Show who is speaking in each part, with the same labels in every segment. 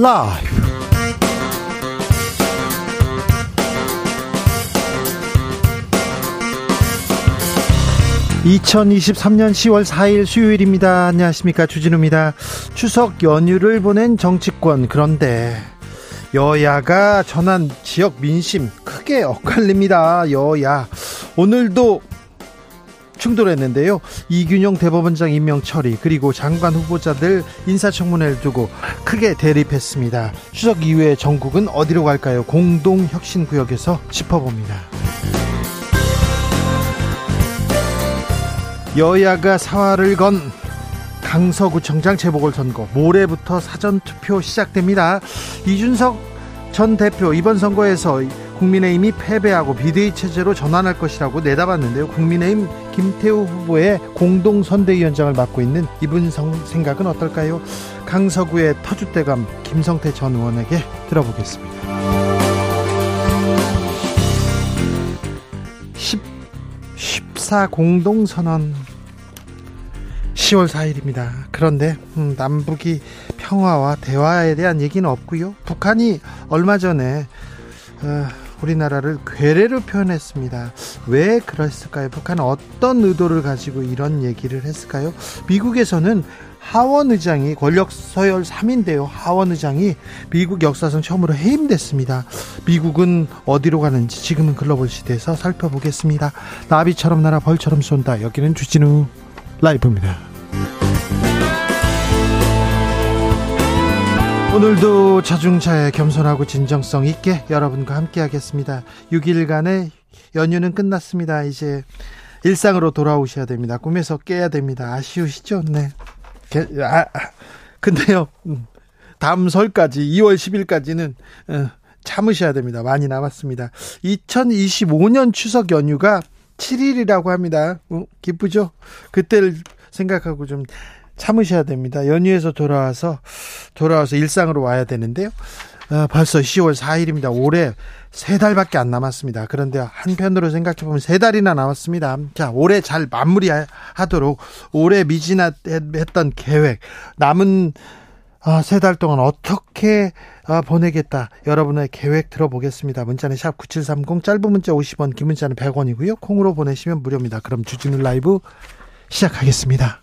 Speaker 1: 라이브. 2023년 10월 4일 수요일입니다. 안녕하십니까. 주진우입니다. 추석 연휴를 보낸 정치권. 그런데 여야가 전한 지역 민심 크게 엇갈립니다. 여야. 오늘도 충돌했는데요. 이균용 대법원장 임명 처리 그리고 장관 후보자들 인사청문회를 두고 크게 대립했습니다. 추석 이후에 전국은 어디로 갈까요? 공동혁신구역에서 짚어봅니다. 여야가 사활을 건 강서구청장 재보궐선거 모레부터 사전투표 시작됩니다. 이준석 전 대표 이번 선거에서 국민의힘이 패배하고 비대위 체제로 전환할 것이라고 내다봤는데요. 국민의힘 김태우 후보의 공동 선대위원장을 맡고 있는 이분 생각은 어떨까요? 강서구의 터줏대감 김성태 전 의원에게 들어보겠습니다. 10, 14 공동선언 10월 4일입니다. 그런데 음, 남북이 평화와 대화에 대한 얘기는 없고요. 북한이 얼마 전에 어, 우리나라를 괴뢰로 표현했습니다. 왜 그랬을까요? 북한은 어떤 의도를 가지고 이런 얘기를 했을까요? 미국에서는 하원 의장이 권력 서열 3인데요. 하원 의장이 미국 역사상 처음으로 해임됐습니다. 미국은 어디로 가는지 지금은 글로벌 시대에서 살펴보겠습니다. 나비처럼 날아 벌처럼 쏜다. 여기는 주진우 라이브입니다. 오늘도 자중차에 겸손하고 진정성 있게 여러분과 함께 하겠습니다. 6일간의 연휴는 끝났습니다. 이제 일상으로 돌아오셔야 됩니다. 꿈에서 깨야 됩니다. 아쉬우시죠? 네. 아, 근데요, 음, 다음 설까지, 2월 10일까지는, 어, 참으셔야 됩니다. 많이 남았습니다. 2025년 추석 연휴가 7일이라고 합니다. 어, 기쁘죠? 그때를 생각하고 좀 참으셔야 됩니다. 연휴에서 돌아와서 돌아와서 일상으로 와야 되는데요. 어, 벌써 10월 4일입니다. 올해 세 달밖에 안 남았습니다. 그런데 한편으로 생각해 보면 세 달이나 남았습니다. 자, 올해 잘 마무리하도록 올해 미진했던 계획 남은 아, 세 달 동안 어떻게 아, 보내겠다. 여러분의 계획 들어보겠습니다. 문자는 샵 9730 짧은 문자 50원, 긴 문자는 100원이고요. 콩으로 보내시면 무료입니다. 그럼 주진우 라이브 시작하겠습니다.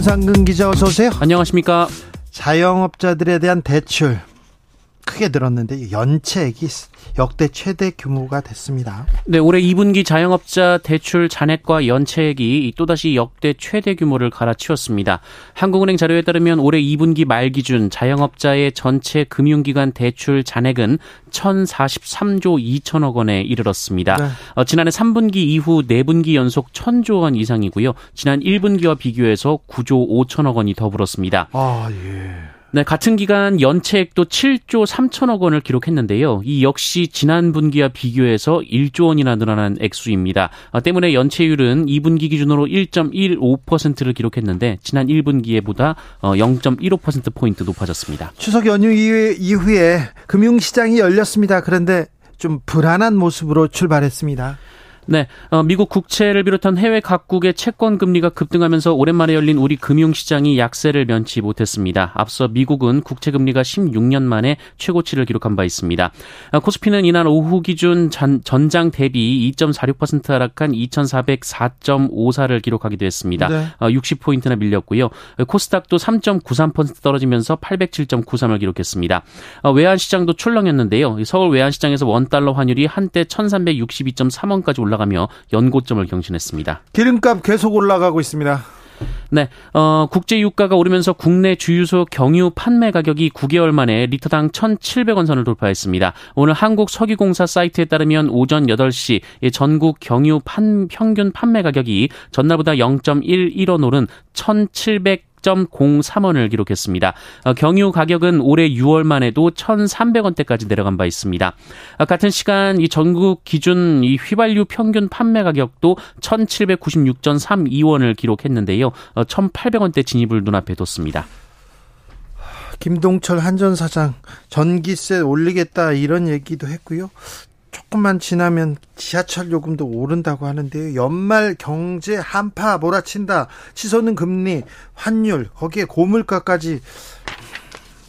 Speaker 1: 정상근 기자 어서 오세요.
Speaker 2: 안녕하십니까.
Speaker 1: 자영업자들에 대한 대출 크게 늘었는데 연체액이 역대 최대 규모가 됐습니다.
Speaker 2: 네, 올해 2분기 자영업자 대출 잔액과 연체액이 또다시 역대 최대 규모를 갈아치웠습니다. 한국은행 자료에 따르면 올해 2분기 말 기준 자영업자의 전체 금융기관 대출 잔액은 1,043조 2천억 원에 이르렀습니다. 네. 어, 지난해 3분기 이후 4분기 연속 1,000조 원 이상이고요. 지난 1분기와 비교해서 9조 5천억 원이 더 불었습니다.
Speaker 1: 아, 예.
Speaker 2: 네, 같은 기간 연체액도 7조 3천억 원을 기록했는데요. 이 역시 지난 분기와 비교해서 1조 원이나 늘어난 액수입니다. 아, 때문에 연체율은 2분기 기준으로 1.15%를 기록했는데 지난 1분기에보다 0.15%포인트 어, 높아졌습니다.
Speaker 1: 추석 연휴 이후에 금융시장이 열렸습니다. 그런데 좀 불안한 모습으로 출발했습니다.
Speaker 2: 네, 어, 미국 국채를 비롯한 해외 각국의 채권 금리가 급등하면서 오랜만에 열린 우리 금융시장이 약세를 면치 못했습니다. 앞서 미국은 국채 금리가 16년 만에 최고치를 기록한 바 있습니다. 어, 코스피는 이날 오후 기준 전, 장 대비 2.46% 하락한 2,404.54를 기록하기도 했습니다. 네. 어, 60포인트나 밀렸고요. 코스닥도 3.93% 떨어지면서 807.93을 기록했습니다. 어, 외환시장도 출렁였는데요. 서울 외환시장에서 원달러 환율이 한때 1,362.3원까지 올라 올라가며 연고점을 경신했습니다.
Speaker 1: 기름값 계속 올라가고 있습니다.
Speaker 2: 네, 어, 국제 유가가 오르면서 국내 주유소 경유 판매 가격이 9개월 만에 리터당 1,700원 선을 돌파했습니다. 오늘 한국 석유공사 사이트에 따르면 오전 8시 전국 경유 판, 평균 판매 가격이 전날보다 0.11원 오른 1,700 1,003원을 기록했습니다. 어, 경유 가격은 올해 6월만 해도 1,300원대까지 내려간 바 있습니다. 어, 같은 시간 이 전국 기준 이 휘발유 평균 판매 가격도 1,796.32원을 기록했는데요. 1,800원대 어, 진입을 눈앞에 뒀습니다.
Speaker 1: 김동철 한전 사장 전기세 올리겠다 이런 얘기도 했고요. 조금만 지나면 지하철 요금도 오른다고 하는데요. 연말 경제 한파 몰아친다. 치솟는 금리, 환율, 거기에 고물가까지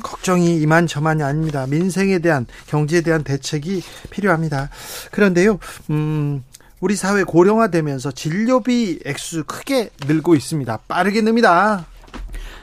Speaker 1: 걱정이 이만저만이 아닙니다. 민생에 대한 경제에 대한 대책이 필요합니다. 그런데요, 음, 우리 사회 고령화되면서 진료비 액수 크게 늘고 있습니다. 빠르게 늡니다.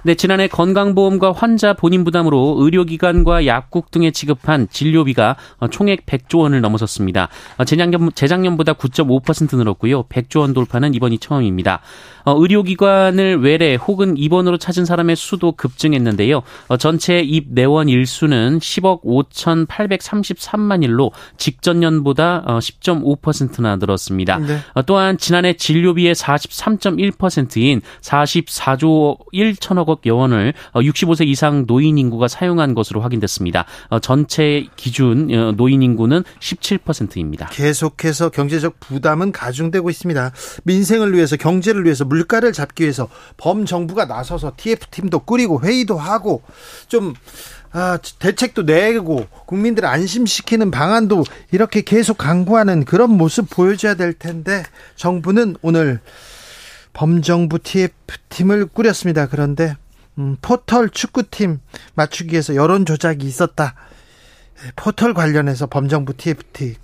Speaker 2: 네, 지난해 건강보험과 환자 본인 부담으로 의료기관과 약국 등에 지급한 진료비가 총액 100조 원을 넘어섰습니다. 재작년, 재작년보다 9.5% 늘었고요. 100조 원 돌파는 이번이 처음입니다. 어, 의료기관을 외래 혹은 입원으로 찾은 사람의 수도 급증했는데요. 어, 전체 입 내원 일수는 10억 5,833만 일로 직전년보다 10.5%나 어, 늘었습니다. 네. 또한 지난해 진료비의 43.1%인 44조 1천억 원을 65세 이상 노인 인구가 사용한 것으로 확인됐습니다. 전체 기준 노인 인구는 17%입니다.
Speaker 1: 계속해서 경제적 부담은 가중되고 있습니다. 민생을 위해서 경제를 위해서 물 물가를 잡기 위해서 범정부가 나서서 TF팀도 꾸리고 회의도 하고 좀 아, 대책도 내고 국민들을 안심시키는 방안도 이렇게 계속 강구하는 그런 모습 보여줘야 될 텐데 정부는 오늘 범정부 TF팀을 꾸렸습니다. 그런데 음, 포털 축구팀 맞추기 위해서 여론 조작이 있었다. 포털 관련해서 범정부 TFT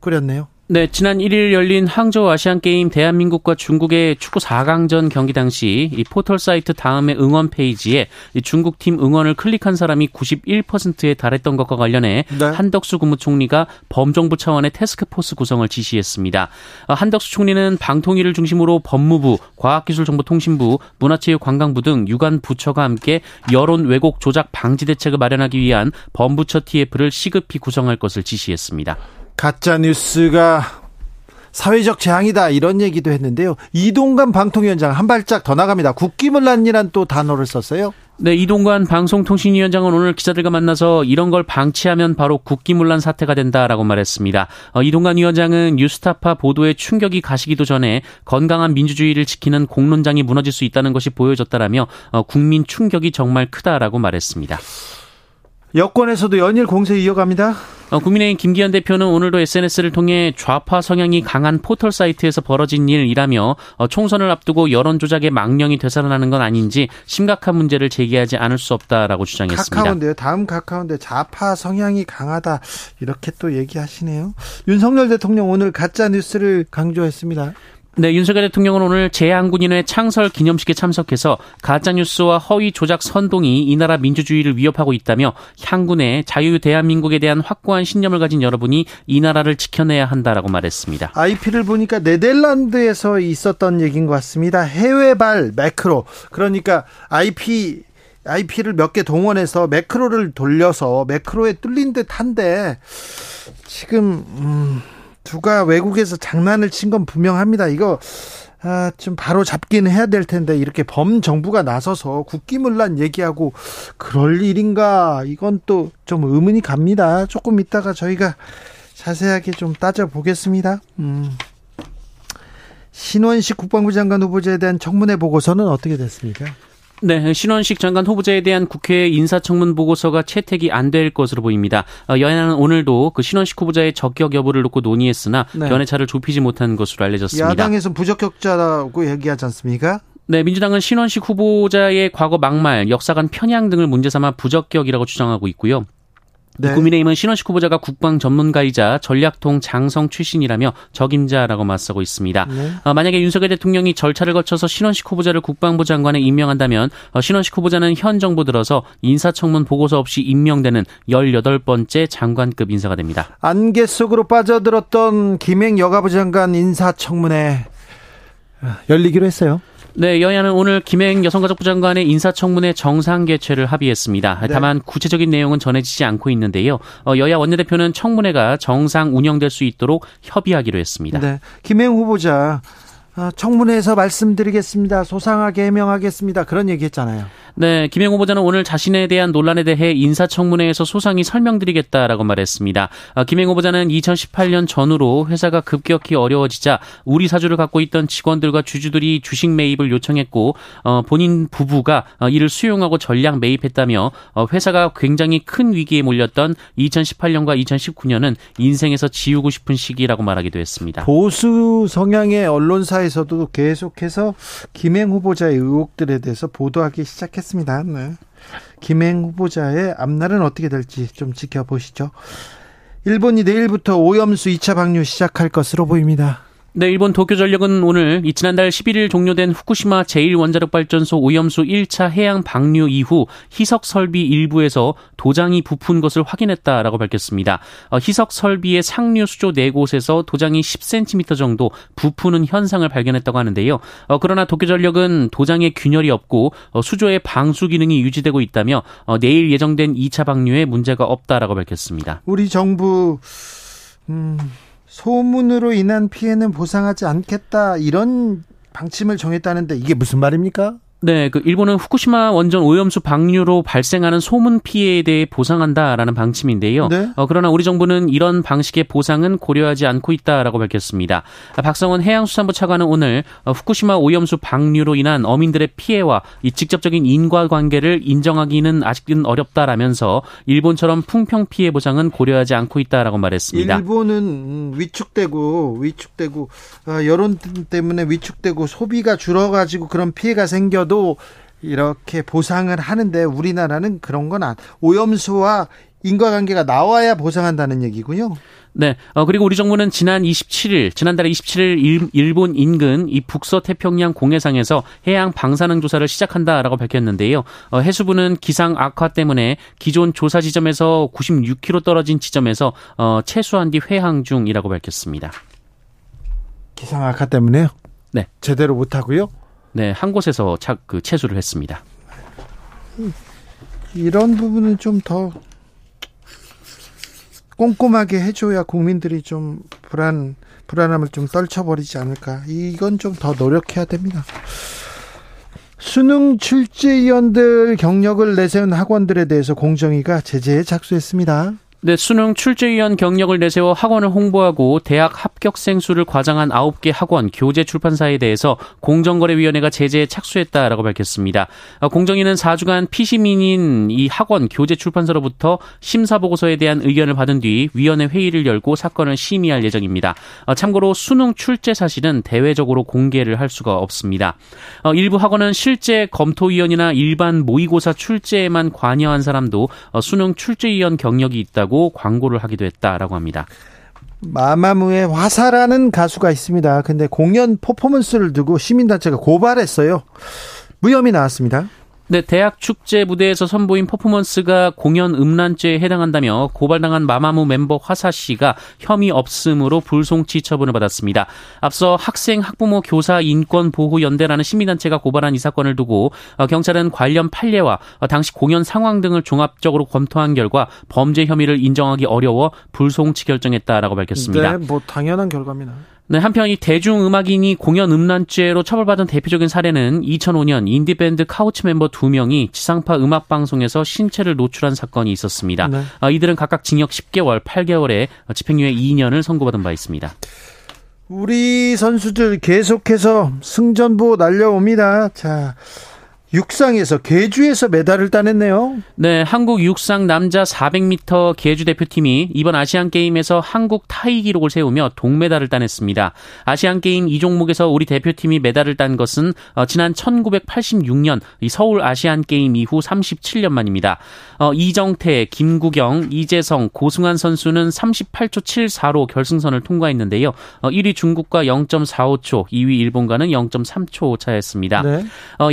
Speaker 1: 꾸렸네요.
Speaker 2: 네, 지난 1일 열린 항저우 아시안 게임 대한민국과 중국의 축구 4강전 경기 당시 이 포털 사이트 다음에 응원 페이지에 이 중국 팀 응원을 클릭한 사람이 91%에 달했던 것과 관련해 네. 한덕수 국무총리가 범정부 차원의 태스크포스 구성을 지시했습니다. 어, 한덕수 총리는 방통위를 중심으로 법무부, 과학기술정보통신부, 문화체육관광부 등 유관 부처가 함께 여론 왜곡 조작 방지 대책을 마련하기 위한 범부처 TF를 시급히 구성할 것을 지시했습니다.
Speaker 1: 가짜 뉴스가 사회적 재앙이다 이런 얘기도 했는데요. 이동관 방통위원장 한 발짝 더 나갑니다. 국기문란이란 또 단어를 썼어요.
Speaker 2: 네, 이동관 방송통신위원장은 오늘 기자들과 만나서 이런 걸 방치하면 바로 국기문란 사태가 된다라고 말했습니다. 어, 이동관 위원장은 뉴스타파 보도에 충격이 가시기도 전에 건강한 민주주의를 지키는 공론장이 무너질 수 있다는 것이 보여졌다라며 어, 국민 충격이 정말 크다라고 말했습니다.
Speaker 1: 여권에서도 연일 공세 이어갑니다.
Speaker 2: 어, 국민의힘 김기현 대표는 오늘도 SNS를 통해 좌파 성향이 강한 포털 사이트에서 벌어진 일이라며 어, 총선을 앞두고 여론 조작의 망령이 되살아나는 건 아닌지 심각한 문제를 제기하지 않을 수 없다라고 주장했습니다.
Speaker 1: 카카오인데요. 다음 카카오인데 좌파 성향이 강하다 이렇게 또 얘기하시네요. 윤석열 대통령 오늘 가짜 뉴스를 강조했습니다.
Speaker 2: 네, 윤석열 대통령은 오늘 재한군인회 창설 기념식에 참석해서 가짜뉴스와 허위 조작 선동이 이 나라 민주주의를 위협하고 있다며 향군의 자유 대한민국에 대한 확고한 신념을 가진 여러분이 이 나라를 지켜내야 한다라고 말했습니다.
Speaker 1: IP를 보니까 네덜란드에서 있었던 얘기인 것 같습니다. 해외발 매크로. 그러니까 IP IP를 몇 개 동원해서 매크로를 돌려서 매크로에 뚫린 듯한데 지금 음 누가 외국에서 장난을 친 건 분명합니다. 이거 아, 좀 바로 잡기는 해야 될 텐데 이렇게 범 정부가 나서서 국기문란 얘기하고 그럴 일인가 이건 또 좀 의문이 갑니다. 조금 이따가 저희가 자세하게 좀 따져 보겠습니다. 음. 신원식 국방부 장관 후보자에 대한 청문회 보고서는 어떻게 됐습니까?
Speaker 2: 네, 신원식 장관 후보자에 대한 국회 인사청문 보고서가 채택이 안 될 것으로 보입니다. 어, 여야는 오늘도 그 신원식 후보자의 적격 여부를 놓고 논의했으나 네. 견해차를 좁히지 못한 것으로 알려졌습니다.
Speaker 1: 야당에서 부적격자라고 얘기하지 않습니까?
Speaker 2: 네, 민주당은 신원식 후보자의 과거 막말, 역사관 편향 등을 문제 삼아 부적격이라고 주장하고 있고요. 네. 국민의힘은 신원식 후보자가 국방 전문가이자 전략통 장성 출신이라며 적임자라고 맞서고 있습니다. 네. 어, 만약에 윤석열 대통령이 절차를 거쳐서 신원식 후보자를 국방부 장관에 임명한다면 어, 신원식 후보자는 현 정부 들어서 인사청문 보고서 없이 임명되는 18번째 장관급 인사가 됩니다.
Speaker 1: 안개 속으로 빠져들었던 김행 여가부 장관 인사청문회 열리기로 했어요.
Speaker 2: 네, 여야는 오늘 김행 여성가족부 장관의 인사청문회 정상 개최를 합의했습니다. 네. 다만 구체적인 내용은 전해지지 않고 있는데요. 어, 여야 원내대표는 청문회가 정상 운영될 수 있도록 협의하기로 했습니다. 네,
Speaker 1: 김행 후보자 아, 청문회에서 말씀드리겠습니다. 소상하게 해명하겠습니다. 그런 얘기 했잖아요.
Speaker 2: 네, 김영 후보자는 오늘 자신에 대한 논란에 대해 인사청문회에서 소상히 설명드리겠다라고 말했습니다. 아, 김영 후보자는 2018년 전후로 회사가 급격히 어려워지자 우리 사주를 갖고 있던 직원들과 주주들이 주식 매입을 요청했고 어, 본인 부부가 어, 이를 수용하고 전량 매입했다며 어, 회사가 굉장히 큰 위기에 몰렸던 2018년과 2019년은 인생에서 지우고 싶은 시기라고 말하기도 했습니다.
Speaker 1: 보수 성향의 언론사에 서도 계속해서 김행 후보자의 의혹들에 대해서 보도하기 시작했습니다. 네. 김행 후보자의 앞날은 어떻게 될지 좀 지켜보시죠. 일본이 내일부터 오염수 2차 방류 시작할 것으로 보입니다.
Speaker 2: 네, 일본 도쿄전력은 오늘 지난달 11일 종료된 후쿠시마 제1원자력발전소 오염수 1차 해양 방류 이후 희석 설비 일부에서 도장이 부푼 것을 확인했다라고 밝혔습니다. 어, 희석 설비의 상류 수조 4곳에서 도장이 10cm 정도 부푸는 현상을 발견했다고 하는데요. 어, 그러나 도쿄전력은 도장에 균열이 없고 어, 수조의 방수 기능이 유지되고 있다며 내일 예정된 2차 방류에 문제가 없다라고 밝혔습니다.
Speaker 1: 우리 정부 음... 소문으로 인한 피해는 보상하지 않겠다 이런 방침을 정했다는데 이게 무슨 말입니까?
Speaker 2: 네, 그 일본은 후쿠시마 원전 오염수 방류로 발생하는 소문 피해에 대해 보상한다라는 방침인데요. 네? 어, 그러나 우리 정부는 이런 방식의 보상은 고려하지 않고 있다라고 밝혔습니다. 박성원 해양수산부 차관은 오늘 어, 후쿠시마 오염수 방류로 인한 어민들의 피해와 이 직접적인 인과관계를 인정하기는 아직은 어렵다라면서 일본처럼 풍평 피해 보상은 고려하지 않고 있다라고 말했습니다.
Speaker 1: 일본은 위축되고 위축되고 어, 여론 때문에 위축되고 소비가 줄어가지고 그런 피해가 생겨도 또 이렇게 보상을 하는데 우리나라는 그런 건 안, 오염수와 인과관계가 나와야 보상한다는 얘기군요.
Speaker 2: 네. 어, 그리고 우리 정부는 지난 27일, 지난달에 27일 일, 일 본 인근 이 북서 태평양 공해상에서 해양 방사능 조사를 시작한다라고 밝혔는데요. 어, 해수부는 기상 악화 때문에 기존 조사 지점에서 96km 떨어진 지점에서 어, 채수한 뒤 회항 중이라고 밝혔습니다.
Speaker 1: 기상 악화 때문에요? 네. 제대로 못 하고요?
Speaker 2: 네, 한 곳에서 착, 그 채수를 했습니다.
Speaker 1: 이런 부분은 좀 더 꼼꼼하게 해줘야 국민들이 좀 불안 불안함을 좀 떨쳐버리지 않을까. 이건 좀 더 노력해야 됩니다. 수능 출제위원들 경력을 내세운 학원들에 대해서 공정위가 제재에 착수했습니다.
Speaker 2: 네, 수능 출제위원 경력을 내세워 학원을 홍보하고 대학 합격생 수를 과장한 9개 학원, 교재 출판사에 대해서 공정거래위원회가 제재에 착수했다라고 밝혔습니다. 어, 공정위는 4주간 피시민인 이 학원, 교재 출판사로부터 심사 보고서에 대한 의견을 받은 뒤 위원회 회의를 열고 사건을 심의할 예정입니다. 어, 참고로 수능 출제 사실은 대외적으로 공개를 할 수가 없습니다. 어, 일부 학원은 실제 검토위원이나 일반 모의고사 출제에만 관여한 사람도 수능 출제위원 경력이 있다고 하고 광고를 하기도 했다라고 합니다.
Speaker 1: 마마무의 화사라는 가수가 있습니다. 근데 공연 퍼포먼스를 두고 시민단체가 고발했어요. 무혐의 나왔습니다.
Speaker 2: 네, 대학 축제 무대에서 선보인 퍼포먼스가 공연 음란죄에 해당한다며 고발당한 마마무 멤버 화사 씨가 혐의 없음으로 불송치 처분을 받았습니다. 앞서 학생, 학부모, 교사 인권 보호 연대라는 시민단체가 고발한 이 사건을 두고 어, 경찰은 관련 판례와 어, 당시 공연 상황 등을 종합적으로 검토한 결과 범죄 혐의를 인정하기 어려워 불송치 결정했다라고 밝혔습니다.
Speaker 1: 네, 뭐 당연한 결과입니다.
Speaker 2: 네, 한편 이 대중음악인이 공연 음란죄로 처벌받은 대표적인 사례는 2005년 인디밴드 카우치 멤버 2명이 지상파 음악방송에서 신체를 노출한 사건이 있었습니다. 네. 아, 이들은 각각 징역 10개월, 8개월에 집행유예 2년을 선고받은 바 있습니다.
Speaker 1: 우리 선수들 계속해서 승전보 날려옵니다. 자, 육상에서 계주에서 메달을 따냈네요.
Speaker 2: 네, 한국 육상 남자 400m 계주 대표팀이 이번 아시안 게임에서 한국 타이 기록을 세우며 동메달을 따냈습니다. 아시안 게임 이 종목에서 우리 대표팀이 메달을 딴 것은 어, 지난 1986년 서울 아시안 게임 이후 37년 만입니다. 어, 이정태, 김국영, 이재성, 고승환 선수는 38초 74로 결승선을 통과했는데요. 1위 어, 중국과 0.45초, 2위 일본과는 0.3초 차였습니다. 네.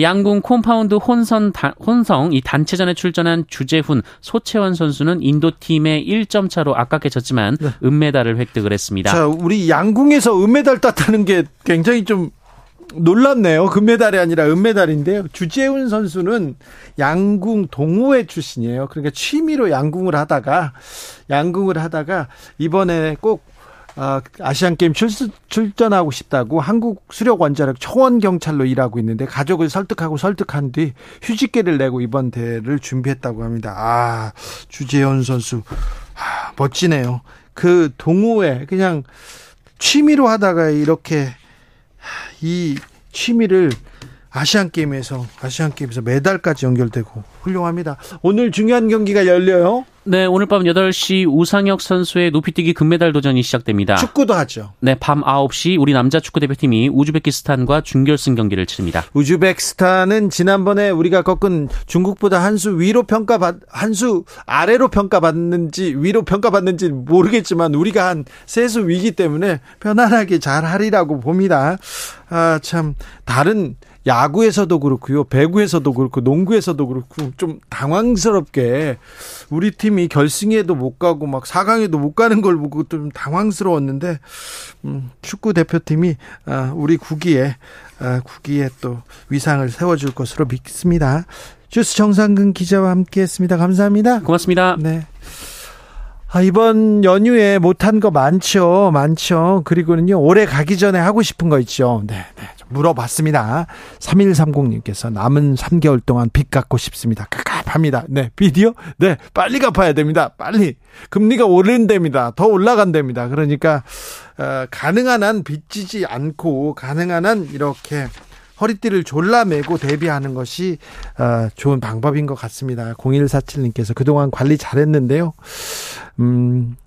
Speaker 2: 양궁 컴파, 컴파운드 혼선 다, 혼성 이 단체전에 출전한 주재훈, 소채원 선수는 인도 팀의 1점 차로 아깝게 졌지만 네. 은메달을 획득을 했습니다.
Speaker 1: 자, 우리 양궁에서 은메달 땄다는 게 굉장히 좀 놀랍네요. 금메달이 아니라 은메달인데요. 주재훈 선수는 양궁 동호회 출신이에요. 그러니까 취미로 양궁을 하다가 양궁을 하다가 이번에 꼭 아, 아시안 게임 출, 출전하고 싶다고 한국 수력 원자력 초원 경찰로 일하고 있는데 가족을 설득하고 설득한 뒤 휴직계를 내고 이번 대회를 준비했다고 합니다. 아, 주재현 선수 아, 멋지네요. 그 동호회 그냥 취미로 하다가 이렇게 이 취미를 아시안 게임에서 아시안 게임에서 메달까지 연결되고 훌륭합니다. 오늘 중요한 경기가 열려요.
Speaker 2: 네, 오늘 밤 8시 우상혁 선수의 높이뛰기 금메달 도전이 시작됩니다.
Speaker 1: 축구도 하죠.
Speaker 2: 네, 밤 9시 우리 남자 축구 대표팀이 우즈베키스탄과 준결승 경기를 치릅니다.
Speaker 1: 우즈베키스탄은 지난번에 우리가 꺾은 중국보다 한 수 위로 평가받 한 수 아래로 평가받는지 위로 평가받는지 모르겠지만 우리가 한 세 수 위기 때문에 편안하게 잘 하리라고 봅니다. 아, 참 다른 야구에서도 그렇고요. 배구에서도 그렇고 농구에서도 그렇고 좀 당황스럽게 우리 팀이 결승에도 못 가고 막 4강에도 못 가는 걸 보고 좀 당황스러웠는데 음, 축구 대표팀이 아, 우리 국기에 아, 국기에 또 위상을 세워줄 것으로 믿습니다. 주스 정상근 기자와 함께했습니다. 감사합니다.
Speaker 2: 고맙습니다.
Speaker 1: 네. 아, 이번 연휴에 못한 거 많죠. 많죠. 그리고는요, 올해 가기 전에 하고 싶은 거 있죠. 네, 네. 물어봤습니다. 3130님께서 남은 3개월 동안 빚 갚고 싶습니다. 갑갑합니다. 네, 빚이요? 네, 빨리 갚아야 됩니다. 빨리. 금리가 오른답니다. 더 올라간답니다. 그러니까, 어, 가능한 한 빚지지 않고, 가능한 한 이렇게 허리띠를 졸라매고 대비하는 것이 어, 좋은 방법인 것 같습니다. 0147님께서 그동안 관리 잘했는데요. 음,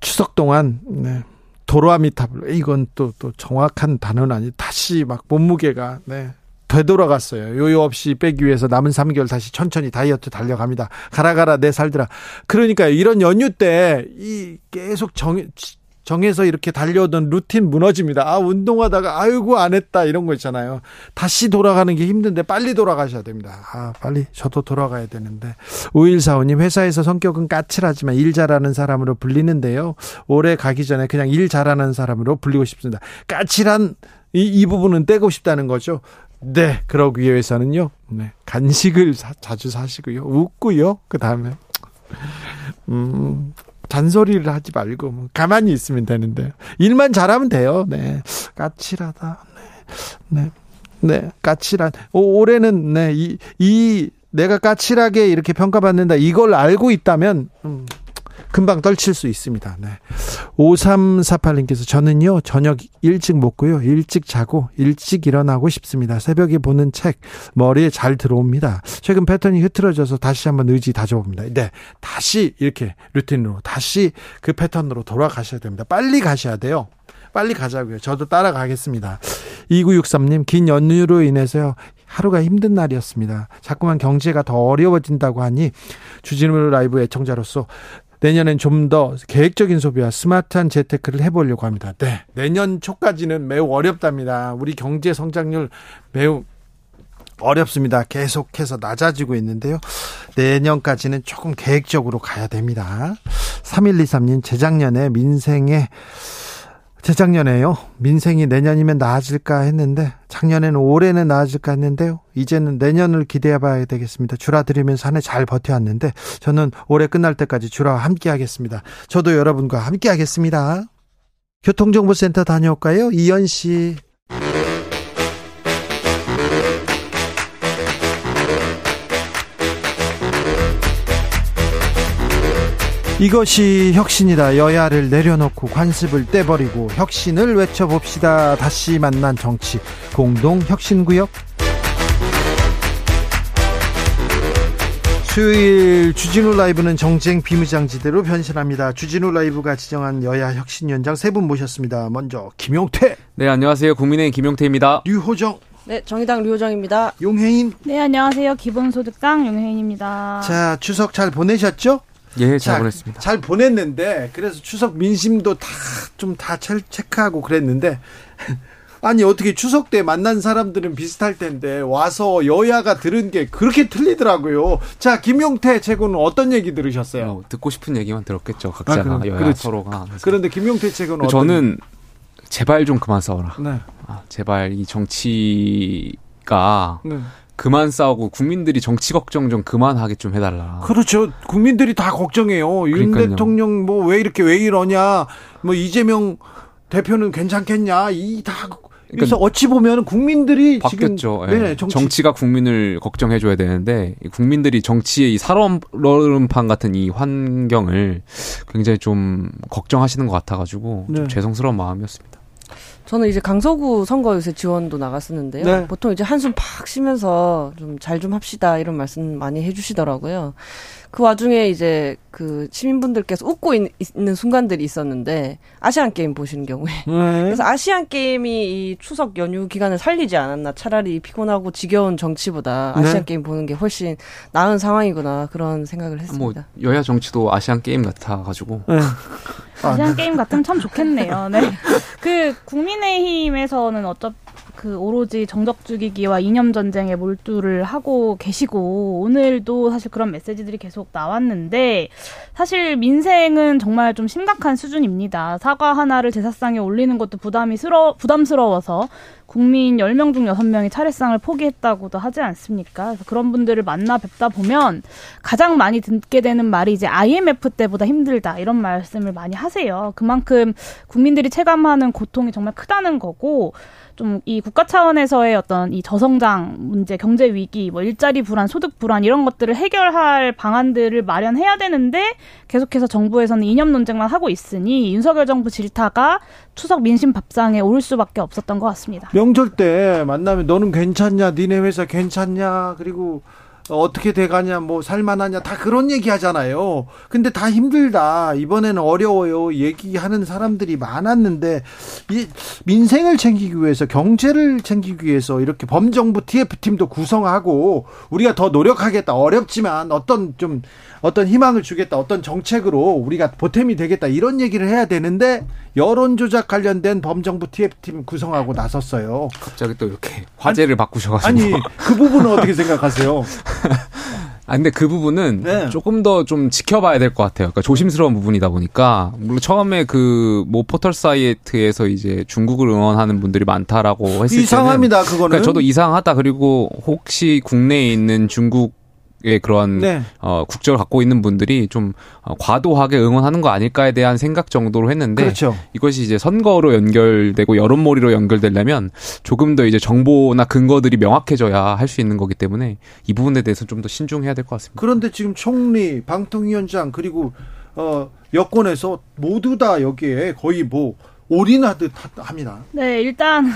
Speaker 1: 추석 동안 네, 도로아미타불 이건 또 또 정확한 단어는 아니 다시 막 몸무게가 네 되돌아갔어요. 요요 없이 빼기 위해서 남은 3개월 다시 천천히 다이어트 달려갑니다. 가라 가라 내 살들아. 그러니까 이런 연휴 때 이 계속 정 정해서 이렇게 달려오던 루틴 무너집니다. 아, 운동하다가 아이고 안 했다 이런 거 있잖아요. 다시 돌아가는 게 힘든데 빨리 돌아가셔야 됩니다. 아, 빨리 저도 돌아가야 되는데. 5145님 회사에서 성격은 까칠하지만 일 잘하는 사람으로 불리는데요. 올해 가기 전에 그냥 일 잘하는 사람으로 불리고 싶습니다. 까칠한 이, 이 부분은 떼고 싶다는 거죠. 네, 그러기 위해서는요. 네, 간식을 사, 자주 사시고요. 웃고요. 그다음에 음 잔소리를 하지 말고 뭐 가만히 있으면 되는데. 일만 잘하면 돼요. 네, 까칠하다. 네, 네, 네. 까칠한. 오, 올해는 네이 이 내가 까칠하게 이렇게 평가받는다. 이걸 알고 있다면 음, 금방 떨칠 수 있습니다. 네. 5348님께서 저는요, 저녁 일찍 먹고요, 일찍 자고, 일찍 일어나고 싶습니다. 새벽에 보는 책, 머리에 잘 들어옵니다. 최근 패턴이 흐트러져서 다시 한번 의지 다져봅니다. 네. 다시 이렇게 루틴으로, 다시 그 패턴으로 돌아가셔야 됩니다. 빨리 가셔야 돼요. 빨리 가자고요. 저도 따라가겠습니다. 2963님, 긴 연휴로 인해서요, 하루가 힘든 날이었습니다. 자꾸만 경제가 더 어려워진다고 하니 주진우 라이브 애청자로서 내년엔 좀 더 계획적인 소비와 스마트한 재테크를 해보려고 합니다. 네. 내년 초까지는 매우 어렵답니다. 우리 경제 성장률 매우 어렵습니다. 계속해서 낮아지고 있는데요. 내년까지는 조금 계획적으로 가야 됩니다. 3123님, 재작년에 민생에 재작년에요. 민생이 내년이면 나아질까 했는데 작년에는 올해는 나아질까 했는데요. 이제는 내년을 기대해 봐야 되겠습니다. 주라 드리면서 한 해 잘 버텨왔는데 저는 올해 끝날 때까지 주라와 함께 하겠습니다. 저도 여러분과 함께 하겠습니다. 교통정보센터 다녀올까요? 이현 씨. 이것이 혁신이다. 여야를 내려놓고 관습을 떼버리고 혁신을 외쳐봅시다. 다시 만난 정치 공동 혁신구역. 수요일 주진우 라이브는 정쟁 비무장지대로 변신합니다. 주진우 라이브가 지정한 여야 혁신위원장 세 분 모셨습니다. 먼저 김용태.
Speaker 3: 네, 안녕하세요. 국민의힘 김용태입니다.
Speaker 1: 류호정.
Speaker 4: 네, 정의당 류호정입니다.
Speaker 1: 용혜인.
Speaker 5: 네, 안녕하세요. 기본소득당 용혜인입니다.
Speaker 1: 자, 추석 잘 보내셨죠?
Speaker 3: 예, 잘 자, 보냈습니다.
Speaker 1: 잘 보냈는데 그래서 추석 민심도 다 좀 다 체크하고 그랬는데 아니 어떻게 추석 때 만난 사람들은 비슷할 텐데 와서 여야가 들은 게 그렇게 틀리더라고요. 자 김용태 최고는 어떤 얘기 들으셨어요? 어,
Speaker 3: 듣고 싶은 얘기만 들었겠죠. 각자가 아,
Speaker 1: 여야
Speaker 3: 서로가.
Speaker 1: 그런데 김용태 최고는
Speaker 3: 저는 제발 좀 그만 싸워라.
Speaker 1: 네.
Speaker 3: 아, 제발 이 정치가
Speaker 1: 네.
Speaker 3: 그만 싸우고 국민들이 정치 걱정 좀 그만하게 좀 해달라.
Speaker 1: 그렇죠. 국민들이 다 걱정해요. 윤
Speaker 3: 그러니까요.
Speaker 1: 대통령 뭐 왜 이렇게 왜 이러냐. 뭐 이재명 대표는 괜찮겠냐. 이다 그래서 어찌 보면 국민들이
Speaker 3: 바뀌었죠.
Speaker 1: 지금
Speaker 3: 예.
Speaker 1: 네, 정치.
Speaker 3: 가 국민을 걱정해 줘야 되는데 이 국민들이 정치의 이 살얼음판 같은 이 환경을 굉장히 좀 걱정하시는 것 같아가지고 좀
Speaker 1: 네.
Speaker 3: 죄송스러운 마음이었습니다.
Speaker 4: 저는 이제 강서구 선거 요새 지원도 나갔었는데요.
Speaker 1: 네.
Speaker 4: 보통 이제 한숨 팍 쉬면서 좀 잘좀 합시다 이런 말씀 많이 해주시더라고요. 그 와중에 이제 그 시민분들께서 웃고 있, 는 순간들이 있었는데 아시안 게임 보시는 경우에
Speaker 1: 네.
Speaker 4: 그래서 아시안 게임이 이 추석 연휴 기간을 살리지 않았나 차라리 피곤하고 지겨운 정치보다 아시안
Speaker 1: 네.
Speaker 4: 게임 보는 게 훨씬 나은 상황이구나 그런 생각을
Speaker 3: 뭐
Speaker 4: 했습니다.
Speaker 3: 여야 정치도 아시안 게임 같아 가지고
Speaker 1: 네.
Speaker 5: 아시안 게임 같으면 참 좋겠네요. 네. 그 국민의힘에서는 어차 그 오로지 정적 죽이기와 이념 전쟁에 몰두를 하고 계시고 오늘도 사실 그런 메시지들이 계속 나왔는데 사실 민생은 정말 좀 심각한 수준입니다. 사과 하나를 제사상에 올리는 것도 부담이 스러, 부담스러워서 국민 10명 중 6명이 차례상을 포기했다고도 하지 않습니까? 그래서 그런 분들을 만나 뵙다 보면 가장 많이 듣게 되는 말이 이제 IMF 때보다 힘들다 이런 말씀을 많이 하세요. 그만큼 국민들이 체감하는 고통이 정말 크다는 거고 좀 이 국가 차원에서의 어떤 이 저성장 문제, 경제 위기, 뭐 일자리 불안, 소득 불안 이런 것들을 해결할 방안들을 마련해야 되는데 계속해서 정부에서는 이념 논쟁만 하고 있으니 윤석열 정부 질타가 추석 민심 밥상에 오를 수밖에 없었던 것 같습니다.
Speaker 1: 명절 때 만나면 너는 괜찮냐, 니네 회사 괜찮냐, 그리고 어, 어떻게 돼가냐, 뭐 살만하냐, 다 그런 얘기 하잖아요. 근데 다 힘들다. 이번에는 어려워요. 얘기하는 사람들이 많았는데, 이 민생을 챙기기 위해서, 경제를 챙기기 위해서 이렇게 범정부 TF팀도 구성하고, 우리가 더 노력하겠다. 어렵지만 어떤 좀, 어떤 희망을 주겠다. 어떤 정책으로 우리가 보탬이 되겠다. 이런 얘기를 해야 되는데, 여론 조작 관련된 범정부 TF팀 구성하고 나섰어요.
Speaker 3: 갑자기 또 이렇게 화제를 바꾸셔가지고
Speaker 1: 아니, 그 부분은 어떻게 생각하세요?
Speaker 3: 아 근데 그 부분은
Speaker 1: 네.
Speaker 3: 조금 더 좀 지켜봐야 될 것 같아요. 그러니까 조심스러운 부분이다 보니까 물론 처음에 그 뭐 포털 사이트에서 이제 중국을 응원하는 분들이 많다라고 했을
Speaker 1: 이상합니다,
Speaker 3: 때는
Speaker 1: 그거는.
Speaker 3: 그러니까 저도 이상하다. 그리고 혹시 국내에 있는 중국 의 그런
Speaker 1: 네.
Speaker 3: 어, 국적을 갖고 있는 분들이 좀 어, 과도하게 응원하는 거 아닐까에 대한 생각 정도로 했는데
Speaker 1: 그렇죠.
Speaker 3: 이것이 이제 선거로 연결되고 여론몰이로 연결되려면 조금 더 이제 정보나 근거들이 명확해져야 할 수 있는 거기 때문에 이 부분에 대해서 좀 더 신중해야 될 것 같습니다.
Speaker 1: 그런데 지금 총리, 방통위원장 그리고 어 여권에서 모두 다 여기에 거의 뭐 올인하듯 하- 합니다.
Speaker 5: 네, 일단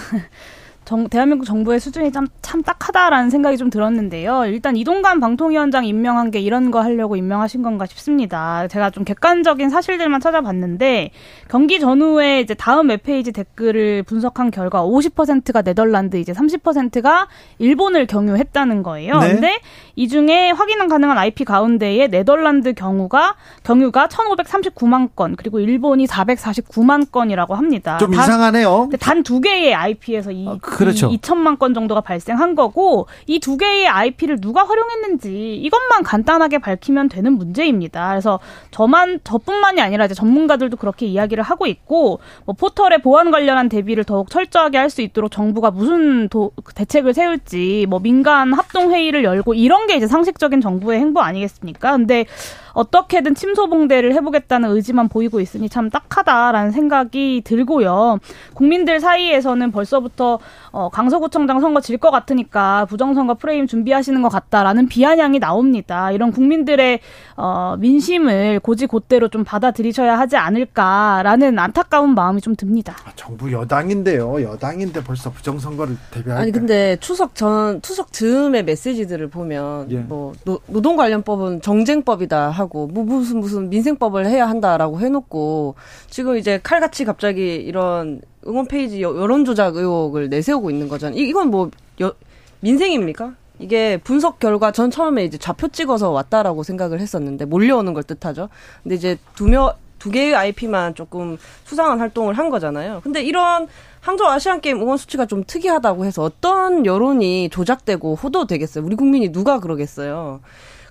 Speaker 5: 정, 대한민국 정부의 수준이 참, 참 딱하다라는 생각이 좀 들었는데요. 일단 이동관 방통위원장 임명한 게 이런 거 하려고 임명하신 건가 싶습니다. 제가 좀 객관적인 사실들만 찾아봤는데 경기 전후에 이제 다음 웹페이지 댓글을 분석한 결과 50%가 네덜란드, 이제 30%가 일본을 경유했다는 거예요.
Speaker 1: 네.
Speaker 5: 근데 이 중에 확인 가능한 IP 가운데에 네덜란드 경우가 경유가 1,539만 건, 그리고 일본이 449만 건이라고 합니다.
Speaker 1: 좀
Speaker 5: 다-
Speaker 1: 이상하네요.
Speaker 5: 단 두 개의 IP에서 이,
Speaker 1: 아, 그렇죠.
Speaker 5: 이 2천만 건 정도가 발생한 거고 이 두 개의 IP를 누가 활용했는지 이것만 간단하게 밝히면 되는 문제입니다. 그래서 저만 저뿐만이 아니라 이제 전문가들도 그렇게 이야기를 하고 있고 뭐 포털의 보안 관련한 대비를 더욱 철저하게 할 수 있도록 정부가 무슨 도, 대책을 세울지 뭐 민간 합동 회의를 열고 이런 게 이제 상식적인 정부의 행보 아니겠습니까? 근데 어떻게든 침소봉대를 해보겠다는 의지만 보이고 있으니 참 딱하다라는 생각이 들고요. 국민들 사이에서는 벌써부터 어, 강서구청장 선거 질 것 같으니까 부정선거 프레임 준비하시는 것 같다라는 비아냥이 나옵니다. 이런 국민들의 어, 민심을 곧이곧대로 좀 받아들이셔야 하지 않을까라는 안타까운 마음이 좀 듭니다.
Speaker 1: 아, 정부 여당인데요. 여당인데 벌써 부정선거를 대비할까?
Speaker 4: 아니 근데 추석 전 추석 즈음의 메시지들을 보면
Speaker 1: 예.
Speaker 4: 뭐 노, 노동 관련법은 정쟁법이다 하고 뭐 무슨 무슨 민생법을 해야 한다라고 해놓고 지금 이제 칼같이 갑자기 이런 응원 페이지 여- 여론 조작 의혹을 내세우고 있는 거잖아요. 이- 이건 뭐 여- 민생입니까? 이게 분석 결과 전 처음에 이제 좌표 찍어서 왔다라고 생각을 했었는데 몰려오는 걸 뜻하죠. 근데 이제 두명 두 개의 IP만 조금 수상한 활동을 한 거잖아요. 근데 이런 항저우 아시안 게임 응원 수치가 좀 특이하다고 해서 어떤 여론이 조작되고 호도되겠어요. 우리 국민이 누가 그러겠어요.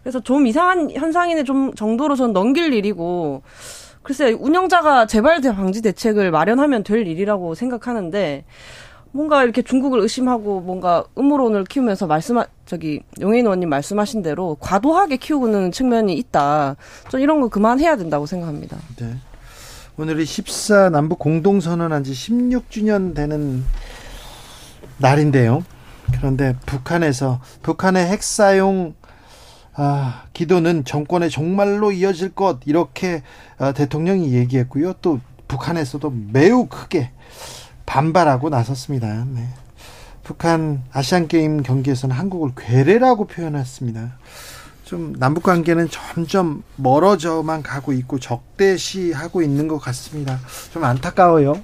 Speaker 4: 그래서 좀 이상한 현상인의 좀 정도로 전 넘길 일이고 글쎄 운영자가 재발 방지 대책을 마련하면 될 일이라고 생각하는데 뭔가 이렇게 중국을 의심하고 뭔가 음모론을 키우면서 말씀 저기 용해인 의원님 말씀하신 대로 과도하게 키우는 측면이 있다. 좀 이런 거 그만해야 된다고 생각합니다.
Speaker 1: 네. 오늘이 14 남북 공동 선언한 지 16주년 되는 날인데요. 그런데 북한에서 북한의 핵 사용 아, 기도는 정권의 종말로 이어질 것 이렇게 아, 대통령이 얘기했고요. 또 북한에서도 매우 크게 반발하고 나섰습니다. 네. 북한 아시안 게임 경기에서는 한국을 괴뢰라고 표현했습니다. 좀 남북 관계는 점점 멀어져만 가고 있고 적대시하고 있는 것 같습니다. 좀 안타까워요.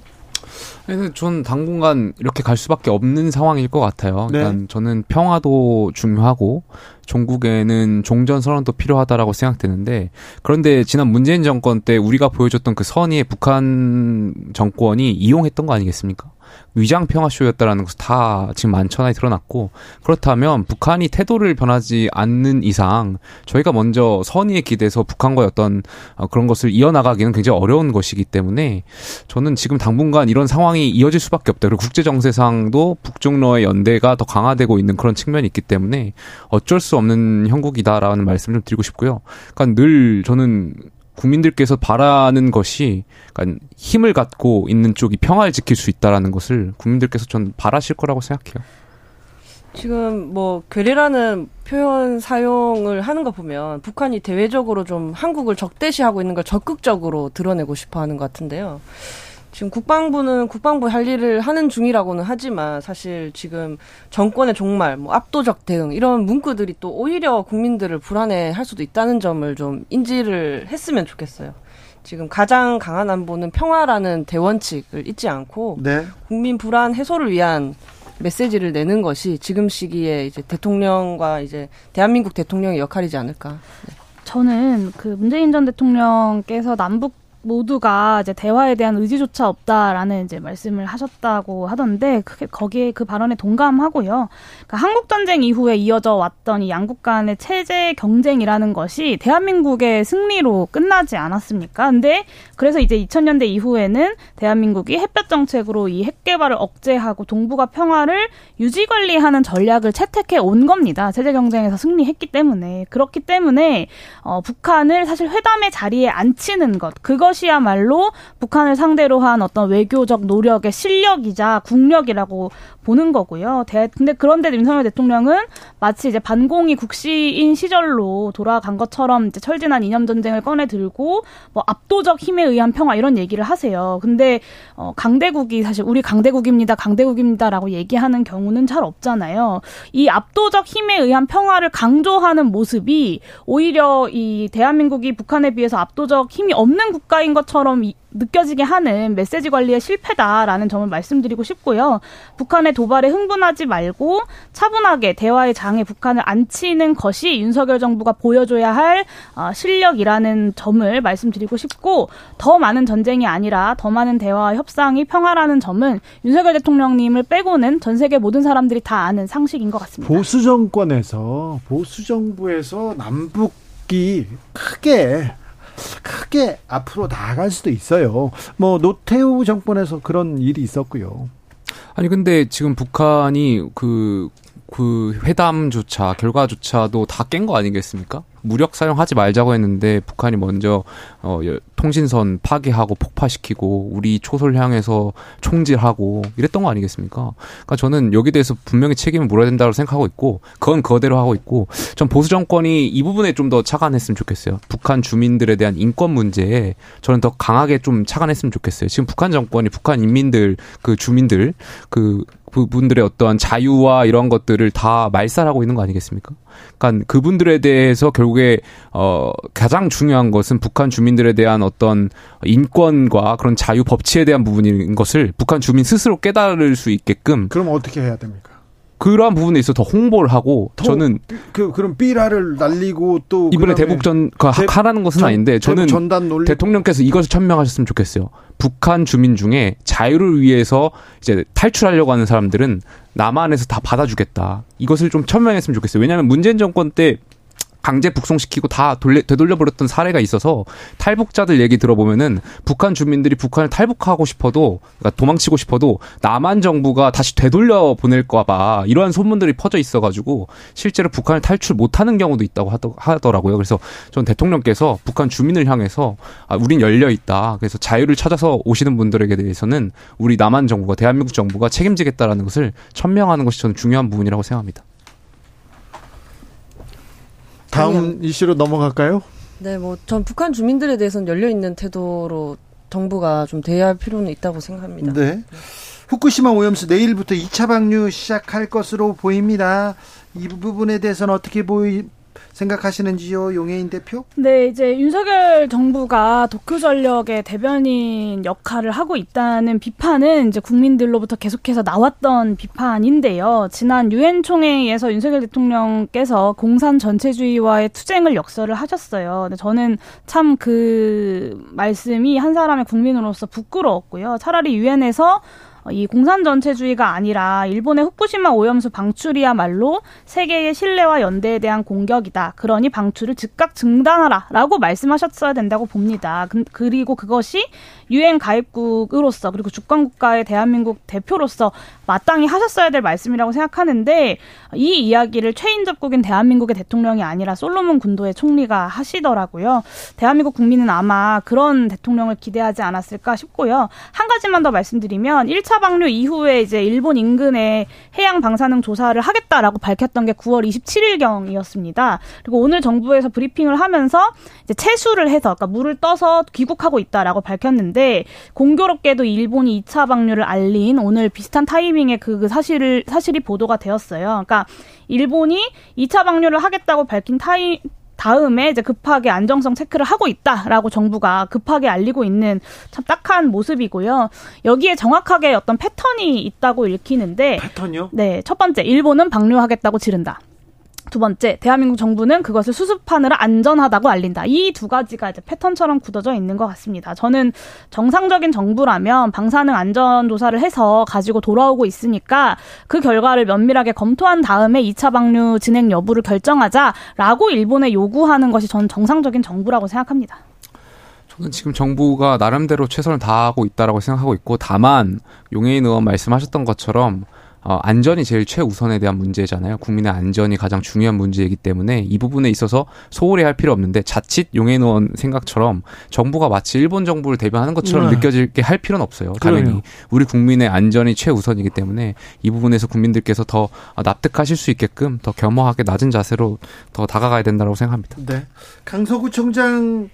Speaker 3: 전 당분간 이렇게 갈 수밖에 없는 상황일 것 같아요.
Speaker 1: 네.
Speaker 3: 그러니까 저는 평화도 중요하고 종국에는 종전 선언도 필요하다라고 생각되는데 그런데 지난 문재인 정권 때 우리가 보여줬던 그 선의의 북한 정권이 이용했던 거 아니겠습니까? 위장 평화쇼였다라는 것은 다 지금 만천하에 드러났고 그렇다면 북한이 태도를 변하지 않는 이상 저희가 먼저 선의에 기대서 북한과의 어떤 어, 그런 것을 이어나가기는 굉장히 어려운 것이기 때문에 저는 지금 당분간 이런 상황이 이어질 수밖에 없다. 그리고 국제 정세상도 북중러의 연대가 더 강화되고 있는 그런 측면이 있기 때문에 어쩔 수 없는 형국이다라는 말씀을 좀 드리고 싶고요. 그러니까 늘 저는 국민들께서 바라는 것이 그러니까 힘을 갖고 있는 쪽이 평화를 지킬 수 있다라는 것을 국민들께서 전 바라실 거라고 생각해요.
Speaker 4: 지금 뭐 괴뢰라는 표현 사용을 하는 거 보면 북한이 대외적으로 좀 한국을 적대시하고 있는 걸 적극적으로 드러내고 싶어 하는 것 같은데요. 지금 국방부는 국방부 할 일을 하는 중이라고는 하지만 사실 지금 정권의 종말, 뭐 압도적 대응 이런 문구들이 또 오히려 국민들을 불안해 할 수도 있다는 점을 좀 인지를 했으면 좋겠어요. 지금 가장 강한 안보는 평화라는 대원칙을 잊지 않고
Speaker 1: 네.
Speaker 4: 국민 불안 해소를 위한 메시지를 내는 것이 지금 시기에 이제 대통령과 이제 대한민국 대통령의 역할이지 않을까.
Speaker 5: 저는 그 문재인 전 대통령께서 남북 모두가 이제 대화에 대한 의지조차 없다라는 이제 말씀을 하셨다고 하던데 그게 거기에 그 발언에 동감하고요. 그러니까 한국 전쟁 이후에 이어져 왔던 이 양국 간의 체제 경쟁이라는 것이 대한민국의 승리로 끝나지 않았습니까? 근데 그래서 이제 2000년대 이후에는 대한민국이 햇볕 정책으로 이 핵 개발을 억제하고 동북아 평화를 유지 관리하는 전략을 채택해 온 겁니다. 체제 경쟁에서 승리했기 때문에 그렇기 때문에 어, 북한을 사실 회담의 자리에 앉히는 것 그것 그 것이야말로 북한을 상대로 한 어떤 외교적 노력의 실력이자 국력이라고 보는 거고요. 대, 근데 그런데 윤석열 대통령은 마치 이제 반공이 국시인 시절로 돌아간 것처럼 이제 철진한 이념 전쟁을 꺼내 들고 뭐 압도적 힘에 의한 평화 이런 얘기를 하세요. 근데 어 강대국이 사실 우리 강대국입니다. 강대국입니다라고 얘기하는 경우는 잘 없잖아요. 이 압도적 힘에 의한 평화를 강조하는 모습이 오히려 이 대한민국이 북한에 비해서 압도적 힘이 없는 국가인 것처럼 느껴지게 하는 메시지 관리의 실패다라는 점을 말씀드리고 싶고요. 북한의 도발에 흥분하지 말고 차분하게 대화의 장에 북한을 앉히는 것이 윤석열 정부가 보여줘야 할 어, 실력이라는 점을 말씀드리고 싶고 더 많은 전쟁이 아니라 더 많은 대화와 협상이 평화라는 점은 윤석열 대통령님을 빼고는 전 세계 모든 사람들이 다 아는 상식인 것 같습니다.
Speaker 1: 보수 정권에서 보수 정부에서 남북이 크게 크게 앞으로 나아갈 수도 있어요. 뭐 노태우 정권에서 그런 일이 있었고요.
Speaker 3: 아니 근데 지금 북한이 그, 그 회담조차 결과조차도 다 깬 거 아니겠습니까? 무력 사용하지 말자고 했는데 북한이 먼저 어, 통신선 파괴하고 폭파시키고 우리 초소를 향해서 총질하고 이랬던 거 아니겠습니까? 그러니까 저는 여기 대해서 분명히 책임을 물어야 된다고 생각하고 있고 그건 그대로 하고 있고 전 보수 정권이 이 부분에 좀더 차관했으면 좋겠어요. 북한 주민들에 대한 인권 문제에 저는 더 강하게 좀 차관했으면 좋겠어요. 지금 북한 정권이 북한 인민들 그 주민들 그 그분들의 어떠한 자유와 이런 것들을 다 말살하고 있는 거 아니겠습니까? 그러니까 그분들에 대해서 결국에 어 가장 중요한 것은 북한 주민들에 대한 어떤 인권과 그런 자유 법치에 대한 부분인 것을 북한 주민 스스로 깨달을 수 있게끔
Speaker 1: 그럼 어떻게 해야 됩니까?
Speaker 3: 그러한 부분에 있어 더 홍보를 하고
Speaker 1: 더
Speaker 3: 저는
Speaker 1: 그 그럼 삐라를 날리고 또
Speaker 3: 이번에 대북전 그
Speaker 1: 대-
Speaker 3: 하라는 것은
Speaker 1: 전-
Speaker 3: 아닌데 저는 대통령께서 이것을 천명하셨으면 좋겠어요. 북한 주민 중에 자유를 위해서 이제 탈출하려고 하는 사람들은 남한에서 다 받아주겠다. 이것을 좀 천명했으면 좋겠어요. 왜냐하면 문재인 정권 때 강제 북송시키고 다 돌려, 되돌려버렸던 사례가 있어서 탈북자들 얘기 들어보면은 북한 주민들이 북한을 탈북하고 싶어도 그러니까 도망치고 싶어도 남한 정부가 다시 되돌려 보낼까봐 이러한 소문들이 퍼져 있어가지고 실제로 북한을 탈출 못하는 경우도 있다고 하더라고요. 그래서 전 대통령께서 북한 주민을 향해서 아, 우린 열려 있다. 그래서 자유를 찾아서 오시는 분들에게 대해서는 우리 남한 정부가 대한민국 정부가 책임지겠다라는 것을 천명하는 것이 저는 중요한 부분이라고 생각합니다.
Speaker 1: 다음 이슈로 넘어갈까요?
Speaker 4: 네, 뭐 전 북한 주민들에 대해서는 열려 있는 태도로 정부가 좀 대할 필요는 있다고 생각합니다.
Speaker 1: 네. 후쿠시마 오염수 내일부터 2차 방류 시작할 것으로 보입니다. 이 부분에 대해서는 어떻게 보이, 생각하시는지요, 용해인 대표?
Speaker 5: 네, 이제 윤석열 정부가 도쿄 전력의 대변인 역할을 하고 있다는 비판은 이제 국민들로부터 계속해서 나왔던 비판인데요. 지난 유엔 총회에서 윤석열 대통령께서 공산 전체주의와의 투쟁을 역설을 하셨어요. 근데 저는 참 그 말씀이 한 사람의 국민으로서 부끄러웠고요. 차라리 유엔에서 이 공산 전체주의가 아니라 일본의 후쿠시마 오염수 방출이야말로 세계의 신뢰와 연대에 대한 공격이다. 그러니 방출을 즉각 중단하라라고 말씀하셨어야 된다고 봅니다. 그, 그리고 그것이 유엔 가입국으로서 그리고 주권 국가의 대한민국 대표로서 마땅히 하셨어야 될 말씀이라고 생각하는데 이 이야기를 최인접국인 대한민국의 대통령이 아니라 솔로몬 군도의 총리가 하시더라고요. 대한민국 국민은 아마 그런 대통령을 기대하지 않았을까 싶고요. 한 가지만 더 말씀드리면 1차 방류 이후에 이제 일본 인근에 해양 방사능 조사를 하겠다라고 밝혔던 게 9월 27일경이었습니다. 그리고 오늘 정부에서 브리핑을 하면서 이제 채수를 해서 그러니까 물을 떠서 귀국하고 있다라고 밝혔는데 공교롭게도 일본이 2차 방류를 알린 오늘 비슷한 타이밍 에 그, 그 사실을 사실이 보도가 되었어요. 그러니까 일본이 2차 방류를 하겠다고 밝힌 타이 다음에 이제 급하게 안정성 체크를 하고 있다라고 정부가 급하게 알리고 있는 참 딱한 모습이고요. 여기에 정확하게 어떤 패턴이 있다고 읽히는데
Speaker 1: 패턴이요?
Speaker 5: 네, 첫 번째 일본은 방류하겠다고 지른다. 두 번째, 대한민국 정부는 그것을 수습하느라 안전하다고 알린다. 이 두 가지가 이제 패턴처럼 굳어져 있는 것 같습니다. 저는 정상적인 정부라면 방사능 안전 조사를 해서 가지고 돌아오고 있으니까 그 결과를 면밀하게 검토한 다음에 2차 방류 진행 여부를 결정하자라고 일본에 요구하는 것이 전 정상적인 정부라고 생각합니다.
Speaker 3: 저는 지금 정부가 나름대로 최선을 다하고 있다라고 생각하고 있고 다만 용해인 의원 말씀하셨던 것처럼 어, 안전이 제일 최우선에 대한 문제잖아요. 국민의 안전이 가장 중요한 문제이기 때문에 이 부분에 있어서 소홀히 할 필요 없는데 자칫 의원 생각처럼 정부가 마치 일본 정부를 대변하는 것처럼 네. 느껴질게 할 필요는 없어요. 당연히 그래요. 우리 국민의 안전이 최우선이기 때문에 이 부분에서 국민들께서 더 납득하실 수 있게끔 더 겸허하게 낮은 자세로 더 다가가야 된다고 생각합니다.
Speaker 1: 네. 강서구청장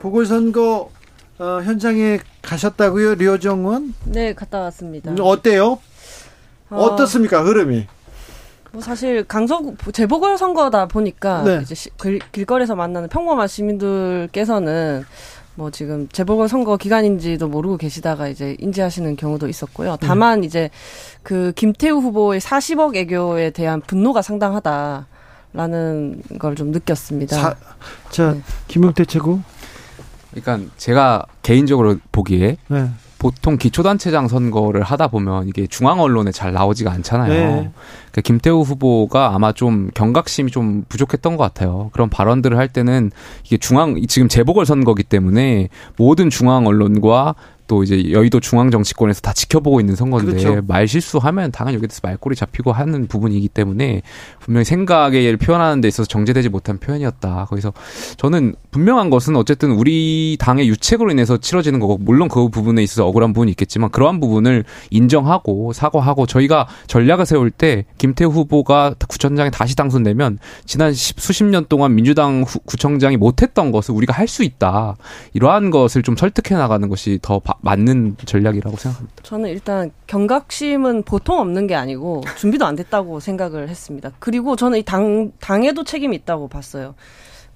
Speaker 1: 보궐선거 어, 현장에 가셨다고요, 류정원?
Speaker 4: 네, 갔다 왔습니다.
Speaker 1: 어때요? 어, 떻습니까 흐름이?
Speaker 4: 뭐 사실 강서구 재보궐 선거다 보니까 네. 이제 시, 길, 길거리에서 만나는 평범한 시민들께서는 뭐 지금 재보궐 선거 기간인지도 모르고 계시다가 이제 인지하시는 경우도 있었고요. 네. 다만 네. 이제 그 김태우 후보의 40억 애교에 대한 분노가 상당하다 라는 걸 좀 느꼈습니다. 사,
Speaker 1: 자, 네. 김용태 최고.
Speaker 3: 그러니까 제가 개인적으로 보기에 네. 보통 기초단체장 선거를 하다 보면 이게 중앙 언론에 잘 나오지가 않잖아요. 네. 그러니까 김태우 후보가 아마 좀 경각심이 좀 부족했던 것 같아요. 그런 발언들을 할 때는 이게 중앙 지금 재보궐 선거기 때문에 모든 중앙 언론과 또 이제 여의도 중앙 정치권에서 다 지켜보고 있는 선거인데 그렇죠. 말 실수하면 당연히 여기서 말꼬리 잡히고 하는 부분이기 때문에 분명히 생각을 표현하는 데 있어서 정제되지 못한 표현이었다. 거기서 저는 분명한 것은 어쨌든 우리 당의 유책으로 인해서 치러지는 거고 물론 그 부분에 있어서 억울한 부분이 있겠지만 그러한 부분을 인정하고 사과하고 저희가 전략을 세울 때 김태우 후보가 구청장에 다시 당선되면 지난 수십 년 동안 민주당 후, 구청장이 못했던 것을 우리가 할 수 있다. 이러한 것을 좀 설득해 나가는 것이 더 맞는 전략이라고 생각합니다.
Speaker 4: 저는 일단 경각심은 보통 없는 게 아니고 준비도 안 됐다고 생각을 했습니다. 그리고 저는 이 당, 당에도 책임이 있다고 봤어요.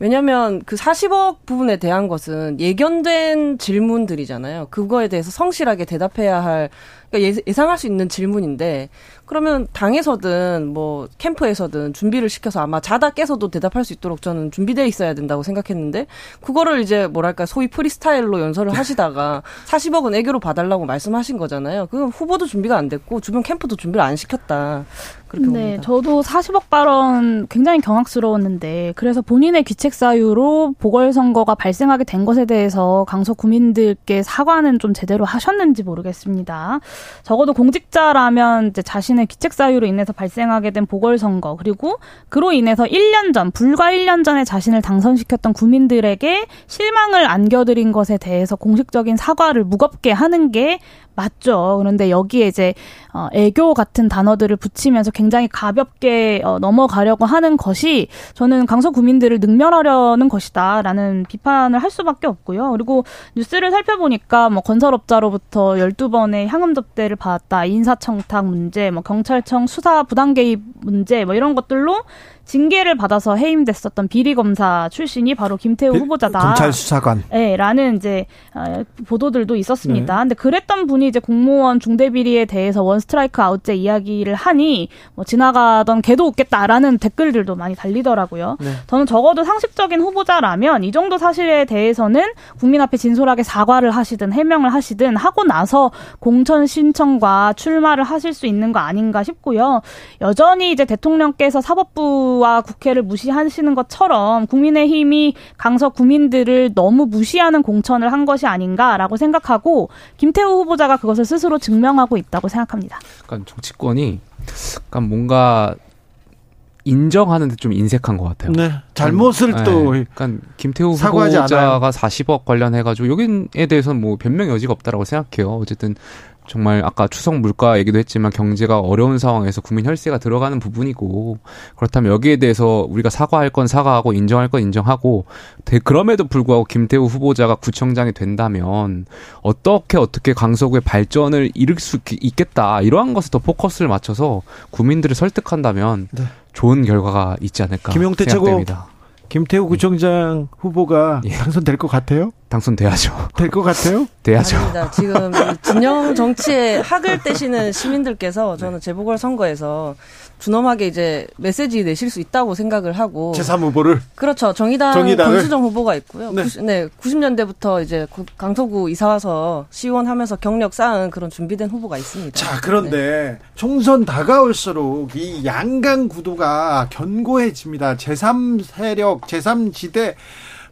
Speaker 4: 왜냐하면 그 40억 부분에 대한 것은 예견된 질문들이잖아요. 그거에 대해서 성실하게 대답해야 할 그러니까 예- 예상할 수 있는 질문인데 그러면 당에서든 뭐 캠프에서든 준비를 시켜서 아마 자다 깨서도 대답할 수 있도록 저는 준비돼 있어야 된다고 생각했는데 그거를 이제 뭐랄까 소위 프리스타일로 연설을 하시다가 40억은 애교로 봐달라고 말씀하신 거잖아요. 그건 후보도 준비가 안 됐고 주변 캠프도 준비를 안 시켰다. 그렇게
Speaker 5: 네,
Speaker 4: 봅니다.
Speaker 5: 저도 40억 발언 굉장히 경악스러웠는데 그래서 본인의 귀책 사유로 보궐선거가 발생하게 된 것에 대해서 강서 구민들께 사과는 좀 제대로 하셨는지 모르겠습니다. 적어도 공직자라면 이제 자신의 귀책 사유로 인해서 발생하게 된 보궐선거 그리고 그로 인해서 1년 전 불과 1년 전에 자신을 당선시켰던 구민들에게 실망을 안겨드린 것에 대해서 공식적인 사과를 무겁게 하는 게 맞죠. 그런데 여기에 이제 어, 애교 같은 단어들을 붙이면서 굉장히 가볍게 어, 넘어가려고 하는 것이 저는 강서 구민들을 능멸하려는 것이다라는 비판을 할 수밖에 없고요. 그리고 뉴스를 살펴보니까 뭐 건설업자로부터 12번의 향음 접대를 받았다. 인사청탁 문제, 뭐 경찰청 수사 부당 개입 문제 뭐 이런 것들로 징계를 받아서 해임됐었던 비리 검사 출신이 바로 김태우 후보자다.
Speaker 1: 검찰 수사관.
Speaker 5: 네, 라는 이제 어, 보도들도 있었습니다.
Speaker 1: 네.
Speaker 5: 근데 그랬던 분이 이제 공무원 중대 비리에 대해서 원 스트라이크 아웃제 이야기를 하니 뭐 지나가던 개도 웃겠다라는 댓글들도 많이 달리더라고요.
Speaker 1: 네.
Speaker 5: 저는 적어도 상식적인 후보자라면 이 정도 사실에 대해서는 국민 앞에 진솔하게 사과를 하시든 해명을 하시든 하고 나서 공천 신청과 출마를 하실 수 있는 거 아닌가 싶고요. 여전히 이제 대통령께서 사법부 와 국회를 무시하시는 것처럼 국민의힘이 강서 구민들을 너무 무시하는 공천을 한 것이 아닌가라고 생각하고 김태우 후보자가 그것을 스스로 증명하고 있다고 생각합니다.
Speaker 3: 그러니까 정치권이 약간 뭔가 인정하는데 좀 인색한 것 같아요.
Speaker 1: 네. 잘못을
Speaker 3: 네.
Speaker 1: 또
Speaker 3: 그러니까 김태우
Speaker 1: 사과하지
Speaker 3: 후보자가 40억 관련해가지고 여기에 대해서는 뭐 변명 여지가 없다라고 생각해요. 어쨌든 정말 아까 추석 물가 얘기도 했지만 경제가 어려운 상황에서 국민 혈세가 들어가는 부분이고 그렇다면 여기에 대해서 우리가 사과할 건 사과하고 인정할 건 인정하고 대- 그럼에도 불구하고 김태우 후보자가 구청장이 된다면 어떻게 어떻게 강서구의 발전을 이룰 수 있- 있겠다 이러한 것에 더 포커스를 맞춰서 국민들을 설득한다면
Speaker 1: 네.
Speaker 3: 좋은 결과가 있지 않을까
Speaker 1: 김용태 최고.
Speaker 3: 생각됩니다.
Speaker 1: 김태우 구청장 후보가
Speaker 3: 예.
Speaker 1: 당선될 것 같아요?
Speaker 3: 당선돼야죠.
Speaker 1: 될 것 같아요?
Speaker 3: 돼야죠.
Speaker 4: 아닙니다. 지금 이 진영 정치에 학을 떼시는 시민들께서 저는 재보궐 선거에서 준엄하게 이제 메시지 내실 수 있다고 생각을 하고
Speaker 1: 제3 후보를
Speaker 4: 그렇죠. 정의당
Speaker 1: 정의당을?
Speaker 4: 권수정 후보가 있고요.
Speaker 1: 네.
Speaker 4: 네. 90, 년대부터 이제 구- 강서구 이사 와서 시원하면서 경력 쌓은 그런 준비된 후보가 있습니다.
Speaker 1: 자, 그런데 총선 다가올수록 이 양강 구도가 견고해집니다. 제3 세력, 제3 지대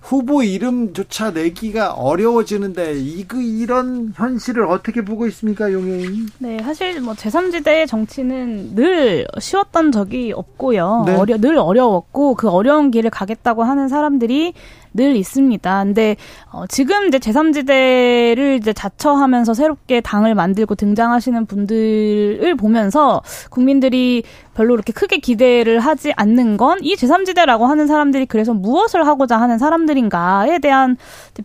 Speaker 1: 후보 이름조차 내기가 어려워지는데 이그 이런 현실을 어떻게 보고 있습니까, 용혜인?
Speaker 5: 네, 사실 뭐 제3지대의 정치는 늘 쉬웠던 적이 없고요.
Speaker 1: 네.
Speaker 5: 어려, 늘 어려웠고 그 어려운 길을 가겠다고 하는 사람들이 늘 있습니다. 근데 어, 지금 이제 제3지대를 이제 자처하면서 새롭게 당을 만들고 등장하시는 분들을 보면서 국민들이 별로 그렇게 크게 기대를 하지 않는 건 이 제3지대라고 하는 사람들이 그래서 무엇을 하고자 하는 사람들인가에 대한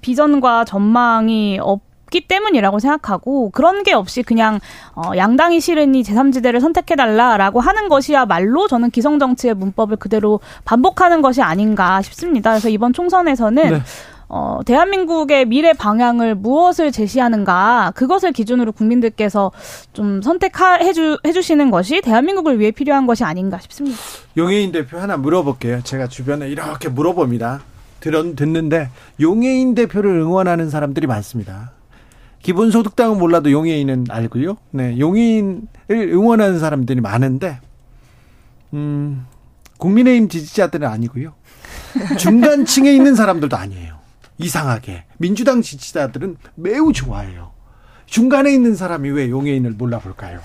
Speaker 5: 비전과 전망이 없 기 때문이라고 생각하고 그런 게 없이 그냥 어, 양당이 싫으니 제3지대를 선택해달라라고 하는 것이야말로 저는 기성정치의 문법을 그대로 반복하는 것이 아닌가 싶습니다. 그래서 이번 총선에서는
Speaker 1: 네.
Speaker 5: 어, 대한민국의 미래 방향을 무엇을 제시하는가 그것을 기준으로 국민들께서 좀 선택해 주, 해주시는 것이 대한민국을 위해 필요한 것이 아닌가 싶습니다.
Speaker 1: 용혜인 대표 하나 물어볼게요. 제가 주변에 이렇게 물어봅니다. 들었, 듣는데 용혜인 대표를 응원하는 사람들이 많습니다. 기본소득당은 몰라도 용혜인은 알고요. 네, 용혜인을 응원하는 사람들이 많은데, 음, 국민의힘 지지자들은 아니고요. 중간층에 있는 사람들도 아니에요. 이상하게 민주당 지지자들은 매우 좋아해요. 중간에 있는 사람이 왜 용혜인을 몰라볼까요?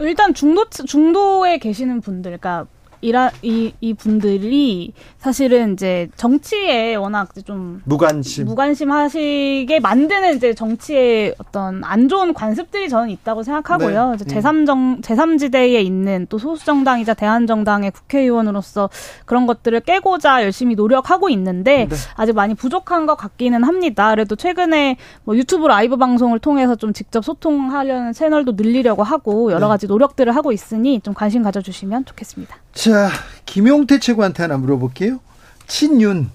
Speaker 5: 일단 중도 중도에 계시는 분들, 그러니까 이라 이, 이 분들이 사실은 이제 정치에 워낙 좀
Speaker 1: 무관심.
Speaker 5: 무관심 하시게 만드는 이제 정치의 어떤 안 좋은 관습들이 저는 있다고 생각하고요.
Speaker 1: 네.
Speaker 5: 이제 제3정, 제3지대에 있는 또 소수 정당이자 대한 정당의 국회의원으로서 그런 것들을 깨고자 열심히 노력하고 있는데
Speaker 1: 네.
Speaker 5: 아직 많이 부족한 것 같기는 합니다. 그래도 최근에 뭐 유튜브 라이브 방송을 통해서 좀 직접 소통하려는 채널도 늘리려고 하고 여러
Speaker 1: 네.
Speaker 5: 가지 노력들을 하고 있으니 좀 관심 가져주시면 좋겠습니다.
Speaker 1: 자, 김용태 최고한테 하나 물어볼게요. 친윤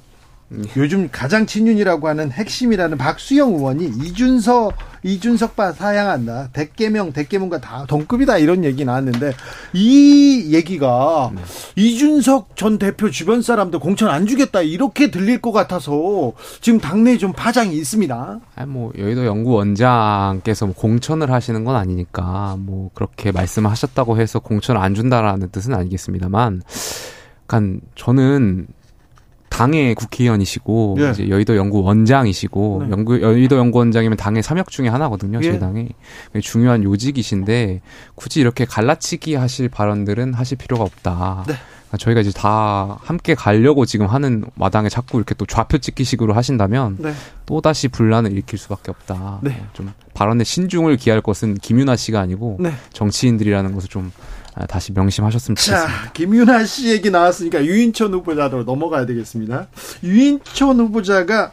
Speaker 1: 요즘 가장 친윤이라고 하는 핵심이라는 박수영 의원이 이준석 이준석 바 사양한다. 대개명 대개명과 다 동급이다 이런 얘기 나왔는데 이 얘기가 네. 이준석 전 대표 주변 사람들 공천 안 주겠다 이렇게 들릴 것 같아서 지금 당내에 좀 파장이 있습니다.
Speaker 3: 아니 뭐 여의도 연구원장께서 뭐 공천을 하시는 건 아니니까 뭐 그렇게 말씀하셨다고 해서 공천을 안 준다라는 뜻은 아니겠습니다만, 약간 저는 당의 국회의원이시고 예. 이제 여의도 연구 원장이시고 네. 연구 여의도 연구 원장이면 당의 삼역 중에 하나거든요. 예. 제 당의 중요한 요직이신데 굳이 이렇게 갈라치기 하실 발언들은 하실 필요가 없다. 네. 그러니까 저희가 이제 다 함께 가려고 지금 하는 마당에 자꾸 이렇게 또 좌표 찍기식으로 하신다면 네. 또 다시 분란을 일으킬 수밖에 없다. 네. 좀 발언에 신중을 기할 것은 김윤아 씨가 아니고 네. 정치인들이라는 것을 좀 아, 다시 명심하셨으면 좋겠습니다.
Speaker 1: 자, 김윤아 씨 얘기 나왔으니까 유인천 후보자로 넘어가야 되겠습니다. 유인천 후보자가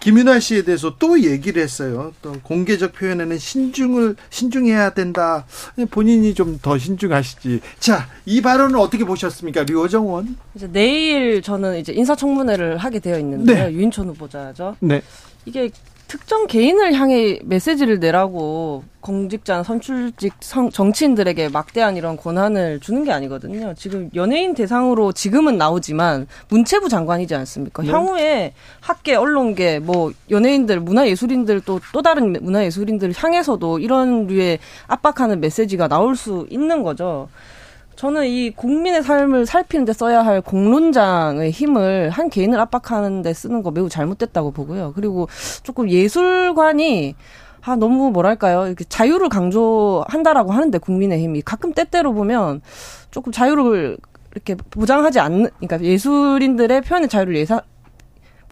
Speaker 1: 김윤아 씨에 대해서 또 얘기를 했어요. 또 공개적 표현에는 신중을 신중해야 된다. 본인이 좀 더 신중하시지. 자, 이 발언을 어떻게 보셨습니까, 류호정원?
Speaker 4: 이제 내일 저는 이제 인사청문회를 하게 되어 있는데요. 네. 유인천 후보자죠. 네. 이게 특정 개인을 향해 메시지를 내라고 공직자 선출직 성, 정치인들에게 막대한 이런 권한을 주는 게 아니거든요. 지금 연예인 대상으로 지금은 나오지만 문체부 장관이지 않습니까? 네. 향후에 학계, 언론계, 뭐 연예인들, 문화예술인들 또 또 다른 문화예술인들 향해서도 이런 류의 압박하는 메시지가 나올 수 있는 거죠. 저는 이 국민의 삶을 살피는 데 써야 할 공론장의 힘을 한 개인을 압박하는 데 쓰는 거 매우 잘못됐다고 보고요. 그리고 조금 예술관이 아 너무 뭐랄까요 이렇게 자유를 강조한다라고 하는데 국민의힘이 가끔 때때로 보면 조금 자유를 이렇게 보장하지 않는 그러니까 예술인들의 표현의 자유를 예사,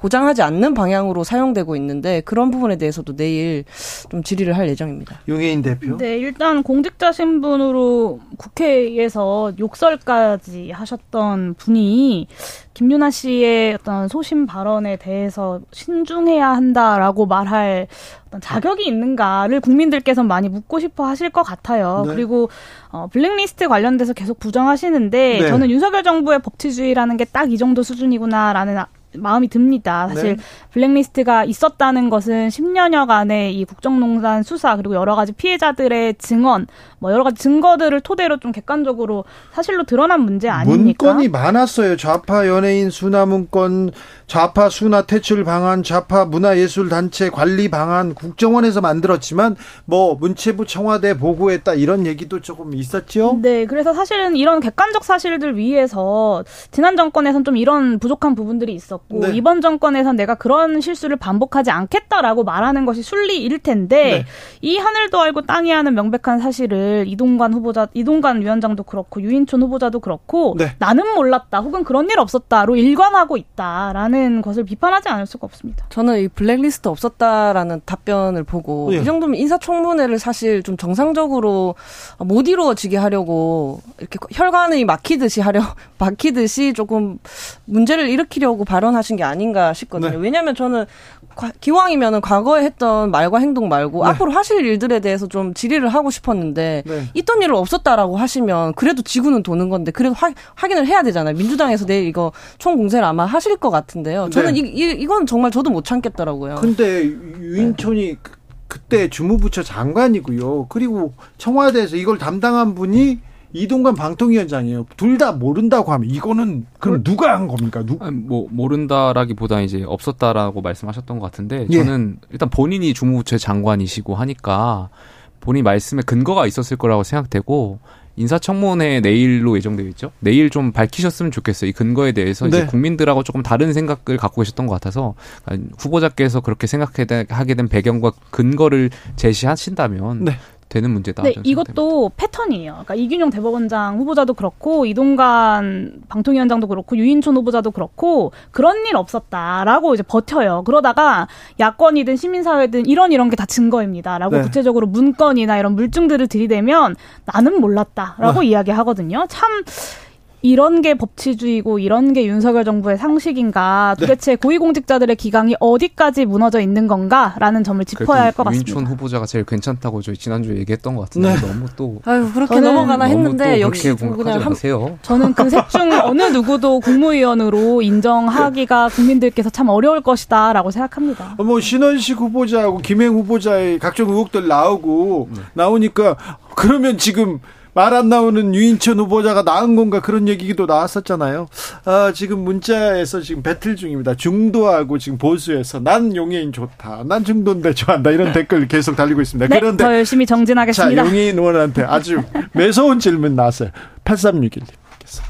Speaker 4: 보장하지 않는 방향으로 사용되고 있는데 그런 부분에 대해서도 내일 좀 질의를 할 예정입니다.
Speaker 1: 용해인 대표.
Speaker 5: 네, 일단 공직자 신분으로 국회에서 욕설까지 하셨던 분이 김윤아 씨의 어떤 소신 발언에 대해서 신중해야 한다라고 말할 어떤 자격이 있는가를 국민들께서 많이 묻고 싶어 하실 것 같아요. 네. 그리고 어, 블랙리스트 관련돼서 계속 부정하시는데 네. 저는 윤석열 정부의 법치주의라는 게 딱 이 정도 수준이구나라는 마음이 듭니다. 사실 네. 블랙리스트가 있었다는 것은 10년여간의 이 국정농단 수사 그리고 여러 가지 피해자들의 증언, 뭐 여러 가지 증거들을 토대로 좀 객관적으로 사실로 드러난 문제 아닙니까?
Speaker 1: 문건이 많았어요. 좌파 연예인 수나 문건, 좌파 수나 퇴출 방안, 좌파 문화예술 단체 관리 방안 국정원에서 만들었지만 뭐 문체부 청와대 보고했다 이런 얘기도 조금 있었죠.
Speaker 5: 네, 그래서 사실은 이런 객관적 사실들 위해서 지난 정권에선 좀 이런 부족한 부분들이 있었. 있었고 네. 이번 정권에서 내가 그런 실수를 반복하지 않겠다라고 말하는 것이 순리일 텐데 네. 이 하늘도 알고 땅이 아는 명백한 사실을 이동관 후보자 이동관 위원장도 그렇고 유인촌 후보자도 그렇고 네. 나는 몰랐다 혹은 그런 일 없었다로 일관하고 있다라는 것을 비판하지 않을 수가 없습니다.
Speaker 4: 저는 이 블랙리스트 없었다라는 답변을 보고 네. 이 정도면 인사청문회를 사실 좀 정상적으로 못 이루어지게 하려고 이렇게 혈관이 막히듯이 하려 막히듯이 조금 문제를 일으키려고 발언 발언하신 게 아닌가 싶거든요. 네. 왜냐하면 저는 기왕이면은 과거에 했던 말과 행동 말고 네. 앞으로 하실 일들에 대해서 좀 질의를 하고 싶었는데 네. 있던 일은 없었다라고 하시면 그래도 지구는 도는 건데 그래도 화, 확인을 해야 되잖아요. 민주당에서 내일 이거 총공세를 아마 하실 것 같은데요. 저는 네. 이, 이, 이건 정말 저도 못 참겠더라고요.
Speaker 1: 근데 유인촌이 그, 그때 주무부처 장관이고요. 그리고 청와대에서 이걸 담당한 분이 이동관 방통위원장이에요. 둘 다 모른다고 하면 이거는 그럼 누가 한 겁니까? 누?
Speaker 3: 아니, 뭐 모른다라기보다 이제 없었다라고 말씀하셨던 것 같은데 예. 저는 일단 본인이 주무부처 장관이시고 하니까 본인 말씀에 근거가 있었을 거라고 생각되고 인사청문회 내일로 예정되어 있죠. 내일 좀 밝히셨으면 좋겠어요. 이 근거에 대해서 네. 이제 국민들하고 조금 다른 생각을 갖고 계셨던 것 같아서 후보자께서 그렇게 생각하게 된 배경과 근거를 제시하신다면 네. 되는 문제다.
Speaker 5: 네, 이것도 패턴이에요. 그러니까 이균용 대법원장 후보자도 그렇고 이동관 방통위원장도 그렇고 유인촌 후보자도 그렇고 그런 일 없었다라고 이제 버텨요. 그러다가 야권이든 시민사회든 이런 이런 게 다 증거입니다라고 네. 구체적으로 문건이나 이런 물증들을 들이대면 나는 몰랐다라고 어. 이야기하거든요. 참 이런 게 법치주의고 이런 게 윤석열 정부의 상식인가
Speaker 1: 네.
Speaker 5: 도대체 고위공직자들의 기강이 어디까지 무너져 있는 건가라는 점을 짚어야 할 것 같습니다.
Speaker 3: 유인촌 후보자가 제일 괜찮다고 저희 지난주에 얘기했던 것 같은데
Speaker 1: 네.
Speaker 3: 너무 또
Speaker 4: 아유 그렇게 넘어가나 했는데 역시 그냥 한
Speaker 3: 마세요.
Speaker 5: 저는 그셋중 어느 누구도 국무위원으로 인정하기가 국민들께서 참 어려울 것이다라고 생각합니다.
Speaker 1: 어, 뭐 신원식 후보자하고 김행 후보자의 각종 의혹들 나오고
Speaker 3: 네.
Speaker 1: 나오니까 그러면 지금 말 안 나오는 유인천 후보자가 나은 건가 그런 얘기도 나왔었잖아요. 아, 지금 문자에서 지금 배틀 중입니다. 중도하고 지금 보수에서 난 용해인 좋다. 난 중도인데 좋아한다. 이런 댓글 계속 달리고 있습니다.
Speaker 5: 네,
Speaker 1: 그런데
Speaker 5: 더 열심히
Speaker 1: 자,
Speaker 5: 정진하겠습니다.
Speaker 1: 용해인 의원한테 아주 매서운 질문 나왔어요. 8361님께서.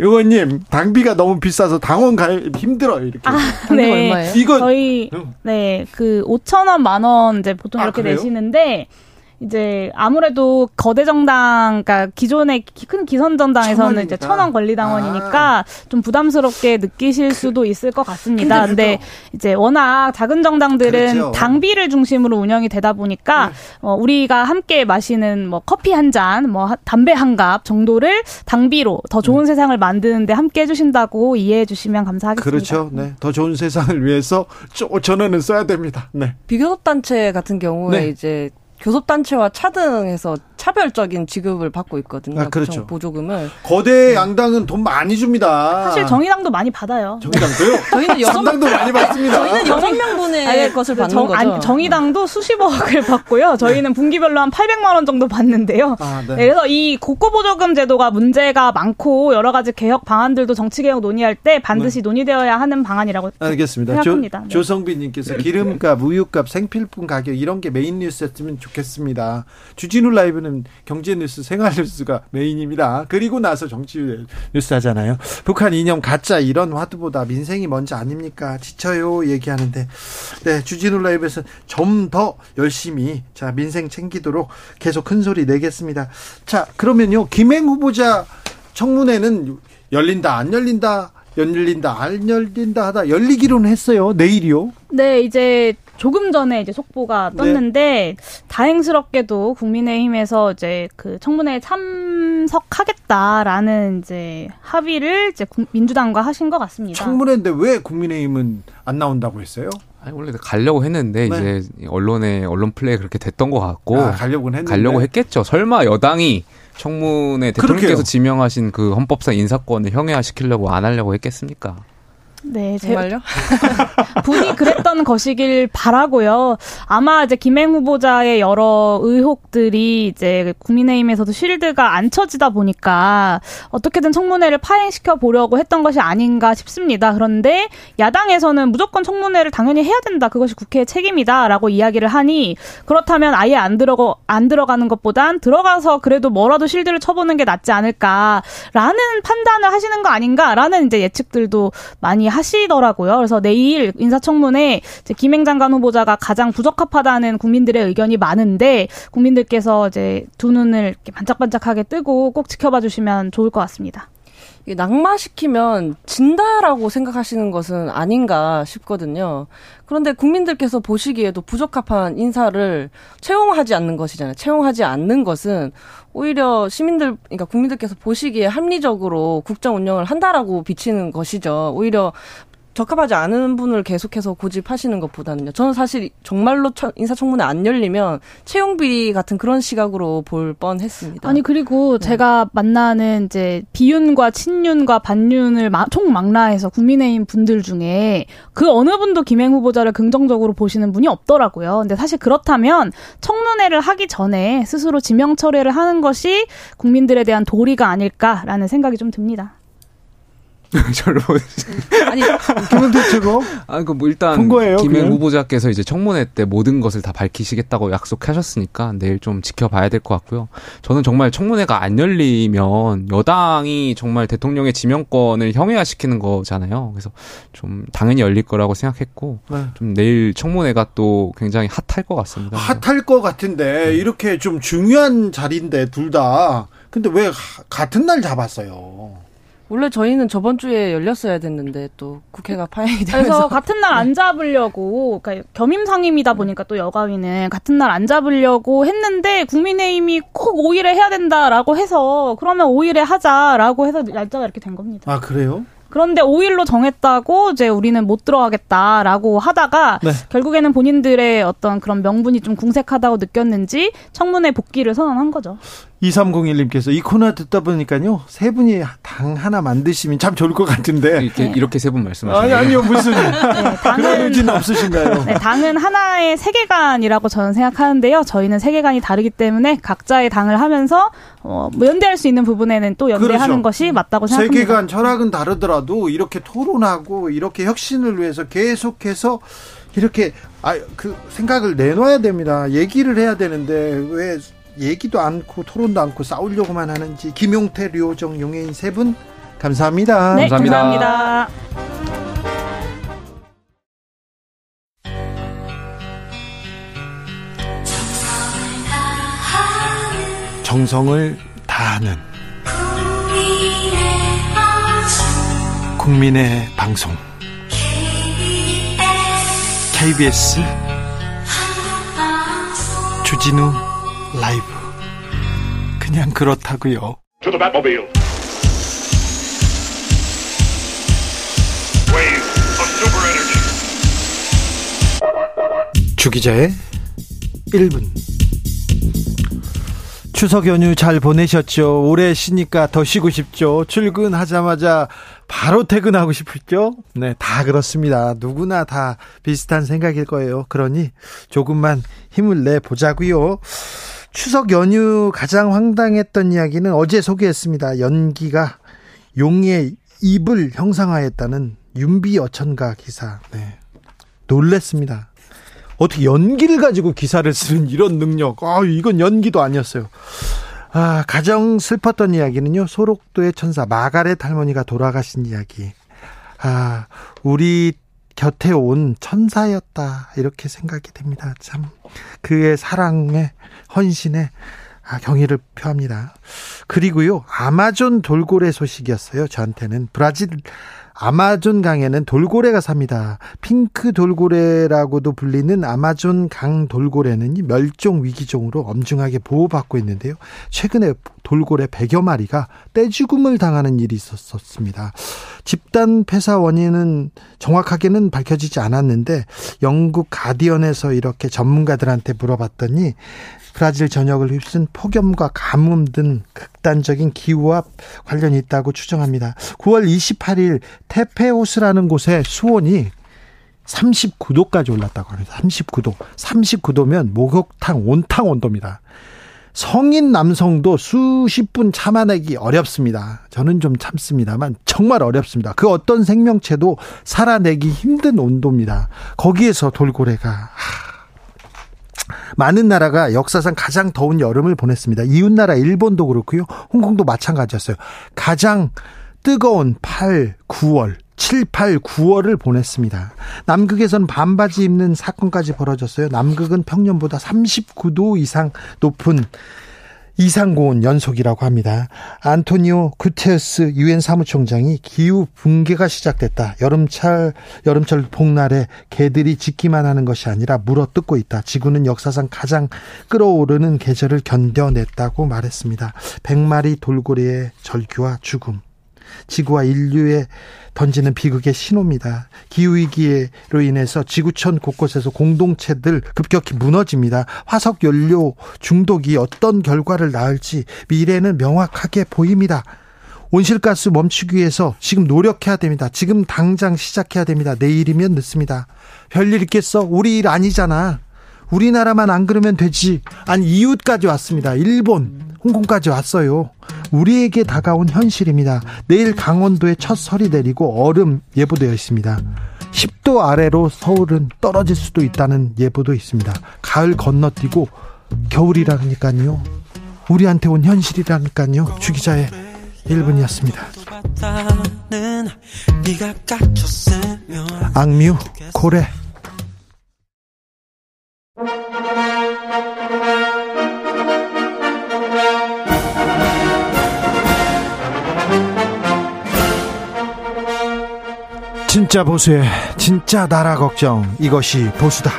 Speaker 1: 의원님, 당비가 너무 비싸서 당원 가입 힘들어요. 이렇게.
Speaker 5: 아,
Speaker 4: 당뇨 얼마예요?
Speaker 1: 이건
Speaker 5: 저희
Speaker 1: 응.
Speaker 5: 네그 5천 원, 만 원 이제 보통
Speaker 1: 아,
Speaker 5: 이렇게
Speaker 1: 그래요?
Speaker 5: 내시는데 이제 아무래도 거대 정당, 그러니까 기존의 기- 큰 기선 정당에서는 이제
Speaker 1: 천 원이니까.
Speaker 5: 천원 권리당원이니까 좀 부담스럽게 느끼실 수도 있을 것 같습니다.
Speaker 1: 근데
Speaker 5: 근데 이제 워낙 작은 정당들은
Speaker 1: 그렇죠.
Speaker 5: 당비를 중심으로 운영이 되다 보니까 어, 우리가 함께 마시는 뭐 커피 한 잔, 뭐 하- 담배 한 갑 정도를 당비로 더 좋은 세상을 만드는데 함께 해주신다고 이해해 주시면 감사하겠습니다.
Speaker 1: 그렇죠. 네. 더 좋은 세상을 위해서 5천 원은 써야 됩니다. 네.
Speaker 4: 비교섭 단체 같은 경우에
Speaker 1: 네.
Speaker 4: 이제 교섭단체와 차등해서 차별적인 지급을 받고 있거든요.
Speaker 1: 아, 그렇죠.
Speaker 4: 보조금을.
Speaker 1: 거대 양당은 돈 많이 줍니다.
Speaker 5: 사실 정의당도 많이 받아요.
Speaker 1: 정의당도요?
Speaker 4: 저희는 여섯 명,
Speaker 1: 정당도 많이 받습니다.
Speaker 4: 저희는 여섯 명분의 것을
Speaker 5: 그
Speaker 4: 받는
Speaker 5: 정,
Speaker 4: 거죠.
Speaker 5: 아니, 정의당도 수십억을 받고요. 저희는 분기별로 한 800만 원 정도 받는데요.
Speaker 1: 아, 네.
Speaker 5: 네, 그래서 이 국고 보조금 제도가 문제가 많고 여러 가지 개혁 방안들도 정치 개혁 논의할 때 반드시 논의되어야 하는 방안이라고
Speaker 1: 알겠습니다. 조,
Speaker 5: 생각합니다. 네.
Speaker 1: 조성빈님께서 기름값, 우유값, 생필품 가격 이런 게 메인 뉴스였으면 좋겠습니다. 주진우 라이브는 경제 뉴스, 생활 뉴스가 메인입니다. 그리고 나서 정치 뉴스 하잖아요. 북한 이념 가짜 이런 화두보다 민생이 먼저 아닙니까? 지쳐요 얘기하는데 네 주진우 라이브에서 좀 더 열심히 자 민생 챙기도록 계속 큰 소리 내겠습니다. 자 그러면요 김행 후보자 청문회는 열린다 안 열린다 열린다 안 열린다 하다 열리기로는 했어요 내일이요.
Speaker 5: 네, 이제 조금 전에 이제 속보가
Speaker 1: 네.
Speaker 5: 떴는데 다행스럽게도 국민의힘에서 이제 그 청문회에 참석하겠다라는 이제 합의를 이제 국- 민주당과 하신 것 같습니다.
Speaker 1: 청문회인데 왜 국민의힘은 안 나온다고 했어요?
Speaker 3: 아니, 원래 가려고 했는데
Speaker 1: 네.
Speaker 3: 이제 언론에 언론 플레이 그렇게 됐던 것 같고
Speaker 1: 아, 가려고는 했는데
Speaker 3: 가려고 했겠죠. 설마 여당이 청문회 대통령께서. 지명하신 그 헌법상 인사권을 형해화시키려고 안 하려고 했겠습니까?
Speaker 5: 네, 제,
Speaker 4: 정말요?
Speaker 5: 분이 그랬던 것이길 바라고요. 아마 이제 김행 후보자의 여러 의혹들이 이제 국민의힘에서도 실드가 안 쳐지다 보니까 어떻게든 청문회를 파행시켜 보려고 했던 것이 아닌가 싶습니다. 그런데 야당에서는 무조건 청문회를 당연히 해야 된다. 그것이 국회의 책임이다라고 이야기를 하니 그렇다면 아예 안 들어가 안 들어가는 것보단 들어가서 그래도 뭐라도 실드를 쳐보는 게 낫지 않을까라는 판단을 하시는 거 아닌가라는 이제 예측들도 많이 하 시더라고요. 그래서 내일 인사청문회 김행 장관 후보자가 가장 부적합하다는 국민들의 의견이 많은데 국민들께서 이제 두 눈을 이렇게 반짝반짝하게 뜨고 꼭 지켜봐 주시면 좋을 것 같습니다.
Speaker 4: 낙마시키면 진다라고 생각하시는 것은 아닌가 싶거든요. 그런데 국민들께서 보시기에도 부적합한 인사를 채용하지 않는 것이잖아요. 채용하지 않는 것은 오히려 시민들, 그러니까 국민들께서 보시기에 합리적으로 국정 운영을 한다라고 비치는 것이죠. 오히려 적합하지 않은 분을 계속해서 고집하시는 것보다는요. 저는 사실 정말로 청- 인사청문회 안 열리면 채용비 같은 그런 시각으로 볼 뻔했습니다.
Speaker 5: 아니 그리고 제가 만나는 이제 비윤과 친윤과 반윤을 마- 총망라해서 국민의힘 분들 중에 그 어느 분도 김행 후보자를 긍정적으로 보시는 분이 없더라고요. 근데 사실 그렇다면 청문회를 하기 전에 스스로 지명 철회를 하는 것이 국민들에 대한 도리가 아닐까라는 생각이 좀 듭니다.
Speaker 3: 저를
Speaker 4: 아니
Speaker 1: 김은태 최고
Speaker 3: 아, 그 뭐 일단
Speaker 1: 큰 거예요,
Speaker 3: 김행
Speaker 1: 그냥?
Speaker 3: 후보자께서 이제 청문회 때 모든 것을 다 밝히시겠다고 약속하셨으니까 내일 좀 지켜봐야 될 것 같고요. 저는 정말 청문회가 안 열리면 여당이 정말 대통령의 지명권을 형해화시키는 거잖아요. 그래서 좀 당연히 열릴 거라고 생각했고
Speaker 1: 네.
Speaker 3: 좀 내일 청문회가 또 굉장히 핫할 것 같습니다.
Speaker 1: 핫할 것 같은데 이렇게 좀 중요한 자리인데 둘 다 근데 왜 하- 같은 날 잡았어요?
Speaker 4: 원래 저희는 저번 주에 열렸어야 됐는데 또 국회가 파행이 되면서
Speaker 5: 그래서 같은 날 안 잡으려고 그러니까 겸임 상임이다 보니까 또 여가위는 같은 날 안 잡으려고 했는데 국민의힘이 꼭 5일에 해야 된다라고 해서 그러면 5일에 하자라고 해서 날짜가 이렇게 된 겁니다.
Speaker 1: 아 그래요?
Speaker 5: 그런데 5일로 정했다고 이제 우리는 못 들어가겠다라고 하다가
Speaker 1: 네.
Speaker 5: 결국에는 본인들의 어떤 그런 명분이 좀 궁색하다고 느꼈는지 청문회 복귀를 선언한 거죠.
Speaker 1: 2301님께서 이 코너 듣다 보니까요 세 분이 당 하나 만드시면 참 좋을 것 같은데
Speaker 3: 이렇게 이렇게 세 분 말씀하시는
Speaker 1: 아니 아니요 무슨
Speaker 5: 네,
Speaker 1: 그런
Speaker 5: 당은
Speaker 1: 의지는 없으신가요?
Speaker 5: 네, 당은 하나의 세계관이라고 저는 생각하는데요. 저희는 세계관이 다르기 때문에 각자의 당을 하면서 어, 뭐 연대할 수 있는 부분에는 또 연대하는
Speaker 1: 그렇죠.
Speaker 5: 것이 맞다고 생각합니다.
Speaker 1: 세계관 철학은 다르더라도 이렇게 토론하고 이렇게 혁신을 위해서 계속해서 이렇게 아 그 생각을 내놔야 됩니다. 얘기를 해야 되는데 왜 얘기도 않고 토론도 않고 싸우려고만 하는지 김용태, 류호정, 용해인 세 분 감사합니다.
Speaker 5: 네,
Speaker 3: 감사합니다.
Speaker 5: 감사합니다.
Speaker 1: 정성을 다하는 국민의 방송 KBS 주진우 라이브 그냥 그렇다고요. 주기자의 1분 추석 연휴 잘 보내셨죠? 올해 쉬니까 더 쉬고 싶죠? 출근하자마자 바로 퇴근하고 싶었죠? 네, 다 그렇습니다. 누구나 다 비슷한 생각일 거예요. 그러니 조금만 힘을 내 보자고요. 추석 연휴 가장 황당했던 이야기는 어제 소개했습니다. 연기가 용의 입을 형상화했다는 윤비 어천가 기사. 네. 놀랬습니다. 어떻게 연기를 가지고 기사를 쓰는 이런 능력. 아, 이건 연기도 아니었어요. 아, 가장 슬펐던 이야기는요. 소록도의 천사 마가렛 할머니가 돌아가신 이야기. 아, 우리 곁에 온 천사였다. 이렇게 생각이 됩니다. 참 그의 사랑에 헌신에 아, 경의를 표합니다. 그리고요. 아마존 돌고래 소식이었어요. 저한테는 브라질 아마존 강에는 돌고래가 삽니다. 핑크 돌고래라고도 불리는 아마존 강 돌고래는 멸종 위기종으로 엄중하게 보호받고 있는데요. 최근에 돌고래 100여 마리가 떼죽음을 당하는 일이 있었습니다. 집단 폐사 원인은 정확하게는 밝혀지지 않았는데 영국 가디언에서 이렇게 전문가들한테 물어봤더니 브라질 전역을 휩쓴 폭염과 가뭄 등 극단적인 기후와 관련이 있다고 추정합니다. 9월 28일 테페오스라는 곳의 수온이 39도까지 올랐다고 합니다. 39도. 39도면 목욕탕 온탕 온도입니다. 성인 남성도 수십 분 참아내기 어렵습니다. 저는 좀 참습니다만 정말 어렵습니다. 그 어떤 생명체도 살아내기 힘든 온도입니다. 거기에서 돌고래가 하, 많은 나라가 역사상 가장 더운 여름을 보냈습니다. 이웃나라 일본도 그렇고요. 홍콩도 마찬가지였어요. 가장 뜨거운 8, 9월 7, 8, 9월을 보냈습니다. 남극에서는 반바지 입는 사건까지 벌어졌어요. 남극은 평년보다 39도 이상 높은 이상 고온 연속이라고 합니다. 안토니오 구테스 유엔 사무총장이 기후 붕괴가 시작됐다. 여름철 여름철 복날에 개들이 짖기만 하는 것이 아니라 물어뜯고 있다. 지구는 역사상 가장 끓어오르는 계절을 견뎌냈다고 말했습니다. 100마리 돌고래의 절규와 죽음. 지구와 인류에 던지는 비극의 신호입니다. 기후위기로 인해서 지구촌 곳곳에서 공동체들 급격히 무너집니다. 화석 연료 중독이 어떤 결과를 낳을지 미래는 명확하게 보입니다. 온실가스 멈추기 위해서 지금 노력해야 됩니다. 지금 당장 시작해야 됩니다. 내일이면 늦습니다. 별일 있겠어? 우리 일 아니잖아. 우리나라만 안 그러면 되지. 아니, 이웃까지 왔습니다. 일본, 홍콩까지 왔어요. 우리에게 다가온 현실입니다. 내일 강원도에 첫 설이 내리고 얼음 예보되어 있습니다. 10도 아래로 서울은 떨어질 수도 있다는 예보도 있습니다. 가을 건너뛰고 겨울이라니까요. 우리한테 온 현실이라니까요. 주기자의 1분이었습니다. 악뮤 고래 진짜 보수의 진짜 나라 걱정 이것이 보수다.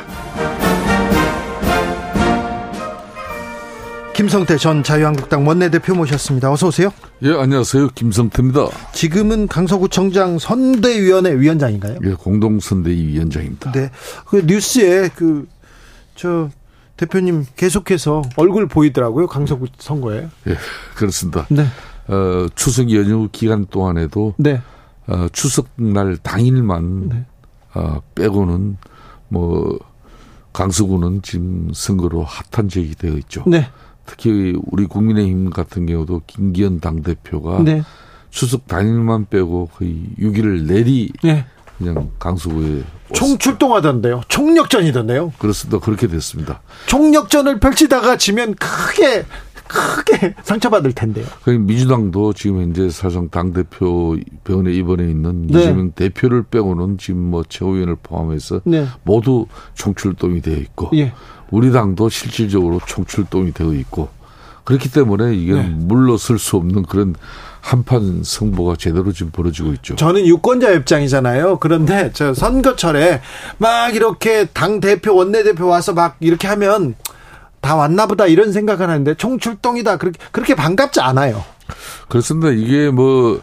Speaker 1: 김성태 전 자유한국당 원내대표 모셨습니다. 어서 오세요.
Speaker 6: 예, 안녕하세요. 김성태입니다.
Speaker 1: 지금은 강서구청장 선대위원회 위원장인가요?
Speaker 6: 예, 공동선대위 위원장입니다.
Speaker 1: 네. 그 뉴스에 그 저 대표님 계속해서 얼굴 보이더라고요. 강서구 선거에.
Speaker 6: 예, 그렇습니다.
Speaker 1: 네.
Speaker 6: 어, 추석 연휴 기간 동안에도
Speaker 1: 네.
Speaker 6: 어, 추석날 당일만
Speaker 1: 네.
Speaker 6: 어, 빼고는 뭐 강서구는 지금 선거로 핫한 지역이 되어 있죠.
Speaker 1: 네.
Speaker 6: 특히 우리 국민의힘 같은 경우도 김기현 당 대표가
Speaker 1: 네.
Speaker 6: 추석 당일만 빼고 거의 6일을 내리
Speaker 1: 네.
Speaker 6: 그냥 강서구에
Speaker 1: 총 출동하던데요. 총력전이던데요.
Speaker 6: 그렇습니다. 그렇게 됐습니다.
Speaker 1: 총력전을 펼치다가 지면 크게 크게 상처받을 텐데요.
Speaker 6: 그 민주당도 지금 현재 사실상 당 대표 병원에 입원해 있는
Speaker 1: 네.
Speaker 6: 이재명 대표를 빼고는 지금 뭐 최고위원을 포함해서
Speaker 1: 네.
Speaker 6: 모두 총출동이 되어 있고
Speaker 1: 예.
Speaker 6: 우리 당도 실질적으로 총출동이 되어 있고 그렇기 때문에 이게
Speaker 1: 네.
Speaker 6: 물러설 수 없는 그런 한판 승부가 제대로 지금 벌어지고 있죠.
Speaker 1: 저는 유권자 입장이잖아요. 그런데 저 선거철에 막 이렇게 당 대표 원내 대표 와서 막 이렇게 하면 다 왔나 보다 이런 생각을 하는데 총출동이다 그렇게 그렇게 반갑지 않아요.
Speaker 6: 그렇습니다. 이게 뭐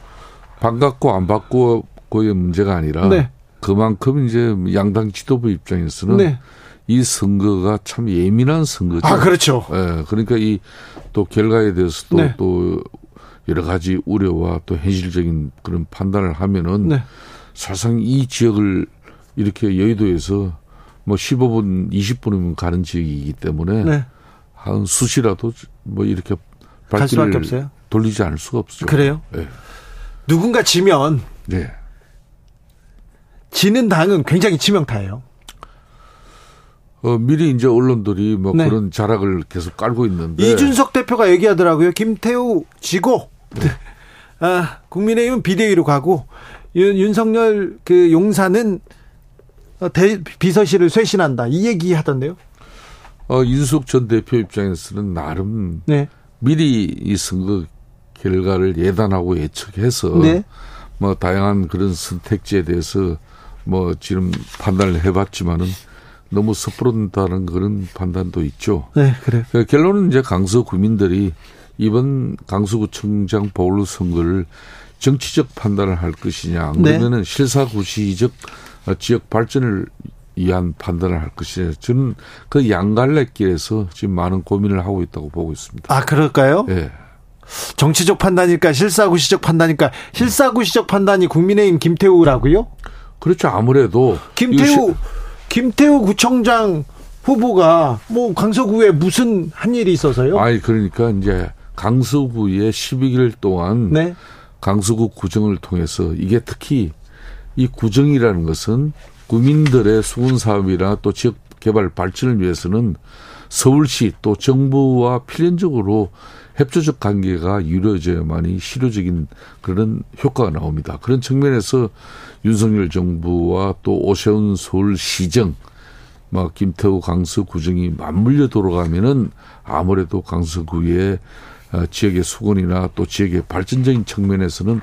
Speaker 6: 반갑고 안 받고의 문제가 아니라
Speaker 1: 네.
Speaker 6: 그만큼 이제 양당 지도부 입장에서는
Speaker 1: 네.
Speaker 6: 이 선거가 참 예민한 선거죠.
Speaker 1: 아 그렇죠.
Speaker 6: 예, 그러니까 이 또 결과에 대해서도
Speaker 1: 네.
Speaker 6: 또 여러 가지 우려와 또 현실적인 그런 판단을 하면은
Speaker 1: 네.
Speaker 6: 사실상 이 지역을 이렇게 여의도에서 뭐 15분, 20분이면 가는 지역이기 때문에
Speaker 1: 네.
Speaker 6: 한 수시라도 뭐 이렇게 발길을
Speaker 1: 없어요.
Speaker 6: 돌리지 않을 수가 없죠.
Speaker 1: 그래요?
Speaker 6: 예.
Speaker 1: 누군가 지면
Speaker 6: 네.
Speaker 1: 지는 당은 굉장히 치명타예요.
Speaker 6: 어, 미리 이제 언론들이 뭐
Speaker 1: 네.
Speaker 6: 그런 자락을 계속 깔고 있는데
Speaker 1: 이준석 대표가 얘기하더라고요. 김태우 지고 아, 국민의힘은 비대위로 가고 윤, 윤석열 그 용사는 어, 대, 비서실을 쇄신한다. 이 얘기 하던데요.
Speaker 6: 어, 윤석 전 대표 입장에서는 나름
Speaker 1: 네.
Speaker 6: 미리 이 선거 결과를 예단하고 예측해서
Speaker 1: 네.
Speaker 6: 뭐 다양한 그런 선택지에 대해서 뭐 지금 판단을 해봤지만은 너무 섣부른다는 그런 판단도 있죠.
Speaker 1: 네, 그래요.
Speaker 6: 그 결론은 이제 강서 구민들이 이번 강서구청장 보궐 선거를 정치적 판단을 할 것이냐, 안
Speaker 1: 네.
Speaker 6: 그러면은 실사구시적 어, 지역 발전을 위한 판단을 할 것이냐. 저는 그 양갈래길에서 지금 많은 고민을 하고 있다고 보고 있습니다.
Speaker 1: 아, 그럴까요?
Speaker 6: 예.
Speaker 1: 정치적 판단일까, 실사구시적 판단일까? 실사구시적 판단이 국민의힘 김태우라고요?
Speaker 6: 그렇죠. 아무래도
Speaker 1: 김태우, 김태우 구청장 후보가 뭐 강서구에 무슨 한 일이 있어서요?
Speaker 6: 아니 그러니까 이제 강서구에 12개월 동안
Speaker 1: 네.
Speaker 6: 강서구 구정을 통해서 이게 특히 이 구정이라는 것은 구민들의 수군 사업이나 또 지역 개발 발전을 위해서는 서울시 또 정부와 필연적으로 협조적 관계가 이루어져야만이 실효적인 그런 효과가 나옵니다. 그런 측면에서 윤석열 정부와 또 오세훈 서울시정 막 김태우 강서 구정이 맞물려 돌아가면은 아무래도 강서구의 어, 지역의 수건이나 또 지역의 발전적인 측면에서는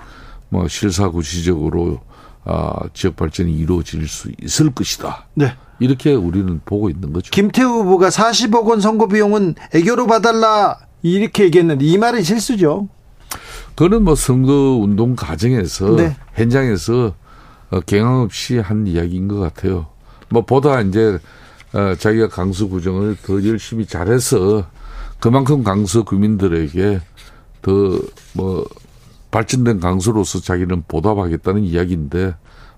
Speaker 6: 뭐 실사구시적으로 아, 지역 발전이 이루어질 수 있을 것이다.
Speaker 1: 네.
Speaker 6: 이렇게 우리는 보고 있는 거죠.
Speaker 1: 김태우 후보가 40억 원 선거 비용은 애교로 봐달라 이렇게 얘기했는데 이 말은 실수죠.
Speaker 6: 그거는 뭐 선거 운동 과정에서
Speaker 1: 네.
Speaker 6: 현장에서 어, 경황 없이 한 이야기인 것 같아요. 뭐 보다 이제 어, 자기가 강서 구정을 더 열심히 잘해서 그만큼 강서 구민들에게 더 뭐 발전된 강서로서 자기는 보답하겠다는 이야기인데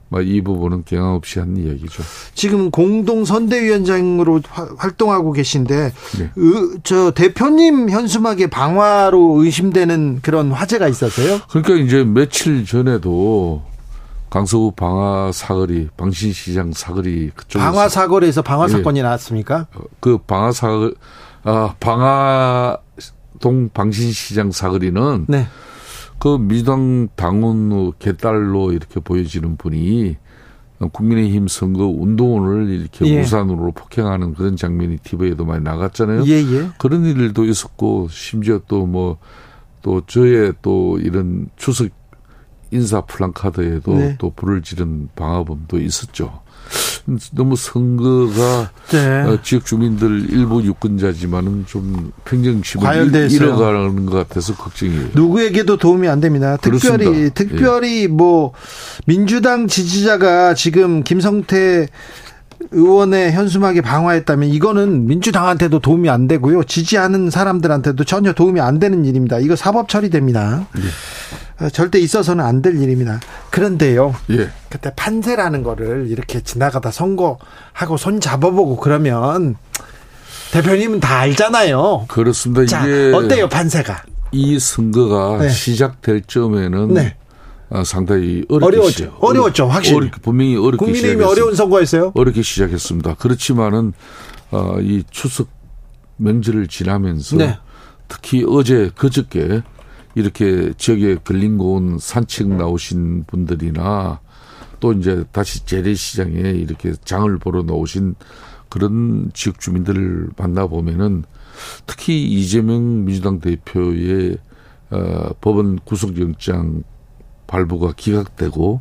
Speaker 6: 뭐이 부분은 경황 없이 한 이야기죠.
Speaker 1: 지금 공동 선대위원장으로 화- 활동하고 계신데
Speaker 6: 네.
Speaker 1: 으, 저 대표님 현수막에 방화로 의심되는 그런 화제가 있어서요.
Speaker 6: 그러니까 이제 며칠 전에도 강서구 방화 사거리, 방신시장 사거리 그쪽에서
Speaker 1: 방화 사거리에서 방화
Speaker 6: 예.
Speaker 1: 사건이 나왔습니까?
Speaker 6: 그 방화 사 아, 방화동 방신시장 사거리는
Speaker 1: 네.
Speaker 6: 그 민주당 당원 개딸로 이렇게 보여지는 분이 국민의힘 선거 운동원을 이렇게
Speaker 1: 예.
Speaker 6: 우산으로 폭행하는 그런 장면이 TV에도 많이 나갔잖아요.
Speaker 1: 예, 예.
Speaker 6: 그런 일도 있었고 심지어 또 뭐 또 저의 또 이런 추석 인사 플랜카드에도
Speaker 1: 네.
Speaker 6: 또 불을 지른 방화범도 있었죠. 너무 선거가
Speaker 1: 네.
Speaker 6: 어, 지역 주민들 일부 유권자지만은 좀 평정심을. 잃어가는 것 같아서 걱정이에요.
Speaker 1: 누구에게도 도움이 안 됩니다. 특별히
Speaker 6: 그렇습니다. 예.
Speaker 1: 특별히 뭐 민주당 지지자가 지금 김성태 의원의 현수막에 방화했다면 이거는 민주당한테도 도움이 안 되고요. 지지하는 사람들한테도 전혀 도움이 안 되는 일입니다. 이거 사법 처리됩니다. 어, 절대 있어서는 안 될 일입니다. 그런데요.
Speaker 6: 예.
Speaker 1: 그때 판세라는 거를 이렇게 지나가다 선거하고 손 잡아보고 그러면 대표님은 다 알잖아요.
Speaker 6: 그렇습니다.
Speaker 1: 자,
Speaker 6: 이게
Speaker 1: 어때요, 판세가?
Speaker 6: 이 선거가
Speaker 1: 네.
Speaker 6: 시작될 점에는
Speaker 1: 네.
Speaker 6: 어, 상당히 어렵게
Speaker 1: 어려웠죠.
Speaker 6: 시작-
Speaker 1: 어려웠죠, 확실히.
Speaker 6: 어렵게, 분명히 어렵게
Speaker 1: 국민의힘이
Speaker 6: 시작했습니다.
Speaker 1: 어려운 선거였어요?
Speaker 6: 어렵게 시작했습니다. 그렇지만은 어, 이 추석 명절을 지나면서
Speaker 1: 네.
Speaker 6: 특히 어제 그저께 이렇게 지역에 걸린 고 온 산책 나오신 분들이나 또 이제 다시 재래시장에 이렇게 장을 보러 나오신 그런 지역 주민들을 만나보면은 특히 이재명 민주당 대표의 어, 법원 구속영장 발부가 기각되고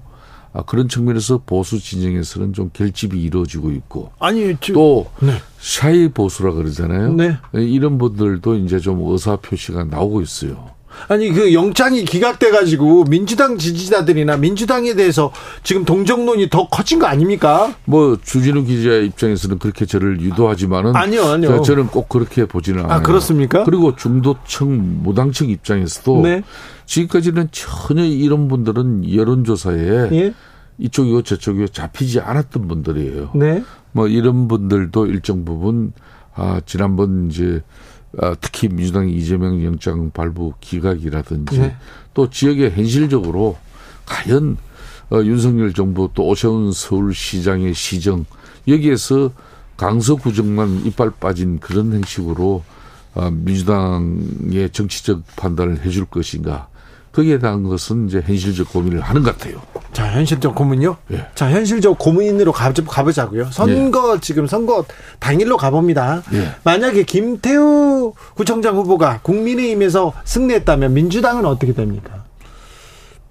Speaker 6: 아, 그런 측면에서 보수 진영에서는 좀 결집이 이루어지고 있고
Speaker 1: 아니, 저,
Speaker 6: 또
Speaker 1: 네.
Speaker 6: 샤이 보수라 그러잖아요.
Speaker 1: 네.
Speaker 6: 이런 분들도 이제 좀 의사 표시가 나오고 있어요.
Speaker 1: 아니 그 영장이 기각돼 가지고 민주당 지지자들이나 민주당에 대해서 지금 동정론이 더 커진 거 아닙니까?
Speaker 6: 뭐 주진우 기자의 입장에서는 그렇게 저를 유도하지만은
Speaker 1: 아니요, 아니요.
Speaker 6: 저- 저는 꼭 그렇게 보지는 않아요.
Speaker 1: 그렇습니까?
Speaker 6: 그리고 중도층 무당층 입장에서도
Speaker 1: 네.
Speaker 6: 지금까지는 전혀 이런 분들은 여론조사에
Speaker 1: 예.
Speaker 6: 이쪽이고 저쪽이고 잡히지 않았던 분들이에요.
Speaker 1: 네.
Speaker 6: 뭐 이런 분들도 일정 부분 아 지난번 이제 아, 특히 민주당 이재명 영장 발부 기각이라든지
Speaker 1: 네.
Speaker 6: 또 지역에 현실적으로 과연 어, 윤석열 정부 또 오세훈 서울시장의 시정 여기에서 강서구정만 이빨 빠진 그런 행식으로 어, 민주당의 정치적 판단을 해줄 것인가 거기에 대한 것은 이제 현실적 고민을 하는 것 같아요.
Speaker 1: 자, 현실적 고민요?
Speaker 6: 예.
Speaker 1: 자, 현실적 고민으로 가, 가보자고요. 선거 지금 선거 당일로 가봅니다.
Speaker 6: 예.
Speaker 1: 만약에 김태우 구청장 후보가 국민의힘에서 승리했다면 민주당은 어떻게 됩니까?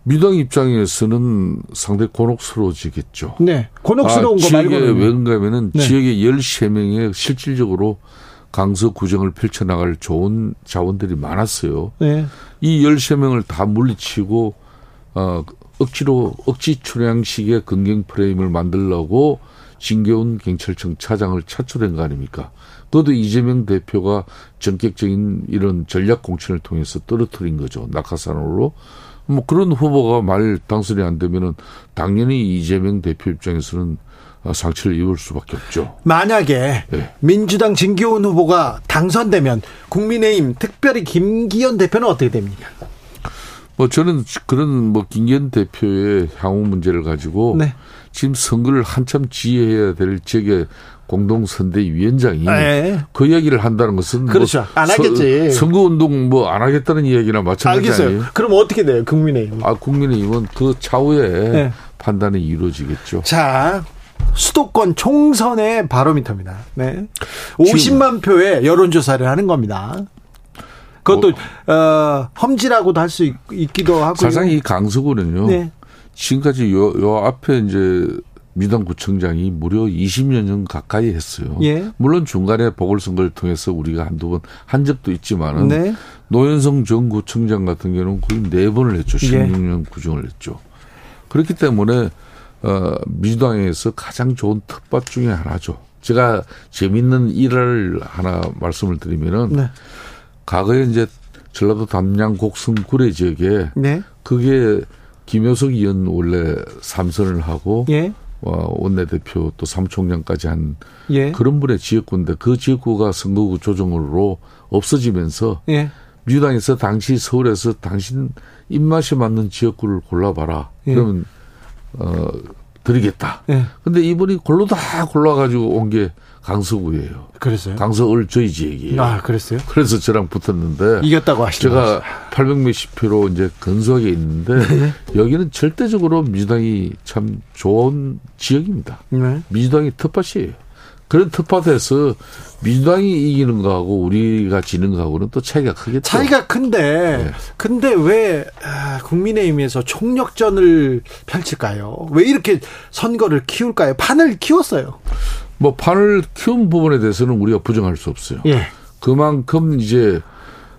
Speaker 6: 민주당 입장에서는 상당히 곤혹스러워지겠죠.
Speaker 1: 네. 곤혹스러운
Speaker 6: 아,
Speaker 1: 거
Speaker 6: 지역에
Speaker 1: 말고는
Speaker 6: 왜 그런가면은
Speaker 1: 네.
Speaker 6: 지역에 13명의 실질적으로 강서 구정을 펼쳐나갈 좋은 자원들이 많았어요.
Speaker 1: 네.
Speaker 6: 이 13명을 다 물리치고 어 억지로 억지 춘향식의 긍정 프레임을 만들려고 진교훈 경찰청 차장을 차출한 거 아닙니까? 그것도 이재명 대표가 전격적인 이런 전략 공천을 통해서 떨어뜨린 거죠. 낙하산으로. 뭐 그런 후보가 말 당선이 안 되면은 당연히 이재명 대표 입장에서는 아, 상처를 입을 수밖에 없죠.
Speaker 1: 만약에
Speaker 6: 네.
Speaker 1: 민주당 진기훈 후보가 당선되면 국민의힘 특별히 김기현 대표는 어떻게 됩니까?
Speaker 6: 뭐 저는 그런 뭐 김기현 대표의 향후 문제를 가지고
Speaker 1: 네.
Speaker 6: 지금 선거를 한참 지휘해야 될 지역의 공동선대위원장이
Speaker 1: 네.
Speaker 6: 그 이야기를 한다는 것은
Speaker 1: 그렇죠.
Speaker 6: 뭐
Speaker 1: 안 하겠지.
Speaker 6: 선- 선거운동 뭐 안 하겠다는 이야기나 마찬가지
Speaker 1: 알겠어요.
Speaker 6: 아니에요?
Speaker 1: 그럼 어떻게 돼요, 국민의힘?
Speaker 6: 아 국민의힘은 그 차후에
Speaker 1: 네.
Speaker 6: 판단이 이루어지겠죠.
Speaker 1: 자, 수도권 총선의 바로미터입니다. 네. 50만 표의 여론조사를 하는 겁니다. 그것도, 어, 험지라고도 할 수 있기도 하고.
Speaker 6: 사실상 이 강서구는요.
Speaker 1: 네.
Speaker 6: 지금까지 요, 요 앞에 이제 민당 구청장이 무려 20년 전 가까이 했어요.
Speaker 1: 예.
Speaker 6: 물론 중간에 보궐선거를 통해서 우리가 한두 번 한 적도 있지만은
Speaker 1: 네.
Speaker 6: 노현성 전 구청장 같은 경우는 거의 네 번을 했죠.
Speaker 1: 예.
Speaker 6: 16년 구정을 했죠. 그렇기 때문에 어, 민주당에서 가장 좋은 텃밭 중에 하나죠. 제가 재밌는 일을 하나 말씀을 드리면은
Speaker 1: 네.
Speaker 6: 과거에 이제 전라도 담양 곡성 구례 지역에
Speaker 1: 네.
Speaker 6: 그게 김효석 의원 원래 삼선을 하고
Speaker 1: 예.
Speaker 6: 어, 원내대표 또 사무총장까지 한
Speaker 1: 예.
Speaker 6: 그런 분의 지역구인데 그 지역구가 선거구 조정으로 없어지면서
Speaker 1: 예.
Speaker 6: 민주당에서 당시 서울에서 당신 입맛에 맞는 지역구를 골라봐라.
Speaker 1: 예.
Speaker 6: 그러면 어 드리겠다.
Speaker 1: 예.
Speaker 6: 근데 이분이 골로 다 골라가지고 온 게 강서구예요.
Speaker 1: 그랬어요.
Speaker 6: 강서을 저희 지역이에요.
Speaker 1: 아, 그랬어요?
Speaker 6: 그래서 저랑 붙었는데
Speaker 1: 이겼다고 하시죠.
Speaker 6: 제가 800 몇십 표로 이제 근소하게 있는데
Speaker 1: 네.
Speaker 6: 여기는 절대적으로 민주당이 참 좋은 지역입니다.
Speaker 1: 네.
Speaker 6: 민주당이 텃밭이에요. 그런 텃밭에서 민주당이 이기는 거하고 우리가 지는 거하고는 또 차이가 크겠죠.
Speaker 1: 차이가 큰데
Speaker 6: 네.
Speaker 1: 근데 왜 아, 국민의힘에서 총력전을 펼칠까요? 왜 이렇게 선거를 키울까요? 판을 키웠어요.
Speaker 6: 뭐 판을 키운 부분에 대해서는 우리가 부정할 수 없어요.
Speaker 1: 예.
Speaker 6: 그만큼 이제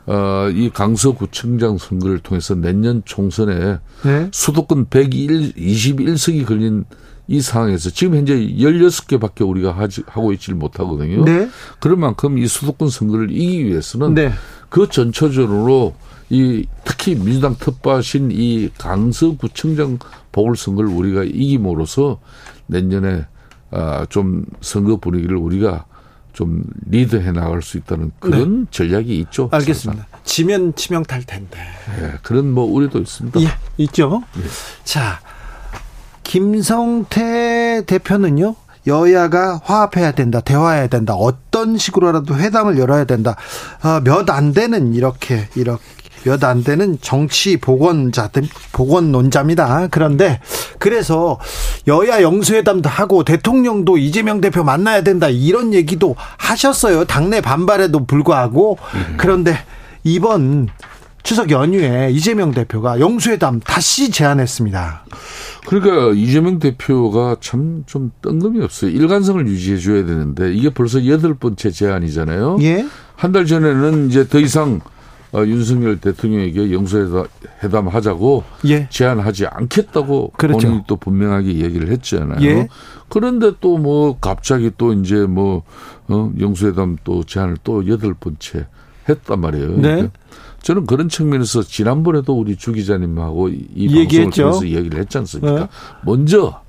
Speaker 6: 어, 이 강서구청장 선거를 통해서 내년 총선에
Speaker 1: 네.
Speaker 6: 수도권 121, 21석이 걸린 이 상황에서 지금 현재 16개밖에 우리가 하지, 하고 있지를 못하거든요.
Speaker 1: 네.
Speaker 6: 그런 만큼 이 수도권 선거를 이기기 위해서는
Speaker 1: 네.
Speaker 6: 그 전초전으로 이 특히 민주당 텃밭인 이 강서구청장 보궐선거를 우리가 이김으로써 내년에 아, 좀 선거 분위기를 우리가 좀 리드해 나갈 수 있다는 그런 전략이 있죠.
Speaker 1: 네. 알겠습니다. 지면 치명탈 텐데.
Speaker 6: 예, 그런 뭐 우려도 있습니다.
Speaker 1: 예, 있죠. 자, 김성태 대표는요. 여야가 화합해야 된다, 대화해야 된다, 어떤 식으로라도 회담을 열어야 된다. 아, 몇안 되는 이렇게 이렇게 몇 안 되는 정치 복원자들 복원론자입니다. 그런데 그래서 여야 영수회담도 하고 대통령도 이재명 대표 만나야 된다 이런 얘기도 하셨어요. 당내 반발에도 불구하고 그런데 이번 추석 연휴에 이재명 대표가 영수회담 다시 제안했습니다.
Speaker 6: 그러니까 이재명 대표가 참 좀 뜬금이 없어요. 일관성을 유지해 줘야 되는데 이게 벌써 여덟 번째 제안이잖아요.
Speaker 1: 예?
Speaker 6: 한 달 전에는 이제 더 이상 어, 윤석열 대통령에게 영수회담 하자고
Speaker 1: 예.
Speaker 6: 제안하지 않겠다고
Speaker 1: 그렇죠.
Speaker 6: 본인이 또 분명하게 얘기를 했잖아요.
Speaker 1: 예.
Speaker 6: 그런데 또 뭐 갑자기 또 이제 뭐 어, 영수회담 또 제안을 또 여덟 번째 했단 말이에요.
Speaker 1: 네.
Speaker 6: 그러니까 저는 그런 측면에서 지난번에도 우리 주 기자님하고 이- 이
Speaker 1: 얘기했죠.
Speaker 6: 방송을 통해서 얘기를 했지 않습니까?
Speaker 1: 네.
Speaker 6: 먼저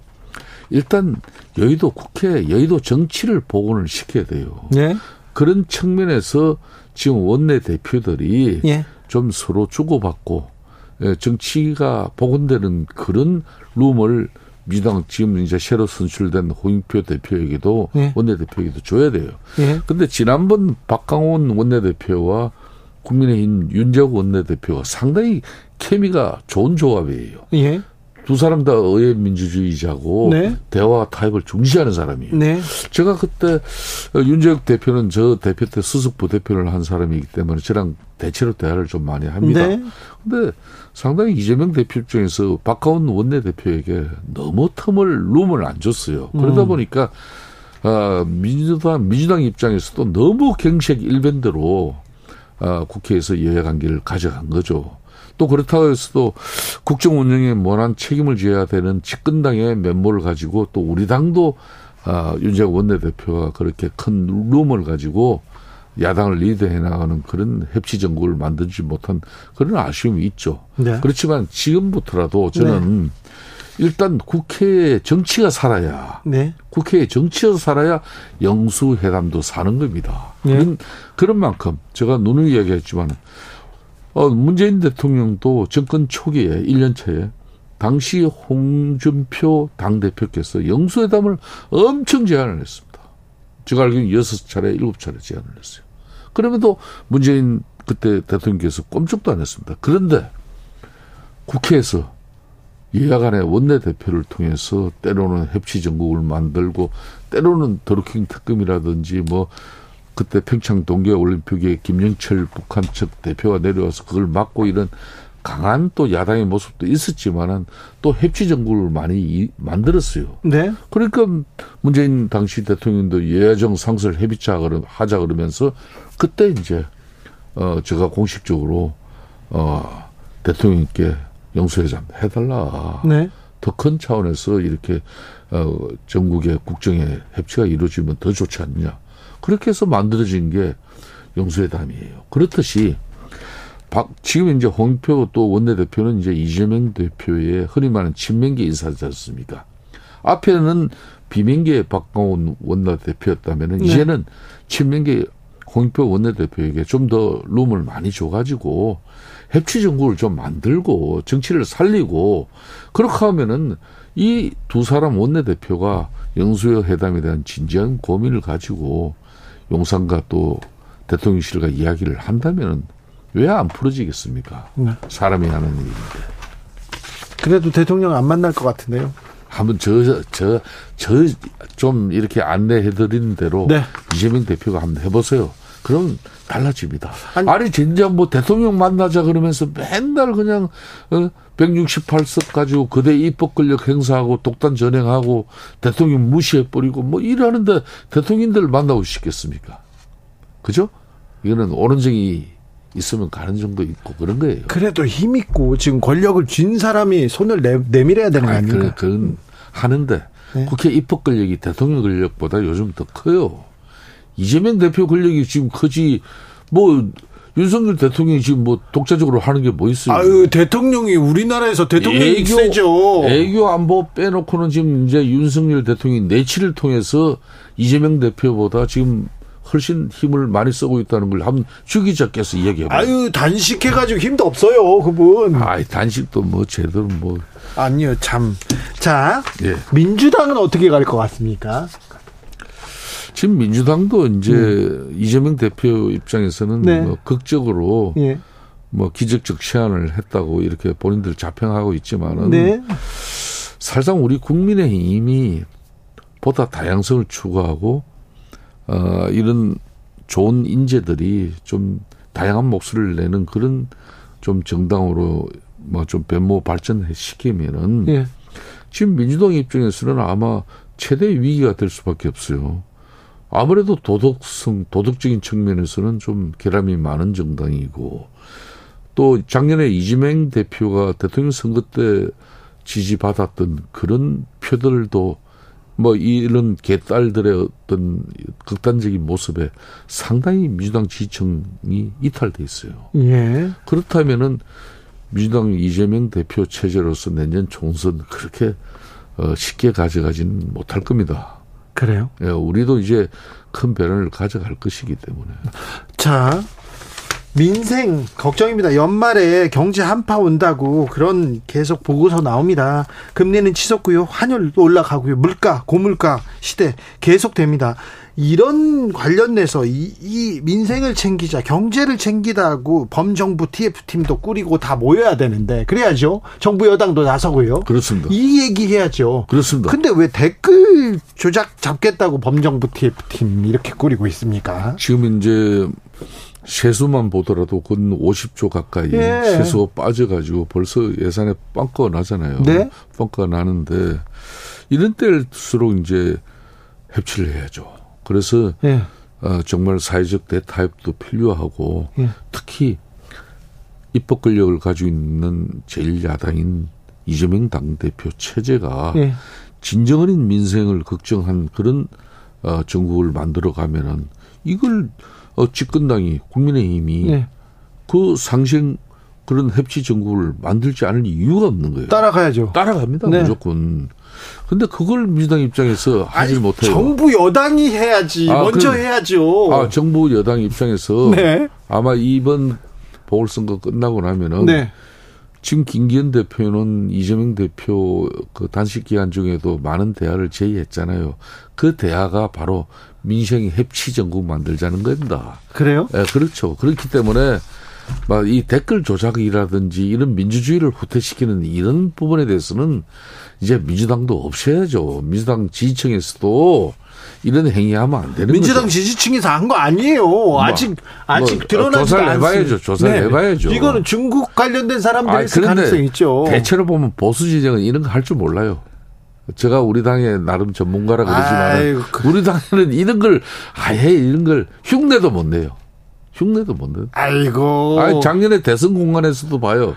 Speaker 6: 일단 여의도 국회 여의도 정치를 복원을 시켜야 돼요.
Speaker 1: 예?
Speaker 6: 그런 측면에서 지금 원내 대표들이
Speaker 1: 예.
Speaker 6: 좀 서로 주고받고 예, 정치가 복원되는 그런 룸을 민주당 지금 이제 새로 선출된 홍익표 대표에게도
Speaker 1: 예.
Speaker 6: 원내대표에게도 줘야 돼요.
Speaker 1: 예.
Speaker 6: 근데 지난번 박강원 원내대표와 국민의힘 윤재욱 원내대표가 상당히 케미가 좋은 조합이에요.
Speaker 1: 예.
Speaker 6: 두 사람 다 의회 민주주의자고
Speaker 1: 네.
Speaker 6: 대화 타입을 중시하는 사람이에요.
Speaker 1: 네.
Speaker 6: 제가 그때 어, 윤재욱 대표는 저 대표 때 수석 부대표를 한 사람이기 때문에 저랑 대체로 대화를 좀 많이 합니다.
Speaker 1: 네.
Speaker 6: 근데 상당히 이재명 대표 입장에서 박가원 원내대표에게 너무 틈을 룸을 안 줬어요. 그러다
Speaker 1: 음.
Speaker 6: 보니까 아, 민주당 민주당 입장에서도 너무 경색 일변대로 아, 국회에서 여야 관계를 가져간 거죠. 또 그렇다고 해서도 국정 운영에 원한 책임을 져야 되는 집권당의 면모를 가지고 또 우리 당도 아, 윤재욱 원내대표가 그렇게 큰 룸을 가지고 야당을 리드해 나가는 그런 협치 정국을 만들지 못한 그런 아쉬움이 있죠.
Speaker 1: 네.
Speaker 6: 그렇지만 지금부터라도 저는 일단 국회에 정치가 살아야
Speaker 1: 네.
Speaker 6: 국회에 정치가 살아야 영수회담도 사는 겁니다.
Speaker 1: 예.
Speaker 6: 그런, 그런 만큼 제가 누누이 이야기했지만 어, 문재인 대통령도 정권 초기에 1년 차에 당시 홍준표 당대표께서 영수회담을 엄청 제안을 했습니다. 제가 알기로는 6차례, 7차례 제안을 했어요. 그럼에도 문재인 그때 대통령께서 꼼짝도 안 했습니다. 그런데 국회에서 여야 간의 원내대표를 통해서 때로는 협치 정국을 만들고 때로는 드루킹 특검이라든지 뭐 그때 평창 동계 올림픽에 김영철 북한 측 대표가 내려와서 그걸 막고 이런 강한 또 야당의 모습도 있었지만은 또 협치 정국을 많이 이- 만들었어요.
Speaker 1: 네.
Speaker 6: 그러니까 문재인 당시 대통령도 여야정 상설 협의차 그러- 하자 그러면서 그때 이제 어 제가 공식적으로 어 대통령께 영수회담 해달라.
Speaker 1: 네.
Speaker 6: 더 큰 차원에서 이렇게 어 전국의 국정의 협치가 이루어지면 더 좋지 않냐. 그렇게 해서 만들어진 게 영수회담이에요. 그렇듯이 박, 지금 이제 홍표 또 원내대표는 이제 이재명 대표의 흔히 말하는 친명계 인사지 않습니까? 앞에는 비명계 박광원 원내대표였다면은
Speaker 1: 네.
Speaker 6: 이제는 친명계 홍표 원내대표에게 좀 더 룸을 많이 줘가지고 협치 정국을 좀 만들고 정치를 살리고 그렇게 하면은 이 두 사람 원내 대표가 영수회 회담에 대한 진지한 고민을 가지고 용산과 또 대통령실과 이야기를 한다면은 왜 안 풀어지겠습니까?
Speaker 1: 네.
Speaker 6: 사람이 하는 일인데.
Speaker 1: 그래도 대통령 안 만날 것 같은데요.
Speaker 6: 한번 저 저 저 좀 이렇게 안내해 드리는 대로
Speaker 1: 네.
Speaker 6: 이재명 대표가 한번 해보세요. 그럼 달라집니다.
Speaker 1: 아니-
Speaker 6: 아니, 진짜 뭐 대통령 만나자 그러면서 맨날 그냥 어, 168석 가지고 그대 입법 권력 행사하고 독단 전행하고 대통령 무시해 버리고 뭐 이러는데 대통령들 만나고 싶겠습니까? 그죠? 이거는 오른정이 있으면 가는 정도 있고 그런 거예요.
Speaker 1: 그래도 힘 있고 지금 권력을 쥔 사람이 손을 내, 내밀어야 되는 거
Speaker 6: 아니,
Speaker 1: 아닙니까?
Speaker 6: 그, 그건 하는데
Speaker 1: 네.
Speaker 6: 국회 입법 권력이 대통령 권력보다 요즘 더 커요. 이재명 대표 권력이 지금 크지 뭐 윤석열 대통령이 지금 뭐 독자적으로 하는 게 뭐 있어요?
Speaker 1: 아유 대통령이 우리나라에서 대통령이
Speaker 6: 애교,
Speaker 1: 세죠.
Speaker 6: 애교 안보 빼놓고는 지금 이제 윤석열 대통령이 내치를 통해서 이재명 대표보다 지금 훨씬 힘을 많이 쓰고 있다는 걸 한번 주 기자께서 이야기해봐요.
Speaker 1: 아유 단식해가지고 힘도 없어요 그분.
Speaker 6: 아이, 단식도 뭐 제대로 뭐
Speaker 1: 아니요 참. 자
Speaker 6: 예.
Speaker 1: 민주당은 어떻게 갈 것 같습니까?
Speaker 6: 지금 민주당도 이제 이재명 대표 입장에서는
Speaker 1: 네.
Speaker 6: 뭐 극적으로
Speaker 1: 예.
Speaker 6: 뭐 기적적 시안을 했다고 이렇게 본인들 자평하고 있지만은
Speaker 1: 네.
Speaker 6: 사실상 우리 국민의힘이 보다 다양성을 추구하고 어 이런 좋은 인재들이 좀 다양한 목소리를 내는 그런 좀 정당으로 뭐 좀 변모 발전시키면은
Speaker 1: 예.
Speaker 6: 지금 민주당 입장에서는 아마 최대 위기가 될 수밖에 없어요. 아무래도 도덕성, 도덕적인 측면에서는 좀 결함이 많은 정당이고, 또 작년에 이재명 대표가 대통령 선거 때 지지받았던 그런 표들도 뭐 이런 개딸들의 어떤 극단적인 모습에 상당히 민주당 지지층이 이탈돼 있어요.
Speaker 1: 예.
Speaker 6: 그렇다면은 민주당 이재명 대표 체제로서 내년 총선 그렇게 어, 쉽게 가져가지는 못할 겁니다.
Speaker 1: 그래요.
Speaker 6: 예, 우리도 이제 큰 변화를 가져갈 것이기 때문에.
Speaker 1: 자, 민생 걱정입니다. 연말에 경제 한파 온다고 그런 계속 보고서 나옵니다. 금리는 치솟고요. 환율도 올라가고요. 물가, 고물가 시대 계속됩니다. 이런 관련돼서 이, 이 민생을 챙기자, 경제를 챙기다고 범정부 TF팀도 꾸리고 다 모여야 되는데 그래야죠. 정부 여당도 나서고요.
Speaker 6: 그렇습니다.
Speaker 1: 이 얘기 해야죠.
Speaker 6: 그렇습니다.
Speaker 1: 근데 왜 댓글 조작 잡겠다고 범정부 TF팀 이렇게 꾸리고 있습니까?
Speaker 6: 지금 이제 세수만 보더라도 근 50조 가까이
Speaker 1: 예.
Speaker 6: 세수가 빠져가지고 벌써 예산에 빵꾸가 나잖아요.
Speaker 1: 네.
Speaker 6: 빵꾸가 나는데 이런 때일수록 이제 협치를 해야죠. 그래서
Speaker 1: 예.
Speaker 6: 어, 정말 사회적 대타협도 필요하고
Speaker 1: 예.
Speaker 6: 특히 입법 권력을 가지고 있는 제1야당인 이재명 당대표 체제가
Speaker 1: 예.
Speaker 6: 진정한 민생을 걱정한 그런 어, 정국을 만들어 가면은 이걸 어, 집권당이 국민의힘이
Speaker 1: 예.
Speaker 6: 그 상생 그런 협치 정국을 만들지 않을 이유가 없는 거예요.
Speaker 1: 따라가야죠.
Speaker 6: 따라갑니다
Speaker 1: 네.
Speaker 6: 무조건. 근데 그걸 민주당 입장에서 하지 못해요.
Speaker 1: 정부 여당이 해야지.
Speaker 6: 아,
Speaker 1: 먼저
Speaker 6: 그럼-
Speaker 1: 해야죠.
Speaker 6: 아 정부 여당 입장에서
Speaker 1: 네.
Speaker 6: 아마 이번 보궐선거 끝나고 나면은
Speaker 1: 네.
Speaker 6: 지금 김기현 대표는 이재명 대표 그 단식 기간 중에도 많은 대화를 제의했잖아요. 그 대화가 바로 민생 협치 정국 만들자는 겁니다.
Speaker 1: 그래요?
Speaker 6: 예, 그렇죠. 그렇기 때문에 막 이 댓글 조작이라든지 이런 민주주의를 후퇴시키는 이런 부분에 대해서는 이제 민주당도 없애야죠. 민주당 지지층에서도 이런 행위하면 안 되는
Speaker 1: 민주당
Speaker 6: 거죠.
Speaker 1: 지지층에서 한 거 아니에요. 아직 아직
Speaker 6: 뭐,
Speaker 1: 드러나지
Speaker 6: 조사를. 해봐야죠. 조사를 해봐야죠.
Speaker 1: 이거는 중국 관련된 사람들이
Speaker 6: 아니,
Speaker 1: 있을 가능성 있죠.
Speaker 6: 대체로 보면 보수 진영은 이런 거 할 줄 몰라요. 제가 우리 당의 나름 전문가라 그러지만
Speaker 1: 아이고, 그-
Speaker 6: 우리 당에는 이런 걸 아예 이런 걸 흉내도 못 내요. 흉내도 못 내요.
Speaker 1: 아이고.
Speaker 6: 아니, 작년에 대선 공간에서도 봐요.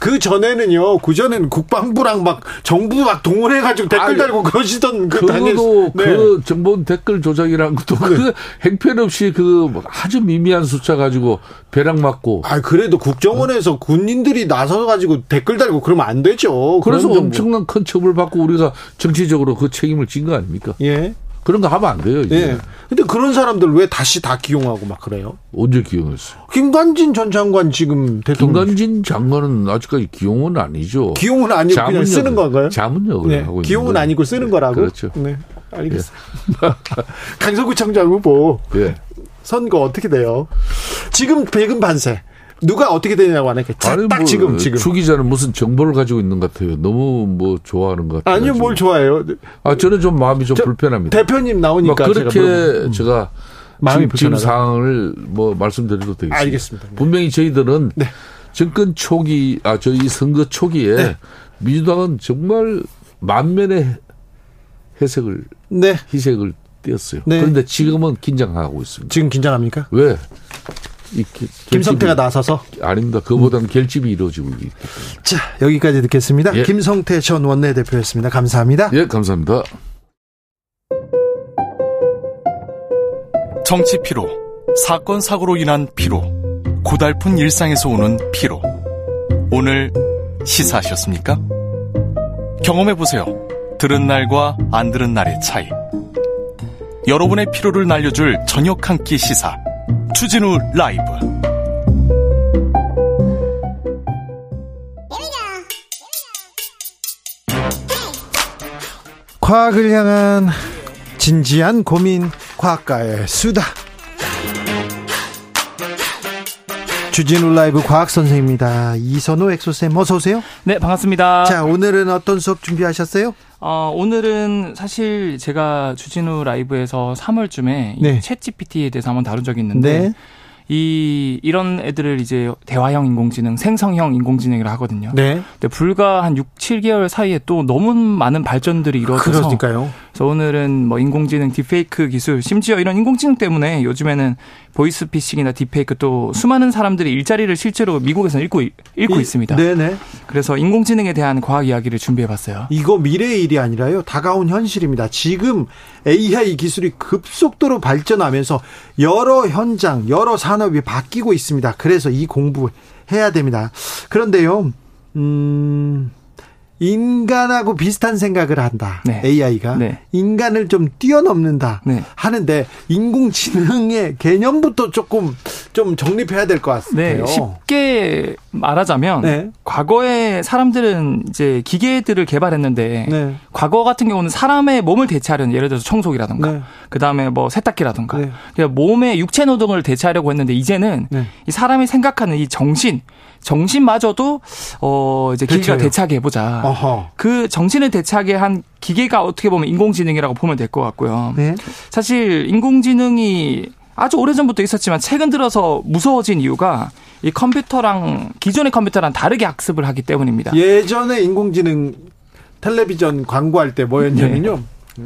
Speaker 1: 그 전에는요. 그 전에는 국방부랑 막 정부 막 동원해가지고 댓글
Speaker 6: 아니,
Speaker 1: 달고 그러시던 그 당에
Speaker 6: 그것도
Speaker 1: 네.
Speaker 6: 그 정보 댓글 조작이란 것도 그 행편없이 그 아주 미미한 숫자 가지고 벼락 맞고
Speaker 1: 아 그래도 국정원에서 군인들이 나서 가지고 댓글 달고 그러면 안 되죠.
Speaker 6: 그래서. 엄청난 큰 처벌 받고 우리가 정치적으로 그 책임을 진 거 아닙니까?
Speaker 1: 예.
Speaker 6: 그런 거 하면 안 돼요. 이제.
Speaker 1: 예. 근데 그런 사람들 왜 다시 다 기용하고 막 그래요?
Speaker 6: 언제 기용했어요?
Speaker 1: 김관진 전 장관 지금 대통령
Speaker 6: 김관진 장관은 아직까지 기용은 아니죠.
Speaker 1: 기용은 아니고 그냥
Speaker 6: 자문역을-
Speaker 1: 쓰는 건가요?
Speaker 6: 자문역을
Speaker 1: 네.
Speaker 6: 하고
Speaker 1: 기용은. 아니고 쓰는 거라고.
Speaker 6: 그렇죠.
Speaker 1: 네. 알겠습니다. 강서구청장 후보
Speaker 6: 예.
Speaker 1: 선거 어떻게 돼요? 지금 배금 판세. 누가 어떻게 되냐고 하니까 자,
Speaker 6: 아니,
Speaker 1: 딱
Speaker 6: 뭐,
Speaker 1: 지금 지금
Speaker 6: 추 기자는 무슨 정보를 가지고 있는 것 같아요. 너무 뭐 좋아하는 것 같아요.
Speaker 1: 아니요 뭘 좋아해요
Speaker 6: 아 저는 좀 마음이
Speaker 1: 좀저
Speaker 6: 불편합니다.
Speaker 1: 대표님
Speaker 6: 뭐
Speaker 1: 나오니까 제가
Speaker 6: 그렇게
Speaker 1: 물어보는.
Speaker 6: 제가
Speaker 1: 마음이
Speaker 6: 지금, 지금. 상황을 뭐 말씀드려도 되겠습니다.
Speaker 1: 알겠습니다. 네.
Speaker 6: 분명히 저희들은
Speaker 1: 네.
Speaker 6: 정권 초기 아 저희 선거 초기에
Speaker 1: 네.
Speaker 6: 민주당은 정말 만면의 해석을
Speaker 1: 네
Speaker 6: 희색을 띄었어요.
Speaker 1: 네.
Speaker 6: 그런데 지금은 긴장하고 있습니다.
Speaker 1: 지금 긴장합니까?
Speaker 6: 왜?
Speaker 1: 김성태가 나서서
Speaker 6: 아닙니다. 그보다는 결집이 이루어지고 있기 때문에.
Speaker 1: 자 여기까지 듣겠습니다.
Speaker 6: 예.
Speaker 1: 김성태 전 원내대표였습니다. 감사합니다.
Speaker 6: 예, 감사합니다.
Speaker 7: 정치 피로, 사건 사고로 인한 피로, 고달픈 일상에서 오는 피로. 오늘 시사하셨습니까? 경험해 보세요. 들은 날과 안 들은 날의 차이. 여러분의 피로를 날려줄 저녁 한 끼 시사. 추진우 라이브.
Speaker 1: 과학을 향한 진지한 고민 과학가의 수다 주진우 라이브 과학 선생입니다. 이선호 엑소쌤 어서 오세요.
Speaker 8: 네, 반갑습니다.
Speaker 1: 자 오늘은 어떤 수업 준비하셨어요?
Speaker 8: 어, 오늘은 사실 제가 주진우 라이브에서 3월쯤에
Speaker 1: 네.
Speaker 8: 챗 GPT에 대해서 한번 다룬 적이 있는데
Speaker 1: 네.
Speaker 8: 이 이런 애들을 이제 대화형 인공지능, 생성형 인공지능이라 하거든요.
Speaker 1: 네.
Speaker 8: 근데 불과 한 6, 7개월 사이에 또 너무 많은 발전들이 이루어져서
Speaker 1: 그러니까요.
Speaker 8: 그래서 오늘은 뭐 인공지능 딥페이크 기술, 심지어 이런 인공지능 때문에 요즘에는 보이스피싱이나 딥페이크 또 수많은 사람들이 일자리를 실제로 미국에서는 잃고 잃고
Speaker 1: 이-
Speaker 8: 있습니다.
Speaker 1: 네네.
Speaker 8: 그래서 인공지능에 대한 과학 이야기를 준비해봤어요.
Speaker 1: 이거 미래의 일이 아니라요. 다가온 현실입니다. 지금 AI 기술이 급속도로 발전하면서 여러 현장, 여러 산업이 바뀌고 있습니다. 그래서 이 공부 해야 됩니다. 그런데요, 음, 인간하고 비슷한 생각을 한다.
Speaker 8: 네.
Speaker 1: AI가
Speaker 8: 네.
Speaker 1: 인간을 좀 뛰어넘는다
Speaker 8: 네.
Speaker 1: 하는데 인공지능의 개념부터 조금 좀 정립해야 될것
Speaker 8: 네,
Speaker 1: 같아요.
Speaker 8: 쉽게 말하자면
Speaker 1: 네.
Speaker 8: 과거에 사람들은 이제 기계들을 개발했는데
Speaker 1: 네.
Speaker 8: 과거 같은 경우는 사람의 몸을 대체하려는 예를 들어서 청소기라든가
Speaker 1: 네.
Speaker 8: 그다음에 뭐 세탁기라든가
Speaker 1: 네.
Speaker 8: 그냥 몸의 육체 노동을 대체하려고 했는데 이제는
Speaker 1: 네.
Speaker 8: 이 사람이 생각하는 이 정신 정신마저도 어 이제 기계가
Speaker 1: 대체해요.
Speaker 8: 대체하게 해보자.
Speaker 1: 어허.
Speaker 8: 그 정신을 대체하게 한 기계가 어떻게 보면 인공지능이라고 보면 될 것 같고요.
Speaker 1: 네.
Speaker 8: 사실 인공지능이 아주 오래전부터 있었지만 최근 들어서 무서워진 이유가 이 컴퓨터랑 기존의 컴퓨터랑 다르게 학습을 하기 때문입니다.
Speaker 1: 예전에 인공지능 텔레비전 광고할 때 뭐였냐면요.
Speaker 8: 네.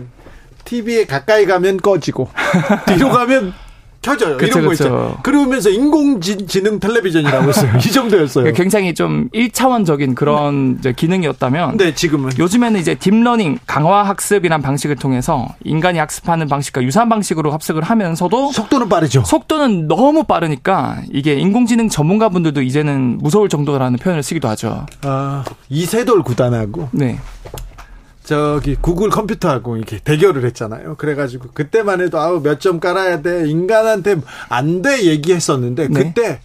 Speaker 1: TV에 가까이 가면 꺼지고 뒤로 가면 켜져요.
Speaker 8: 그쵸,
Speaker 1: 이런 거
Speaker 8: 그쵸.
Speaker 1: 있어요. 그러면서 인공지능 텔레비전이라고 했어요. 이 정도였어요.
Speaker 8: 굉장히 좀 1차원적인 그런 이제 기능이었다면
Speaker 1: 근데 지금은
Speaker 8: 요즘에는 이제 딥러닝, 강화 학습이란 방식을 통해서 인간이 학습하는 방식과 유사한 방식으로 학습을 하면서도
Speaker 1: 속도는 빠르죠.
Speaker 8: 속도는 너무 빠르니까 이게 인공지능 전문가분들도 이제는 무서울 정도라는 표현을 쓰기도 하죠.
Speaker 1: 아, 이세돌 9단하고
Speaker 8: 네.
Speaker 1: 저기 구글 컴퓨터하고 이렇게 대결을 했잖아요. 그래가지고 그때만 해도 아우 몇 점 깔아야 돼 인간한테 안 돼 얘기했었는데
Speaker 8: 네.
Speaker 1: 그때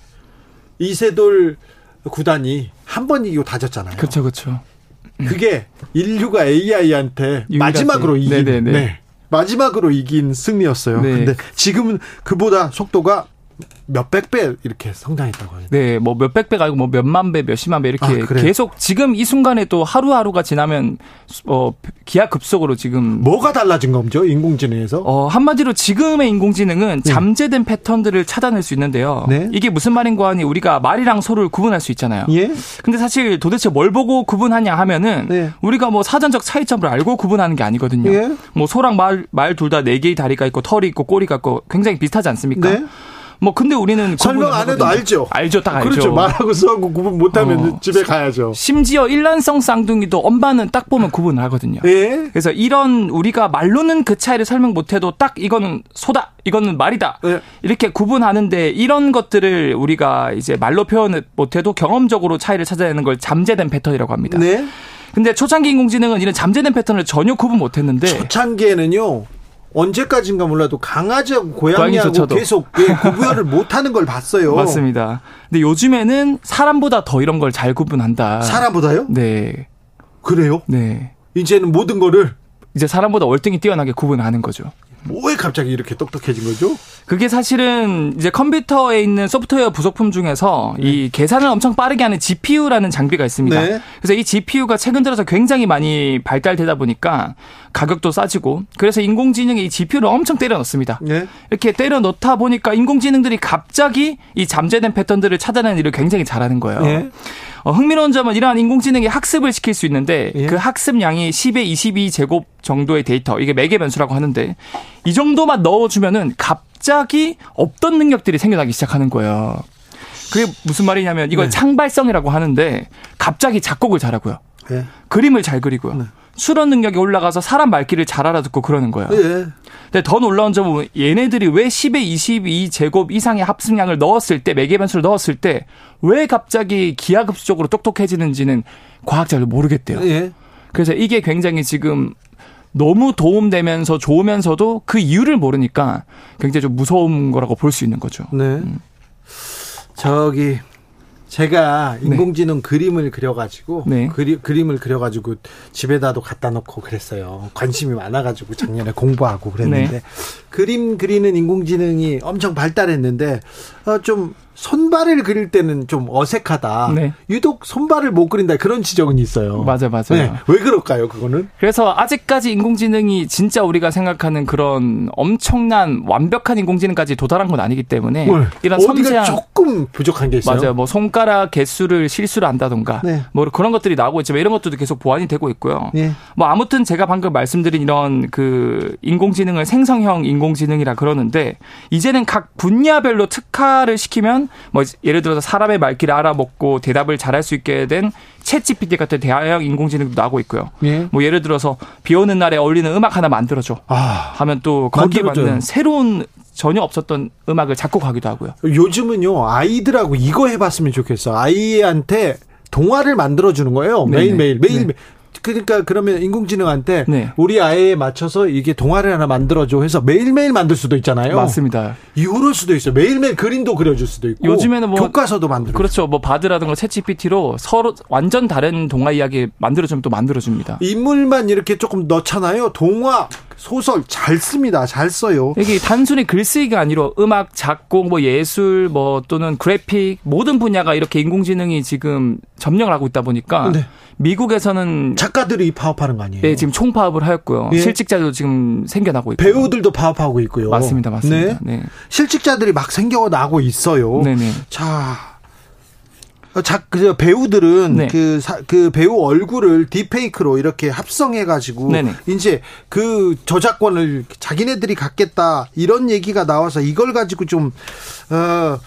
Speaker 1: 이세돌 구단이 한 번 이기고 다졌잖아요.
Speaker 8: 그렇죠, 그렇죠.
Speaker 1: 그게 인류가 AI한테
Speaker 8: 유일하게.
Speaker 1: 마지막으로 이긴
Speaker 8: 네네네.
Speaker 1: 네. 마지막으로 이긴 승리였어요.
Speaker 8: 네.
Speaker 1: 근데 지금은 그보다 속도가 몇백 배 이렇게 성장했다고 해요.
Speaker 8: 네, 뭐 몇백 배가 아니고 뭐 몇만 배, 몇십만 배 이렇게
Speaker 1: 아?
Speaker 8: 계속 지금 이 순간에 또 하루하루가 지나면 어 기하 급속으로 지금
Speaker 1: 뭐가 달라진 거죠? 인공지능에서?
Speaker 8: 어, 한마디로 지금의 인공지능은 잠재된 패턴들을 찾아낼 수 있는데요.
Speaker 1: 네.
Speaker 8: 이게 무슨 말인가 하니 우리가 말이랑 소를 구분할 수 있잖아요.
Speaker 1: 예?
Speaker 8: 근데 사실 도대체 뭘 보고 구분하냐 하면은
Speaker 1: 네.
Speaker 8: 우리가 뭐 사전적 차이점을 알고 구분하는 게 아니거든요.
Speaker 1: 예?
Speaker 8: 뭐 소랑 말 말 둘 다 네 개의 다리가 있고 털이 있고 꼬리가 있고 굉장히 비슷하지 않습니까?
Speaker 1: 네?
Speaker 8: 뭐 근데 우리는
Speaker 1: 설명 안 해도
Speaker 8: 하거든요.
Speaker 1: 알죠?
Speaker 8: 알죠, 딱 알죠.
Speaker 1: 그렇죠. 말하고 써하고 구분 못하면
Speaker 8: 어.
Speaker 1: 집에 가야죠.
Speaker 8: 심지어 일란성 쌍둥이도 엄마는 딱 보면 구분을 하거든요.
Speaker 1: 예?
Speaker 8: 그래서 이런 우리가 말로는 그 차이를 설명 못해도 딱 이거는 소다, 이거는 말이다
Speaker 1: 네.
Speaker 8: 이렇게 구분하는데 이런 것들을 우리가 이제 말로 표현 못해도 경험적으로 차이를 찾아내는 걸 잠재된 패턴이라고 합니다.
Speaker 1: 네?
Speaker 8: 근데 초창기 인공지능은 이런 잠재된 패턴을 전혀 구분 못했는데
Speaker 1: 초창기에는요. 언제까지인가 몰라도 강아지하고
Speaker 8: 고양이
Speaker 1: 고양이하고. 계속 예, 구분을 못하는 걸 봤어요.
Speaker 8: 맞습니다. 근데 요즘에는 사람보다 더 이런 걸 잘 구분한다.
Speaker 1: 사람보다요?
Speaker 8: 네,
Speaker 1: 그래요?
Speaker 8: 네.
Speaker 1: 이제는 모든 거를
Speaker 8: 이제 사람보다 월등히 뛰어나게 구분하는 거죠.
Speaker 1: 왜 갑자기 이렇게 똑똑해진 거죠?
Speaker 8: 그게 사실은 이제 컴퓨터에 있는 소프트웨어 부속품 중에서 이 계산을 엄청 빠르게 하는 GPU라는 장비가 있습니다.
Speaker 1: 네.
Speaker 8: 그래서 이 GPU가 최근 들어서 굉장히 많이 발달되다 보니까 가격도 싸지고 그래서 인공지능이 이 GPU를 엄청 때려 넣습니다.
Speaker 1: 네.
Speaker 8: 이렇게 때려 넣다 보니까 인공지능들이 갑자기 이 잠재된 패턴들을 찾아내는 일을 굉장히 잘하는 거예요.
Speaker 1: 예.
Speaker 8: 어, 흥미로운 점은 이러한 인공지능이 학습을 시킬 수 있는데
Speaker 1: 예.
Speaker 8: 그 학습량이 10의 22 제곱 정도의 데이터 이게 매개 변수라고 하는데 이 정도만 넣어주면은 갑자기 없던 능력들이 생겨나기 시작하는 거예요. 그게 무슨 말이냐면 이걸
Speaker 1: 네.
Speaker 8: 창발성이라고 하는데 갑자기 작곡을 잘하고요.
Speaker 1: 예.
Speaker 8: 그림을 잘 그리고요. 수련 능력이 올라가서 사람 말귀를 잘 알아듣고 그러는 거예요.
Speaker 1: 예.
Speaker 8: 근데 더 놀라운 점은 얘네들이 왜 10의 22 제곱 이상의 합승량을 넣었을 때 매개 변수를 넣었을 때 왜 갑자기 기하급수적으로 똑똑해지는지는 과학자들 모르겠대요.
Speaker 1: 예.
Speaker 8: 그래서 이게 굉장히 지금 너무 도움되면서 좋으면서도 그 이유를 모르니까 굉장히 좀 무서운 거라고 볼 수 있는 거죠.
Speaker 1: 네. 저기 제가 인공지능 그림을 그려가지고
Speaker 8: 네.
Speaker 1: 그리, 그림을 그려가지고 집에다도 갖다 놓고 그랬어요. 관심이 많아가지고 작년에 공부하고 그랬는데
Speaker 8: 네.
Speaker 1: 그림 그리는 인공지능이 엄청 발달했는데 어, 좀 손발을 그릴 때는 좀 어색하다.
Speaker 8: 네.
Speaker 1: 유독 손발을 못 그린다 그런 지적은 있어요.
Speaker 8: 맞아요, 맞아요.
Speaker 1: 네. 왜 그럴까요? 그거는?
Speaker 8: 그래서 아직까지 인공지능이 진짜 우리가 생각하는 그런 엄청난 완벽한 인공지능까지 도달한 건 아니기 때문에
Speaker 1: 뭘?
Speaker 8: 이런 섬세한
Speaker 1: 조금 부족한 게 있어요.
Speaker 8: 맞아요. 뭐 손가락 개수를 실수를 한다던가
Speaker 1: 네.
Speaker 8: 뭐 그런 것들이 나오고 있지만 이런 것들도 계속 보완이 되고 있고요.
Speaker 1: 예.
Speaker 8: 뭐 아무튼 제가 방금 말씀드린 이런 그 인공지능을 생성형 인공지능이라 그러는데 이제는 각 분야별로 특화를 시키면 뭐 예를 들어서 사람의 말귀를 알아먹고 대답을 잘할 수 있게 된 챗GPT 같은 대화형 인공지능도 나오고 있고요.
Speaker 1: 예.
Speaker 8: 뭐 예를 들어서 비 오는 날에 어울리는 음악 하나 만들어줘
Speaker 1: 아,
Speaker 8: 하면 또 거기에
Speaker 1: 만들어줘요.
Speaker 8: 맞는 새로운 전혀 없었던 음악을 작곡하기도 하고요.
Speaker 1: 요즘은요 아이들하고 이거 해봤으면 좋겠어 아이한테 동화를 만들어주는 거예요. 매일 매일 매일
Speaker 8: 네.
Speaker 1: 그러니까 그러면 인공지능한테
Speaker 8: 네.
Speaker 1: 우리 아이에 맞춰서 이게 동화를 하나 만들어줘 해서 매일매일 만들 수도 있잖아요
Speaker 8: 맞습니다.
Speaker 1: 이럴 수도 있어요 매일매일 그림도 그려줄 수도 있고
Speaker 8: 요즘에는 뭐
Speaker 1: 교과서도 만들고
Speaker 8: 그렇죠. 뭐 바드라든가 챗GPT로 서로 완전 다른 동화 이야기 만들어주면 또 만들어줍니다.
Speaker 1: 인물만 이렇게 조금 넣잖아요 동화 소설 잘 씁니다 잘 써요
Speaker 8: 이게 단순히 글쓰기가 아니라 음악, 작곡, 뭐 예술, 뭐 또는 그래픽 모든 분야가 이렇게 인공지능이 지금 점령을 하고 있다 보니까
Speaker 1: 네.
Speaker 8: 미국에서는
Speaker 1: 작가들이 파업하는 거 아니에요
Speaker 8: 네, 지금 총파업을 하였고요.
Speaker 1: 예.
Speaker 8: 실직자도 지금 생겨나고 있고
Speaker 1: 배우들도 파업하고 있고요
Speaker 8: 맞습니다, 맞습니다.
Speaker 1: 네.
Speaker 8: 네,
Speaker 1: 실직자들이 막 생겨나고 있어요
Speaker 8: 네, 네.
Speaker 1: 자, 어, 자, 그 배우들은
Speaker 8: 네.
Speaker 1: 그, 사- 그 배우 얼굴을 딥페이크로 이렇게 합성해가지고
Speaker 8: 네네.
Speaker 1: 이제 그 저작권을 자기네들이 갖겠다 이런 얘기가 나와서 이걸 가지고 좀 어.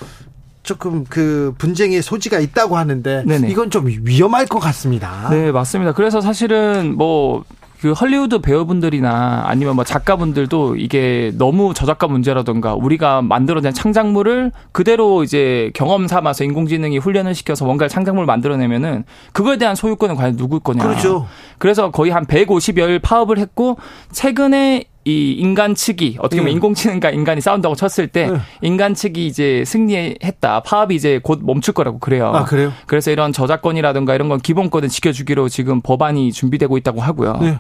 Speaker 1: 조금 그 분쟁의 소지가 있다고 하는데
Speaker 8: 네네.
Speaker 1: 이건 좀 위험할 것 같습니다.
Speaker 8: 네, 맞습니다. 그래서 사실은 뭐, 그 헐리우드 배우분들이나 아니면 뭐 작가분들도 이게 너무 저작가 문제라던가 우리가 만들어낸 창작물을 그대로 이제 경험 삼아서 인공지능이 훈련을 시켜서 뭔가 창작물을 만들어내면은 그거에 대한 소유권은 과연 누구 거냐.
Speaker 1: 그렇죠.
Speaker 8: 그래서 거의 한 150여일 파업을 했고 최근에 이 인간 측이 어떻게 보면
Speaker 1: 예.
Speaker 8: 인공지능과 인간이 싸운다고 쳤을 때
Speaker 1: 예.
Speaker 8: 인간 측이 이제 승리했다. 파업이 이제 곧 멈출 거라고 그래요.
Speaker 1: 아, 그래요?
Speaker 8: 그래서 이런 저작권이라든가 이런 건 기본권을 지켜주기로 지금 법안이 준비되고 있다고 하고요.
Speaker 1: 네.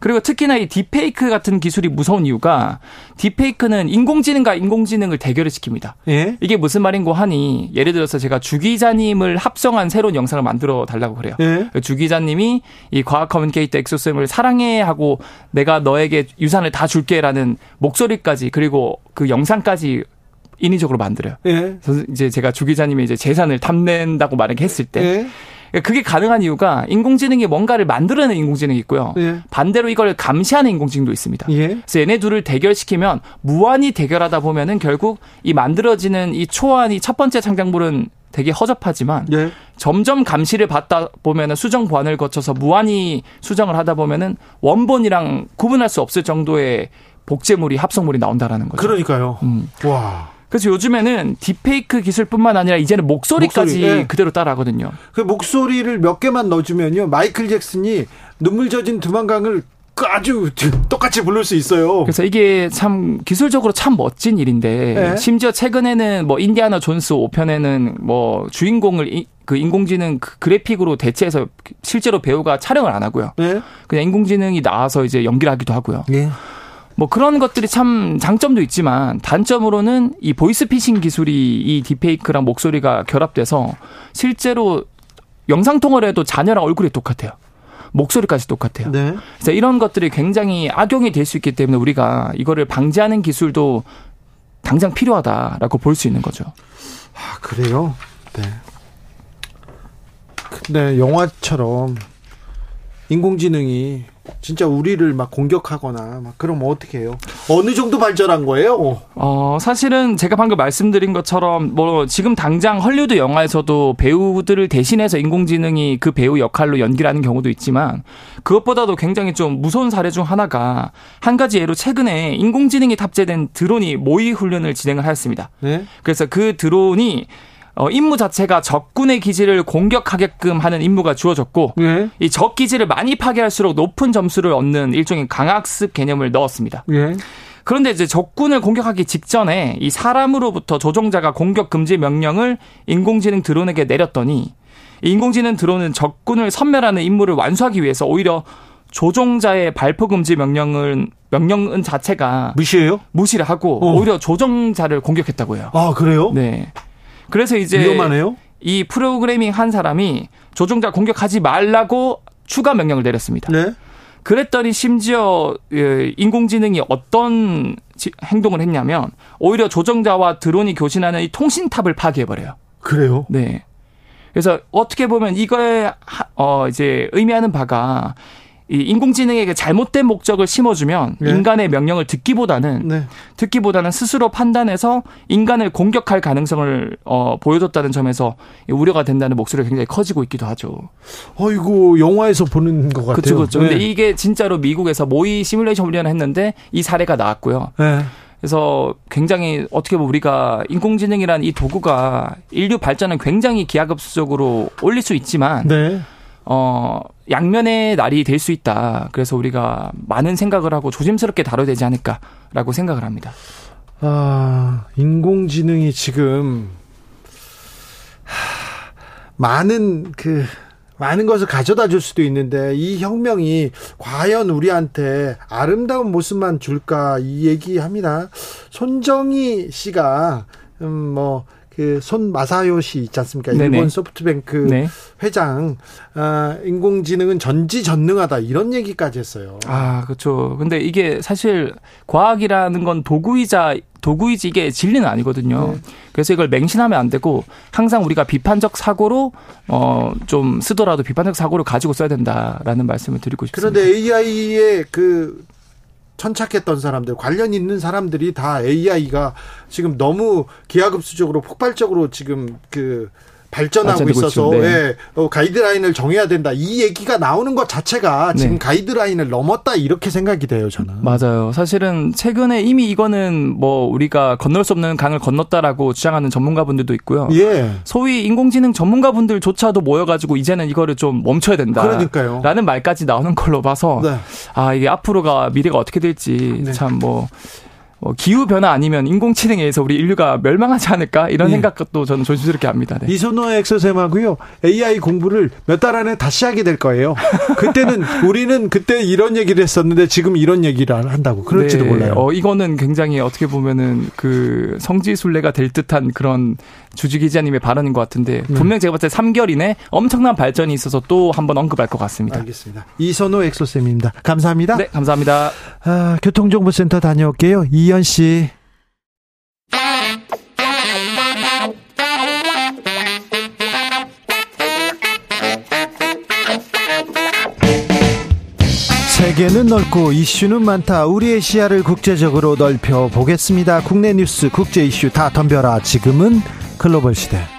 Speaker 8: 그리고 특히나 이 딥페이크 같은 기술이 무서운 이유가 딥페이크는 인공지능과 인공지능을 대결을 시킵니다.
Speaker 1: 예.
Speaker 8: 이게 무슨 말인고 하니 예를 들어서 제가 주 기자님을 합성한 새로운 영상을 만들어 달라고 그래요.
Speaker 1: 예.
Speaker 8: 주 기자님이 이 과학 커뮤니케이터 엑소쌤을 사랑해 하고 내가 너에게 유산을 다 줄게라는 목소리까지 그리고 그 영상까지 인위적으로 만들어요.
Speaker 1: 예.
Speaker 8: 그래서 이제 제가 주 기자님의 이제 재산을 탐낸다고 말을 했을 때
Speaker 1: 예.
Speaker 8: 그러니까 그게 가능한 이유가 인공지능이 뭔가를 만들어내는 인공지능이 있고요.
Speaker 1: 예.
Speaker 8: 반대로 이걸 감시하는 인공지능도 있습니다.
Speaker 1: 예.
Speaker 8: 그래서 얘네 둘을 대결시키면 무한히 대결하다 보면은 결국 이 만들어지는 이 초안이 첫 번째 창작물은 되게 허접하지만
Speaker 1: 예.
Speaker 8: 점점 감시를 받다 보면은 수정 보완을 거쳐서 무한히 수정을 하다 보면은 원본이랑 구분할 수 없을 정도의 복제물이 합성물이 나온다라는 거죠.
Speaker 1: 그러니까요.
Speaker 8: 음.
Speaker 1: 와.
Speaker 8: 그래서 요즘에는 딥페이크 기술뿐만 아니라 이제는 목소리까지
Speaker 1: 목소리, 예.
Speaker 8: 그대로 따라하거든요.
Speaker 1: 그 목소리를 몇 개만 넣어주면요 마이클 잭슨이 눈물 젖은 두만강을 아주 똑같이 부를 수 있어요.
Speaker 8: 그래서 이게 참 기술적으로 참 멋진 일인데
Speaker 1: 네.
Speaker 8: 심지어 최근에는 뭐 인디아나 존스 5편에는 뭐 주인공을 이- 그 인공지능 그 그래픽으로 대체해서 실제로 배우가 촬영을 안 하고요.
Speaker 1: 네.
Speaker 8: 그냥 인공지능이 나와서 이제 연기를 하기도 하고요.
Speaker 1: 예.
Speaker 8: 뭐 그런 것들이 참 장점도 있지만 단점으로는 이 보이스피싱 기술이 이 딥페이크랑 목소리가 결합돼서 실제로 영상 통화를 해도 자녀랑 얼굴이 똑같아요. 목소리까지 똑같아요.
Speaker 1: 네.
Speaker 8: 그래서 이런 것들이 굉장히 악용이 될 수 있기 때문에 우리가 이거를 방지하는 기술도 당장 필요하다라고 볼 수 있는 거죠.
Speaker 1: 아, 그래요? 네. 근데 영화처럼 인공지능이 진짜 우리를 막 공격하거나 막 그러면 어떻게 해요? 어느 정도 발전한 거예요?
Speaker 8: 어, 사실은 제가 방금 말씀드린 것처럼 뭐 지금 당장 헐리우드 영화에서도 배우들을 대신해서 인공지능이 그 배우 역할로 연기를 하는 경우도 있지만 그것보다도 굉장히 좀 무서운 사례 중 하나가 한 가지 예로 최근에 인공지능이 탑재된 드론이 모의 훈련을 진행을 하였습니다.
Speaker 1: 네.
Speaker 8: 그래서 그 드론이 어, 임무 자체가 적군의 기지를 공격하게끔 하는 임무가 주어졌고
Speaker 1: 예.
Speaker 8: 이적 기지를 많이 파괴할수록 높은 점수를 얻는 일종의 강학습 개념을 넣었습니다.
Speaker 1: 예.
Speaker 8: 그런데 이제 적군을 공격하기 직전에 이 사람으로부터 조종자가 공격 금지 명령을 인공지능 드론에게 내렸더니 이 인공지능 드론은 적군을 섬멸하는 임무를 완수하기 위해서 오히려 조종자의 발포 금지 명령은 명령은 자체가
Speaker 1: 무시해요?
Speaker 8: 무시를 하고
Speaker 1: 어.
Speaker 8: 오히려 조종자를 공격했다고 해요.
Speaker 1: 아, 그래요?
Speaker 8: 네. 그래서 이제
Speaker 1: 위험하네요.
Speaker 8: 이 프로그래밍 한 사람이 조종자 공격하지 말라고 추가 명령을 내렸습니다.
Speaker 1: 네.
Speaker 8: 그랬더니 심지어 예, 인공지능이 어떤 지- 행동을 했냐면 오히려 조종자와 드론이 교신하는 이 통신탑을 파괴해버려요.
Speaker 1: 그래요?
Speaker 8: 네. 그래서 어떻게 보면 이거에 하- 어 이제 의미하는 바가 이 인공지능에게 잘못된 목적을 심어주면
Speaker 1: 네.
Speaker 8: 인간의 명령을 듣기보다는
Speaker 1: 네.
Speaker 8: 듣기보다는 스스로 판단해서 인간을 공격할 가능성을 어, 보여줬다는 점에서 이 우려가 된다는 목소리가 굉장히 커지고 있기도 하죠.
Speaker 1: 어이구, 영화에서 보는 것 같아요.
Speaker 8: 그렇죠, 그렇죠. 근데
Speaker 1: 네.
Speaker 8: 이게 진짜로 미국에서 모의 시뮬레이션 훈련을 했는데 이 사례가 나왔고요.
Speaker 1: 네.
Speaker 8: 그래서 굉장히 어떻게 보면 우리가 인공지능이라는 이 도구가 인류 발전을 굉장히 기하급수적으로 올릴 수 있지만
Speaker 1: 네.
Speaker 8: 어 양면의 날이 될 수 있다. 그래서 우리가 많은 생각을 하고 조심스럽게 다뤄야 되지 않을까라고 생각을 합니다.
Speaker 1: 아, 인공지능이 지금 하, 많은 그 많은 것을 가져다 줄 수도 있는데 이 혁명이 과연 우리한테 아름다운 모습만 줄까 이 얘기합니다. 손정희 씨가 음 뭐 그손 마사요 씨 있지 않습니까? 일본
Speaker 8: 네네.
Speaker 1: 소프트뱅크
Speaker 8: 네.
Speaker 1: 회장 아, 인공지능은 전지전능하다 이런 얘기까지 했어요.
Speaker 8: 아, 그렇죠. 근데 이게 사실 과학이라는 건 도구이자 도구이지 이게 진리는 아니거든요.
Speaker 1: 네.
Speaker 8: 그래서 이걸 맹신하면 안 되고 항상 우리가 비판적 사고로 어 좀 쓰더라도 비판적 사고를 가지고 써야 된다라는 말씀을 드리고 싶습니다.
Speaker 1: 그런데 AI에 그 천착했던 사람들, 관련 있는 사람들이 다 AI가 지금 너무 기하급수적으로 폭발적으로 지금 그 발전하고 있어서
Speaker 8: 있죠. 네.
Speaker 1: 예, 어, 가이드라인을 정해야 된다. 이 얘기가 나오는 것 자체가 지금
Speaker 8: 네.
Speaker 1: 가이드라인을 넘었다 이렇게 생각이 돼요, 저는.
Speaker 8: 맞아요. 사실은 최근에 이미 이거는 뭐 우리가 건널 수 없는 강을 건넜다라고 주장하는 전문가분들도 있고요.
Speaker 1: 예.
Speaker 8: 소위 인공지능 전문가분들조차도 모여가지고 이제는 이거를 좀 멈춰야 된다.
Speaker 1: 그러니까요.
Speaker 8: 라는 말까지 나오는 걸로 봐서
Speaker 1: 네.
Speaker 8: 아 이게 앞으로가 미래가 어떻게 될지
Speaker 1: 네.
Speaker 8: 참뭐 기후 변화 아니면 인공지능에 의해서 우리 인류가 멸망하지 않을까 이런
Speaker 1: 네.
Speaker 8: 생각도 저는 조심스럽게 합니다. 네.
Speaker 1: 이소노 엑소쌤하고요 AI 공부를 몇 달 안에 다시 하게 될 거예요. 그때는 우리는 그때 이런 얘기를 했었는데 지금 이런 얘기를 한다고 그럴지도
Speaker 8: 네.
Speaker 1: 몰라요.
Speaker 8: 어, 이거는 굉장히 어떻게 보면은 그 성지순례가 될 듯한 그런 주주 기자님의 발언인 것 같은데
Speaker 1: 네.
Speaker 8: 분명 제가 봤을 때 3개월 이내 엄청난 발전이 있어서 또 한번 언급할 것 같습니다.
Speaker 1: 알겠습니다. 이선호 엑소쌤입니다. 감사합니다.
Speaker 8: 네, 감사합니다.
Speaker 1: 아, 교통정보센터 다녀올게요. 이현 씨. 세계는 넓고 이슈는 많다. 우리의 시야를 국제적으로 넓혀 보겠습니다. 국내 뉴스, 국제 이슈 다 덤벼라. 지금은 글로벌 시대.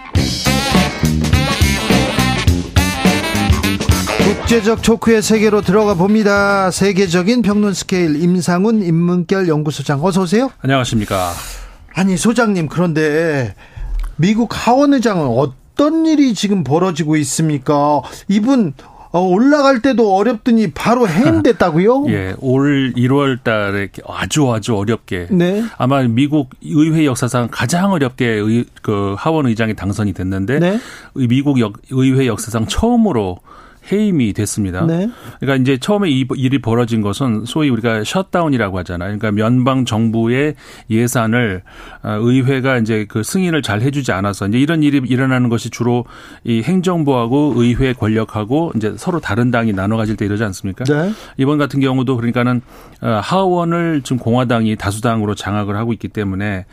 Speaker 1: 국제적 촉의 세계로 들어가 봅니다. 세계적인 평론 스케일 임상훈 인문결 연구소장 어서 오세요.
Speaker 9: 안녕하십니까.
Speaker 1: 아니 소장님 그런데 미국 하원 의장은 어떤 일이 지금 벌어지고 있습니까? 이분 어, 올라갈 때도 어렵더니 바로 해임됐다고요?
Speaker 9: 예, 올 1월 달에 아주 아주 어렵게
Speaker 1: 네.
Speaker 9: 아마 미국 의회 역사상 가장 어렵게 의, 그 하원 의장이 당선이 됐는데
Speaker 1: 네.
Speaker 9: 의- 미국 역, 의회 역사상 처음으로 해임이 됐습니다.
Speaker 1: 네.
Speaker 9: 그러니까 이제 처음에 이 일이 벌어진 것은 소위 우리가 셧다운이라고 하잖아요. 그러니까 연방 정부의 예산을 어, 의회가 이제 그 승인을 잘 해주지 않아서 이제 이런 일이 일어나는 것이 주로 이 행정부하고 의회 권력하고 이제 서로 다른 당이 나눠 가질 때 이러지 않습니까?
Speaker 1: 네.
Speaker 9: 이번 같은 경우도 그러니까는 어, 하원을 지금 공화당이 다수당으로 장악을 하고 있기 때문에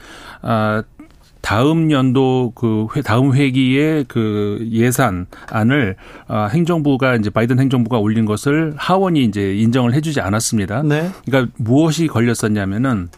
Speaker 9: 아 다음 연도 그 회, 다음 회기의 그 예산안을 아, 행정부가 이제 바이든 행정부가 올린 것을 하원이 이제 인정을 해주지 않았습니다.
Speaker 1: 네.
Speaker 9: 그러니까 무엇이 걸렸었냐면은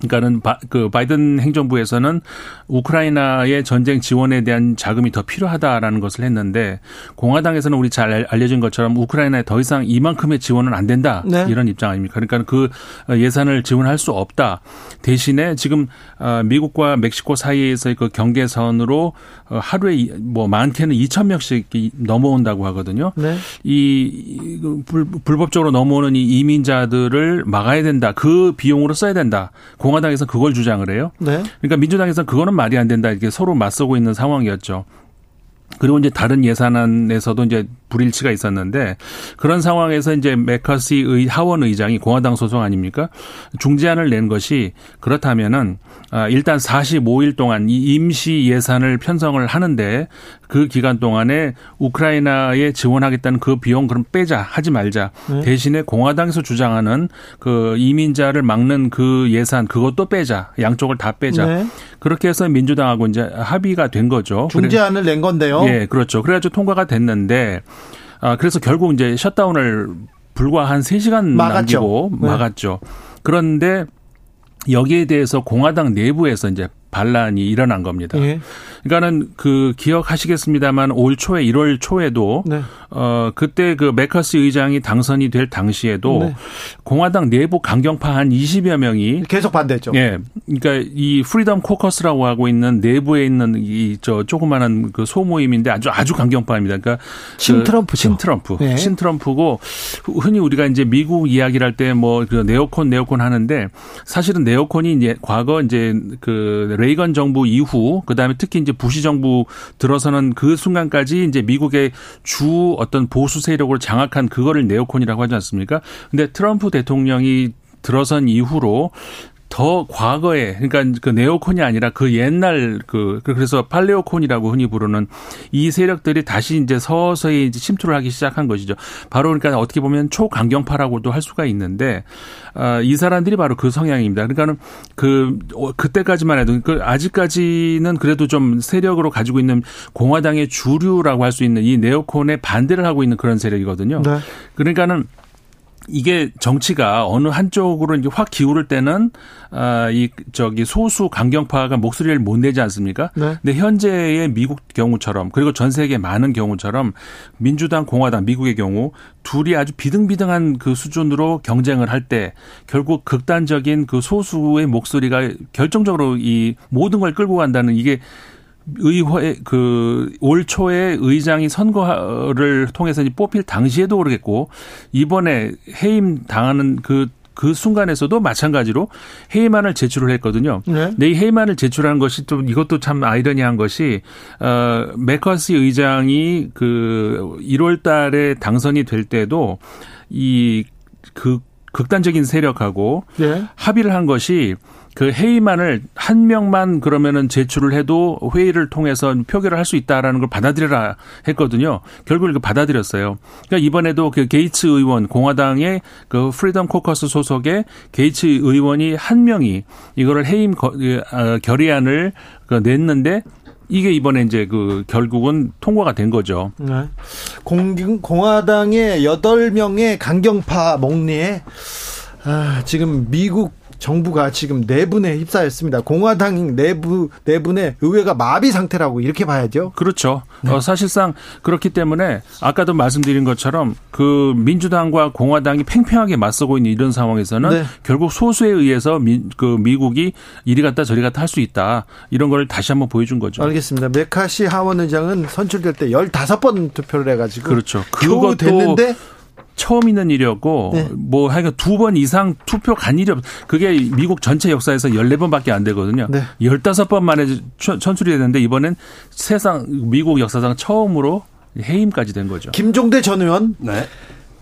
Speaker 9: 그러니까는 바, 그 바이든 행정부에서는 우크라이나의 전쟁 지원에 대한 자금이 더 필요하다라는 것을 했는데 공화당에서는 우리 잘 알려진 것처럼 우크라이나에 더 이상 이만큼의 지원은 안 된다
Speaker 1: 네.
Speaker 9: 이런 입장 아닙니까? 그러니까 그 예산을 지원할 수 없다. 대신에 지금 어, 미국과 멕시코 사이에서의 그 경계선으로 어, 하루에 뭐 많게는 2천 명씩 넘어온다고 하거든요.
Speaker 1: 네.
Speaker 9: 이 불, 불법적으로 넘어오는 이 이민자들을 막아야 된다. 그 비용으로 써야 된다. 공화당에서 그걸 주장을 해요.
Speaker 1: 네.
Speaker 9: 그러니까 민주당에서는 그거는 말이 안 된다. 이렇게 서로 맞서고 있는 상황이었죠. 그리고 이제 다른 예산안에서도 이제 불일치가 있었는데 그런 상황에서 이제 메커시 의 하원 의장이 공화당 소속 아닙니까? 중재안을 낸 것이 그렇다면은 아 일단 45일 동안 이 임시 예산을 편성을 하는데 그 기간 동안에 우크라이나에 지원하겠다는 그 비용 그럼 빼자 하지 말자
Speaker 1: 네.
Speaker 9: 대신에 공화당에서 주장하는 그 이민자를 막는 그 예산 그것도 빼자 양쪽을 다 빼자
Speaker 1: 네.
Speaker 9: 그렇게 해서 민주당하고 이제 합의가 된 거죠.
Speaker 1: 중재안을 낸 건데요.
Speaker 9: 예, 그렇죠. 그래가지고 통과가 됐는데, 아, 그래서 결국 이제 셧다운을 불과 한 3시간
Speaker 1: 막았죠.
Speaker 9: 남기고
Speaker 1: 네.
Speaker 9: 막았죠. 그런데 여기에 대해서 공화당 내부에서 이제 반란이 일어난 겁니다.
Speaker 1: 예.
Speaker 9: 그러니까는 그 기억하시겠습니다만 올 초에 1월 초에도
Speaker 1: 네.
Speaker 9: 어 그때 그 매카시 의장이 당선이 될 당시에도
Speaker 1: 네.
Speaker 9: 공화당 내부 강경파 한 20여 명이
Speaker 1: 계속 반대했죠.
Speaker 9: 예. 그러니까 이 프리덤 코커스라고 하고 있는 내부에 있는 이 저 조그마한 그 소모임인데 아주 아주 강경파입니다. 그러니까. 그 친트럼프.
Speaker 1: 네.
Speaker 9: 친트럼프고 흔히 우리가 이제 미국 이야기를 할 때 뭐 그 네오콘 네오콘 하는데 사실은 네오콘이 이제 과거 이제 그 레이건 정부 이후 그다음에 특히 이제 부시 정부 들어서는 그 순간까지 이제 미국의 주 어떤 보수 세력으로 장악한 그거를 네오콘이라고 하지 않습니까? 근데 트럼프 대통령이 들어선 이후로 더 과거에 그러니까 그 네오콘이 아니라 그 옛날 그 그래서 팔레오콘이라고 흔히 부르는 이 세력들이 다시 이제 서서히 이제 침투를 하기 시작한 것이죠. 바로 그러니까 어떻게 보면 초강경파라고도 할 수가 있는데 아, 이 사람들이 바로 그 성향입니다. 그러니까는 그 어, 그때까지만 해도 그 아직까지는 그래도 좀 세력으로 가지고 있는 공화당의 주류라고 할 수 있는 이 네오콘에 반대를 하고 있는 그런 세력이거든요.
Speaker 1: 네.
Speaker 9: 그러니까는 이게 정치가 어느 한쪽으로 이제 확 기울을 때는 아이 저기 소수 강경파가 목소리를 못 내지 않습니까?
Speaker 1: 네.
Speaker 9: 근데 현재의 미국 경우처럼 그리고 전 세계 많은 경우처럼 민주당, 공화당, 미국의 경우 둘이 아주 비등비등한 그 수준으로 경쟁을 할 때 결국 극단적인 그 소수의 목소리가 결정적으로 이 모든 걸 끌고 간다는 이게 의회 그 올 초에 의장이 선거를 통해서 뽑힐 당시에도 그러겠고 이번에 해임 당하는 그그 순간에서도 마찬가지로 해임안을 제출을 했거든요.
Speaker 1: 네.
Speaker 9: 근데 이 해임안을 제출한 것이 또 이것도 참 아이러니한 것이 어 메커시 의장이 그 1월 달에 당선이 될 때도 이 그 극단적인 세력하고
Speaker 1: 예.
Speaker 9: 합의를 한 것이 그 해임안을 한 명만 그러면은 제출을 해도 회의를 통해서 표결을 할 수 있다라는 걸 받아들여라 했거든요. 결국 이거 받아들였어요. 그러니까 이번에도 그 게이츠 의원 공화당의 그 프리덤 코커스 소속의 게이츠 의원이 한 명이 이거를 해임 거- 어, 결의안을 그 냈는데 이게 이번에 이제 그 결국은 통과가 된 거죠.
Speaker 1: 네. 공, 공화당의 8명의 강경파 목리에 아, 지금 미국 정부가 지금 내분에 휩싸였습니다. 공화당 내부 내분의 의회가 마비 상태라고 이렇게 봐야죠.
Speaker 9: 그렇죠. 어, 사실상 그렇기 때문에 아까도 말씀드린 것처럼 그 민주당과 공화당이 팽팽하게 맞서고 있는 이런 상황에서는
Speaker 1: 네.
Speaker 9: 결국 소수에 의해서 미, 그 미국이 이리 갔다 저리 갔다 할 수 있다. 이런 걸 다시 한번 보여준 거죠.
Speaker 1: 알겠습니다. 메카시 하원 의장은 선출될 때 15번 투표를 해가지고
Speaker 9: 그렇죠. 그것도
Speaker 1: 됐는데
Speaker 9: 처음 있는 일이었고
Speaker 1: 네.
Speaker 9: 뭐 하여간 두 번 이상 투표 간 일이 없 그게 미국 전체 역사에서 14번밖에 안 되거든요.
Speaker 1: 네.
Speaker 9: 15번 만에 천- 천출이 됐는데 이번엔 세상 미국 역사상 처음으로 해임까지 된 거죠.
Speaker 1: 김종대 전 의원.
Speaker 10: 네.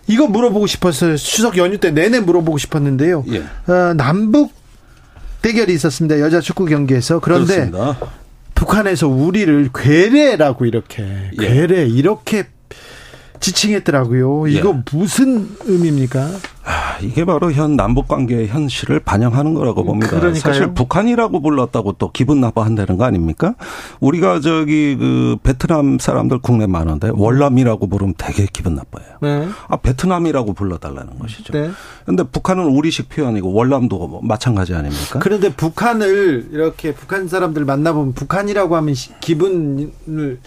Speaker 1: 이거 물어보고 싶었어요. 추석 연휴 때 내내 물어보고 싶었는데요.
Speaker 10: 예.
Speaker 1: 어, 남북 대결이 있었습니다. 여자 축구 경기에서. 그런데
Speaker 10: 그렇습니다.
Speaker 1: 북한에서 우리를 괴뢰라고 이렇게
Speaker 10: 예.
Speaker 1: 괴뢰 이렇게 지칭했더라고요. 이거 무슨 의미입니까?
Speaker 10: 아, 이게 바로 현 남북 관계의 현실을 반영하는 거라고 봅니다.
Speaker 1: 그러니까요.
Speaker 10: 사실 북한이라고 불렀다고 또 기분 나빠한다는 거 아닙니까? 우리가 저기 그 베트남 사람들 국내 많은데 월남이라고 부르면 되게 기분 나빠요.
Speaker 1: 네.
Speaker 10: 아 베트남이라고 불러달라는 것이죠.
Speaker 1: 네.
Speaker 10: 근데 북한은 우리식 표현이고 월남도 뭐 마찬가지 아닙니까?
Speaker 1: 그런데 북한을 이렇게 북한 사람들 만나보면 북한이라고 하면 시- 기분을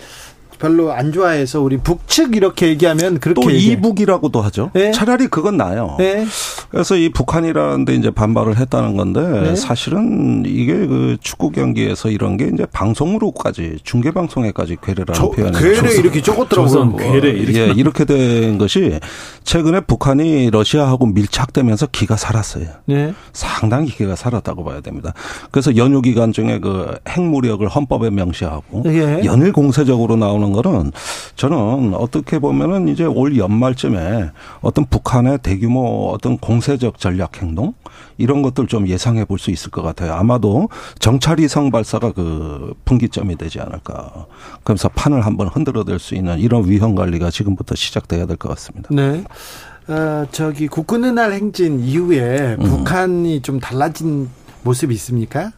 Speaker 1: 별로 안 좋아해서 우리 북측 이렇게 얘기하면 그렇게
Speaker 10: 또
Speaker 1: 얘기해요.
Speaker 10: 이북이라고도 하죠.
Speaker 1: 네.
Speaker 10: 차라리 그건 나요.
Speaker 1: 네.
Speaker 10: 그래서 이 북한이라는데 이제 반발을 했다는 건데
Speaker 1: 네.
Speaker 10: 사실은 이게 그 축구 경기에서 이런 게 이제 방송으로까지 중계 방송에까지 괴뢰라는
Speaker 1: 저-
Speaker 10: 표현이
Speaker 1: 괴뢰
Speaker 10: 조선-
Speaker 1: 이렇게 적었더라고요.
Speaker 9: 조선 괴뢰 이렇게
Speaker 10: 예, 이렇게 된 것이 최근에 북한이 러시아하고 밀착되면서 기가 살았어요.
Speaker 1: 네.
Speaker 10: 상당히 기가 살았다고 봐야 됩니다. 그래서 연휴 기간 중에 그 핵무력을 헌법에 명시하고
Speaker 1: 예.
Speaker 10: 연일 공세적으로 나오는 거는 저는 어떻게 보면은 이제 올 연말쯤에 어떤 북한의 대규모 어떤 공세적 전략 행동 이런 것들 좀 예상해 볼 수 있을 것 같아요. 아마도 정찰위성 발사가 그 분기점이 되지 않을까. 그러면서 판을 한번 흔들어댈 수 있는 이런 위험 관리가 지금부터 시작돼야 될 것 같습니다.
Speaker 1: 네. 어, 저기 국군의 날 행진 이후에 북한이 좀 달라진 모습이 있습니까?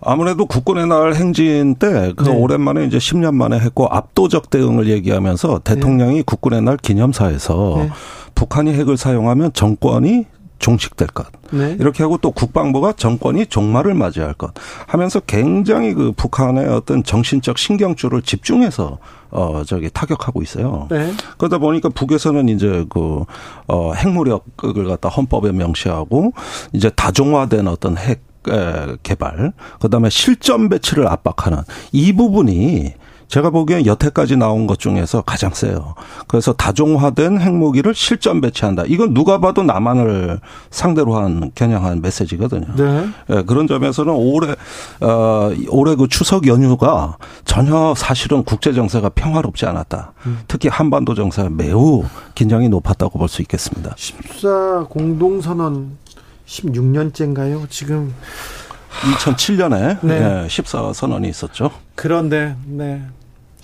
Speaker 10: 아무래도 국군의 날 행진 때그
Speaker 1: 네.
Speaker 10: 오랜만에 이제 10년 만에 했고 압도적 대응을 얘기하면서 대통령이 국군의 날 기념사에서
Speaker 1: 네.
Speaker 10: 북한이 핵을 사용하면 정권이 종식될 것.
Speaker 1: 네.
Speaker 10: 이렇게 하고 또 국방부가 정권이 종말을 맞이할 것 하면서 굉장히 그 북한의 어떤 정신적 신경줄을 집중해서 어 저기 타격하고 있어요.
Speaker 1: 네.
Speaker 10: 그러다 보니까 북에서는 이제 그, 어, 핵무력을 갖다 헌법에 명시하고 이제 다종화된 어떤 핵, 에, 개발, 그 다음에 실전 배치를 압박하는 이 부분이 제가 보기엔 여태까지 나온 것 중에서 가장 세요. 그래서 다종화된 핵무기를 실전 배치한다. 이건 누가 봐도 남한을 상대로 한 겨냥한 메시지거든요.
Speaker 1: 네.
Speaker 10: 예, 그런 점에서는 올해 어 올해 그 추석 연휴가 전혀 사실은 국제 정세가 평화롭지 않았다. 특히 한반도 정세가 매우 긴장이 높았다고 볼 수 있겠습니다.
Speaker 1: 14 공동선언 16년째인가요? 지금
Speaker 10: 2007년에
Speaker 1: 네.
Speaker 10: 14 선언이 있었죠.
Speaker 1: 그런데 네.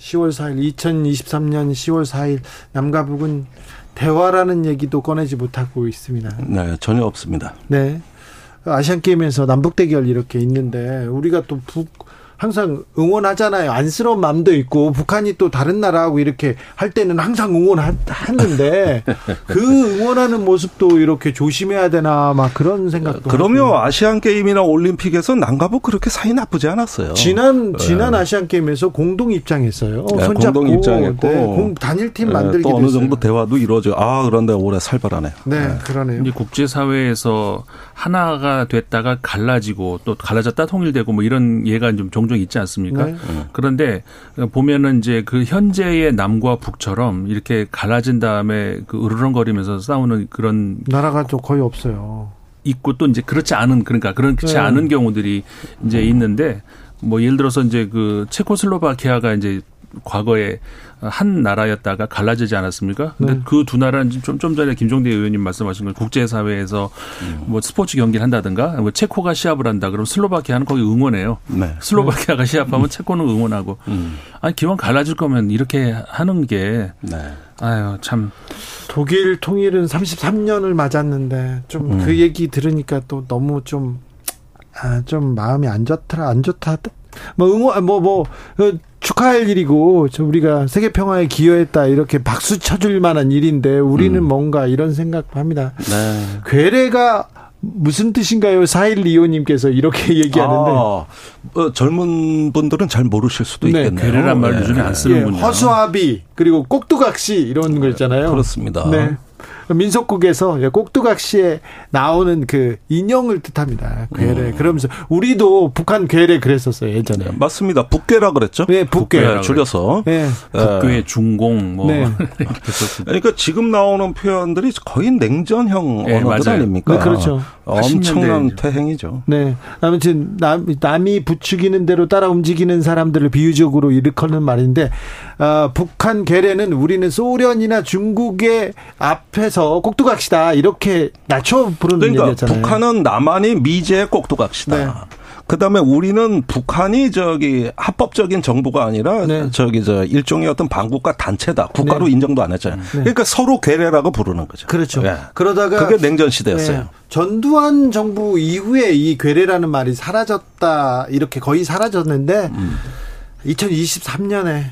Speaker 1: 10월 4일 2023년 10월 4일 남과 북은 대화라는 얘기도 꺼내지 못하고 있습니다.
Speaker 10: 네, 전혀 없습니다.
Speaker 1: 네. 아시안 게임에서 남북 대결 이렇게 있는데 우리가 또 북 항상 응원하잖아요. 안쓰러운 마음도 있고 북한이 또 다른 나라하고 이렇게 할 때는 항상 응원하는데 그 응원하는 모습도 이렇게 조심해야 되나 막 그런 생각도.
Speaker 10: 그럼요.
Speaker 1: 하고.
Speaker 10: 아시안 게임이나 올림픽에서 남과북 그렇게 사이 나쁘지 않았어요.
Speaker 1: 지난 지난
Speaker 10: 네.
Speaker 1: 아시안 게임에서 공동 입장했어요.
Speaker 10: 네,
Speaker 1: 손잡고
Speaker 10: 공동 입장했고
Speaker 1: 네, 공- 단일팀
Speaker 10: 네,
Speaker 1: 만들기
Speaker 10: 또 어느
Speaker 1: 됐어요.
Speaker 10: 정도 대화도 이루어져. 아 그런데 올해 살벌하네요.
Speaker 1: 네, 그러네요.
Speaker 9: 이제 국제 사회에서 하나가 됐다가 갈라지고 또 갈라졌다 통일되고 뭐 이런 예가 좀 종종 있지 않습니까?
Speaker 1: 네.
Speaker 9: 그런데 보면은 이제 그 현재의 남과 북처럼 이렇게 갈라진 다음에 그 으르렁거리면서 싸우는 그런
Speaker 1: 나라가 좀 거의 없어요.
Speaker 9: 있고 또 이제 그렇지 않은 그러니까 그렇지
Speaker 1: 네.
Speaker 9: 않은 경우들이 이제 있는데 뭐 예를 들어서 이제 그 체코슬로바키아가 이제 과거에 한 나라였다가 갈라지지 않았습니까? 근데
Speaker 1: 네.
Speaker 9: 그두 나라는 좀, 좀 전에 김종대 의원님 말씀하신 건 국제사회에서 뭐 스포츠 경기를 한다든가 뭐 체코가 시합을 한다 그러면 슬로바키아는 거기 응원해요.
Speaker 10: 네.
Speaker 9: 슬로바키아가 시합하면 체코는 응원하고.
Speaker 10: 음.
Speaker 9: 아니, 기왕 갈라질 거면 이렇게 하는 게
Speaker 10: 네.
Speaker 9: 아유, 참.
Speaker 1: 독일 통일은 33년을 맞았는데 좀그
Speaker 10: 음.
Speaker 1: 얘기 들으니까 또 너무 좀, 아, 좀 마음이 안 좋더라, 안 좋다. 뭐 응원, 뭐, 뭐, 어, 축하할 일이고, 저 우리가 세계 평화에 기여했다, 이렇게 박수 쳐줄 만한 일인데, 우리는
Speaker 10: 음.
Speaker 1: 뭔가 이런 생각합니다.
Speaker 10: 네.
Speaker 1: 괴뢰가 무슨 뜻인가요? 4.125님께서 이렇게 얘기하는데.
Speaker 10: 아, 어, 젊은 분들은 잘 모르실 수도
Speaker 1: 네,
Speaker 10: 있겠네요.
Speaker 9: 괴뢰란 말 요즘에 안
Speaker 1: 예,
Speaker 9: 쓰는군요.
Speaker 1: 허수아비, 그리고 꼭두각시, 이런 거 있잖아요.
Speaker 10: 그렇습니다.
Speaker 1: 네. 민속국에서 꼭두각시에 나오는 그 인형을 뜻합니다. 괴뢰. 그러면서 우리도 북한 괴뢰 그랬었어요 예전에.
Speaker 10: 맞습니다. 북괴라 그랬죠?
Speaker 1: 네, 북괴.
Speaker 10: 네, 줄여서.
Speaker 1: 네.
Speaker 9: 북괴 중공 뭐
Speaker 1: 네.
Speaker 10: 그러니까 지금 나오는 표현들이 거의 냉전형
Speaker 9: 네,
Speaker 10: 언어들
Speaker 9: 맞아요.
Speaker 10: 아닙니까?
Speaker 1: 네, 그렇죠.
Speaker 10: 엄청난
Speaker 9: 80년대.
Speaker 10: 퇴행이죠.
Speaker 1: 네. 아무튼 남, 남이 부추기는 대로 따라 움직이는 사람들을 비유적으로 일컬는 말인데 어, 북한 괴뢰는 우리는 소련이나 중국의 앞에서 꼭두각시다 이렇게 낮춰 부르는
Speaker 10: 그러니까
Speaker 1: 얘기였잖아요.
Speaker 10: 북한은 남한이 미제의 꼭두각시다.
Speaker 1: 네.
Speaker 10: 그다음에 우리는 북한이 저기 합법적인 정부가 아니라
Speaker 1: 네.
Speaker 10: 저기 저 일종의 어떤 반국가 단체다. 국가로
Speaker 1: 네.
Speaker 10: 인정도 안 했잖아요. 그러니까 서로 괴뢰라고 부르는 거죠.
Speaker 1: 그렇죠.
Speaker 10: 예.
Speaker 1: 그러다가
Speaker 10: 그게 냉전 시대였어요.
Speaker 1: 네. 전두환 정부 이후에 이 괴뢰라는 말이 사라졌다 이렇게 거의 사라졌는데
Speaker 10: 음.
Speaker 1: 2023년에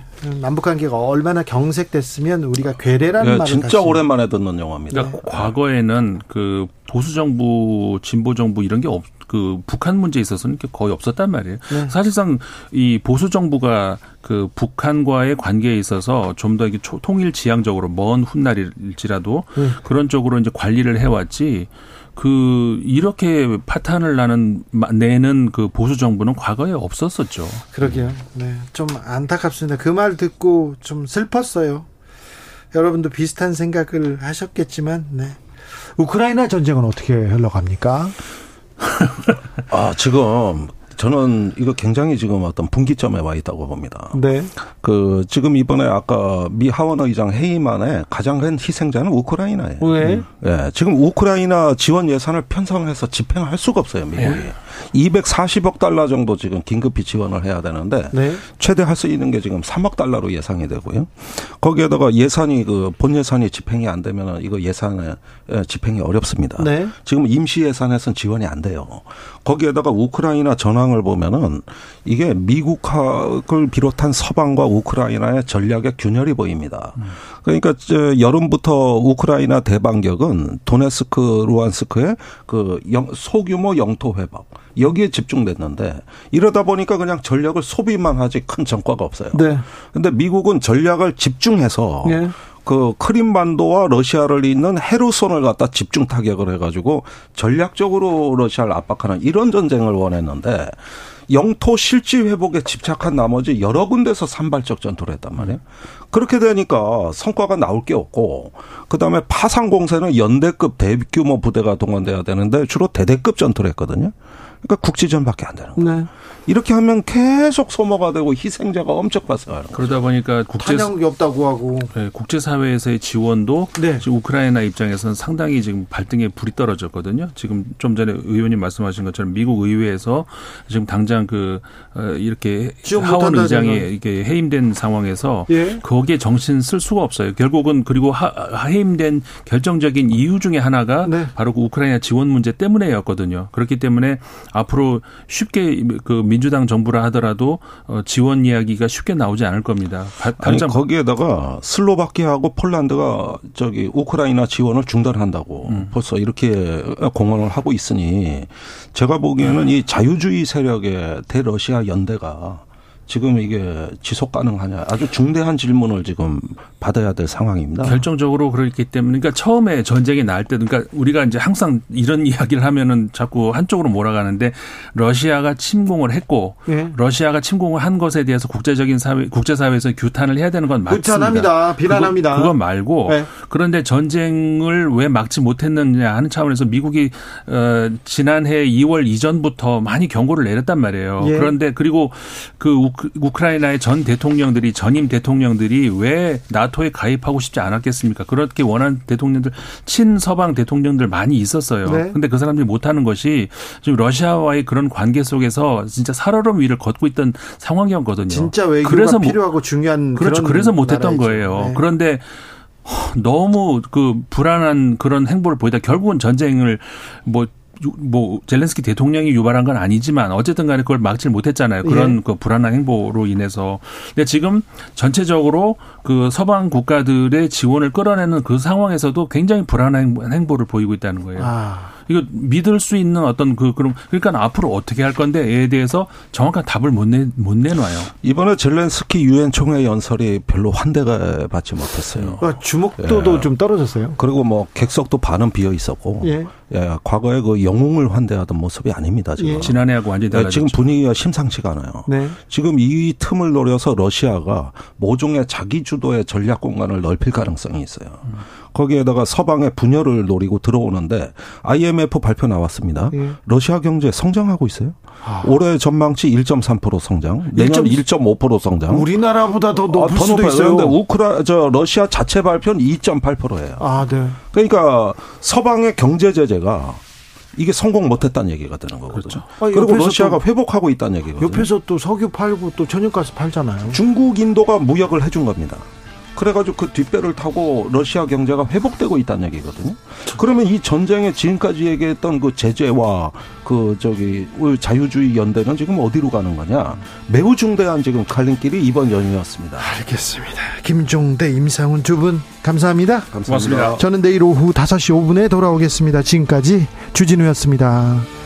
Speaker 1: 남북 관계가 얼마나 경색됐으면 우리가 괴뢰라는
Speaker 10: 예,
Speaker 1: 말을
Speaker 10: 진짜
Speaker 1: 다시
Speaker 10: 오랜만에 듣는 용어입니다.
Speaker 9: 그러니까 과거에는 그 보수 정부, 진보 정부 이런 게 없, 그 북한 문제에 있어서는 이렇게 거의 없었단 말이에요.
Speaker 1: 네.
Speaker 9: 사실상 이 보수 정부가 그 북한과의 관계에 있어서 좀 더 이게 초- 통일 지향적으로 먼 훗날일지라도
Speaker 1: 네.
Speaker 9: 그런 쪽으로 이제 관리를 해왔지. 그 이렇게 파탄을 나는 마- 내는 그 보수 정부는 과거에 없었었죠.
Speaker 1: 그러게요. 네. 좀 안타깝습니다. 그 말 듣고 좀 슬펐어요. 여러분도 비슷한 생각을 하셨겠지만, 네. 우크라이나 전쟁은 어떻게 흘러갑니까?
Speaker 10: 아, 지금 저는 이거 굉장히 지금 어떤 분기점에 와 있다고 봅니다.
Speaker 1: 네.
Speaker 10: 그 지금 이번에 아까 미 하원 의장 회의만에 가장 큰 희생자는 우크라이나예요.
Speaker 1: 왜?
Speaker 10: 예, 지금 우크라이나 지원 예산을 편성해서 집행할 수가 없어요, 미국이. 240억 달러 정도 지금 긴급히 지원을 해야 되는데
Speaker 1: 네.
Speaker 10: 최대 할 수 있는 게 지금 3억 달러로 예상이 되고요. 거기에다가 예산이 그 본 예산이 집행이 안 되면은 이거 예산에 예, 집행이 어렵습니다.
Speaker 1: 네.
Speaker 10: 지금 임시 예산에서는 지원이 안 돼요. 거기에다가 우크라이나 전황을 보면은 이게 미국을 비롯한 서방과 우크라이나의 전략의 균열이 보입니다. 그러니까 저 여름부터 우크라이나 대반격은 도네스크, 루안스크의 그 영- 소규모 영토 회복 여기에 집중됐는데 이러다 보니까 그냥 전략을 소비만 하지 큰 전과가 없어요.
Speaker 1: 네.
Speaker 10: 근데 미국은 전략을 집중해서
Speaker 1: 네.
Speaker 10: 그 크림반도와 러시아를 잇는 헤르손을 갖다 집중 타격을 해가지고 전략적으로 러시아를 압박하는 이런 전쟁을 원했는데 영토 실지 회복에 집착한 나머지 여러 군데서 산발적 전투를 했단 말이에요. 그렇게 되니까 성과가 나올 게 없고 그다음에 파상 공세는 연대급 대규모 부대가 동원돼야 되는데 주로 대대급 전투를 했거든요. 그러니까 국지전밖에 안 되는 거예요.
Speaker 1: 네.
Speaker 10: 이렇게 하면 계속 소모가 되고 희생자가 엄청 발생하는 거예요.
Speaker 9: 그러다 보니까 국제
Speaker 1: 탄약이 없다고 하고.
Speaker 9: 네, 국제 사회에서의 지원도
Speaker 1: 네.
Speaker 9: 지금 우크라이나 입장에서는 상당히 지금 발등에 불이 떨어졌거든요. 지금 좀 전에 의원님 말씀하신 것처럼 미국 의회에서 지금 당장 그 어, 이렇게 하원 의장이
Speaker 1: 거.
Speaker 9: 이렇게 해임된 상황에서
Speaker 1: 예.
Speaker 9: 거기에 정신 쓸 수가 없어요. 결국은 그리고 하, 해임된 결정적인 이유 중에 하나가
Speaker 1: 네.
Speaker 9: 바로 그 우크라이나 지원 문제 때문에였거든요. 그렇기 때문에 앞으로 쉽게 그 민주당 정부라 하더라도 어, 지원 이야기가 쉽게 나오지 않을 겁니다. 당장
Speaker 10: 거기에다가 슬로바키아하고 폴란드가 저기 우크라이나 지원을 중단한다고
Speaker 9: 음.
Speaker 10: 벌써 이렇게 공언을 하고 있으니 제가 보기에는 이 자유주의 세력의 대러시아 연대가 지금 이게 지속 가능하냐 아주 중대한 질문을 지금 받아야 될 상황입니다.
Speaker 9: 결정적으로 그렇기 때문에 그러니까 처음에 전쟁이 날 때도 그러니까 우리가 이제 항상 이런 이야기를 하면은 자꾸 한쪽으로 몰아가는데 러시아가 침공을 했고
Speaker 1: 예.
Speaker 9: 러시아가 침공을 한 것에 대해서 국제적인 사회 국제 사회에서 규탄을 해야 되는 건 맞습니다.
Speaker 1: 규탄합니다. 비난합니다.
Speaker 9: 그거, 그건 말고
Speaker 1: 네.
Speaker 9: 그런데 전쟁을 왜 막지 못했느냐 하는 차원에서 미국이 어 지난해 2월 이전부터 많이 경고를 내렸단 말이에요.
Speaker 1: 예.
Speaker 9: 그런데 그리고 그 우크- 우크라이나의 전 대통령들이 전임 대통령들이 왜 나토에 가입하고 싶지 않았겠습니까? 그렇게 원하는 대통령들 친서방 대통령들 많이 있었어요.
Speaker 1: 네.
Speaker 9: 근데 그 사람들이 못하는 것이 지금 러시아와의 그런 관계 속에서 진짜 살얼음 위를 걷고 있던 상황이었거든요.
Speaker 1: 진짜 외교가
Speaker 9: 그래서 못-
Speaker 1: 필요하고 중요한
Speaker 9: 그렇죠. 그래서 못했던. 거예요.
Speaker 1: 네.
Speaker 9: 그런데 허, 너무 그 불안한 그런 행보를 보이다 결국은 전쟁을 뭐, 유- 뭐 젤렌스키 대통령이 유발한 건 아니지만 어쨌든 간에 그걸 막질 못했잖아요. 그런
Speaker 1: 예.
Speaker 9: 그 불안한 행보로 인해서. 근데 지금 전체적으로 그 서방 국가들의 지원을 끌어내는 그 상황에서도 굉장히 불안한 행보- 행보를 보이고 있다는 거예요.
Speaker 1: 아,
Speaker 9: 이거 믿을 수 있는 어떤 그 그럼 그러니까 앞으로 어떻게 할 건데에 대해서 정확한 답을 못내못 내놔요.
Speaker 10: 이번에 젤렌스키 유엔 총회 연설이 별로 환대가 받지 못했어요.
Speaker 1: 그러니까 주목도도
Speaker 10: 예.
Speaker 1: 좀 떨어졌어요.
Speaker 10: 그리고 뭐 객석도 반은 비어 있었고,
Speaker 1: 예.
Speaker 10: 예, 과거에 그 영웅을 환대하던 모습이 아닙니다 지금.
Speaker 1: 예.
Speaker 9: 지난해하고 완전히
Speaker 10: 예,
Speaker 9: 달라졌죠.
Speaker 10: 지금 분위기가 심상치가 않아요.
Speaker 1: 네.
Speaker 10: 지금 이 틈을 노려서 러시아가 모종의 자기 주도의 전략 공간을 넓힐 가능성이 있어요. 거기에다가 서방의 분열을 노리고 들어오는데 IMF 발표 나왔습니다.
Speaker 1: 예.
Speaker 10: 러시아 경제 성장하고 있어요.
Speaker 1: 아.
Speaker 10: 올해 전망치 1.3% 성장, 내년 1.5% 성장.
Speaker 1: 우리나라보다 더 높을
Speaker 10: 아, 더
Speaker 1: 수도. 있어요.
Speaker 10: 그런데 우크라 저 러시아 자체 발표는 2.8%예요.
Speaker 1: 아, 네.
Speaker 10: 그러니까 서방의 경제 제재가 이게 성공 못했다는 얘기가 되는 거거든요.
Speaker 1: 아,
Speaker 10: 그리고
Speaker 1: 옆에서
Speaker 10: 러시아가
Speaker 1: 또-
Speaker 10: 회복하고 있다는 얘기거든요.
Speaker 1: 옆에서 또 석유 팔고 또 천연가스 팔잖아요.
Speaker 10: 중국, 인도가 무역을 해준 겁니다. 그래가지고 그 뒷배를 타고 러시아 경제가 회복되고 있다는 얘기거든요. 그러면 이 전쟁에 지금까지 얘기했던 그 제재와 그 저기 자유주의 연대는 지금 어디로 가는 거냐? 매우 중대한 지금 갈림길이 이번 연휴였습니다.
Speaker 1: 알겠습니다. 김종대, 임상훈 두 분 감사합니다.
Speaker 10: 고맙습니다.
Speaker 1: 저는 내일 오후 5시 5분에 돌아오겠습니다. 지금까지 주진우였습니다.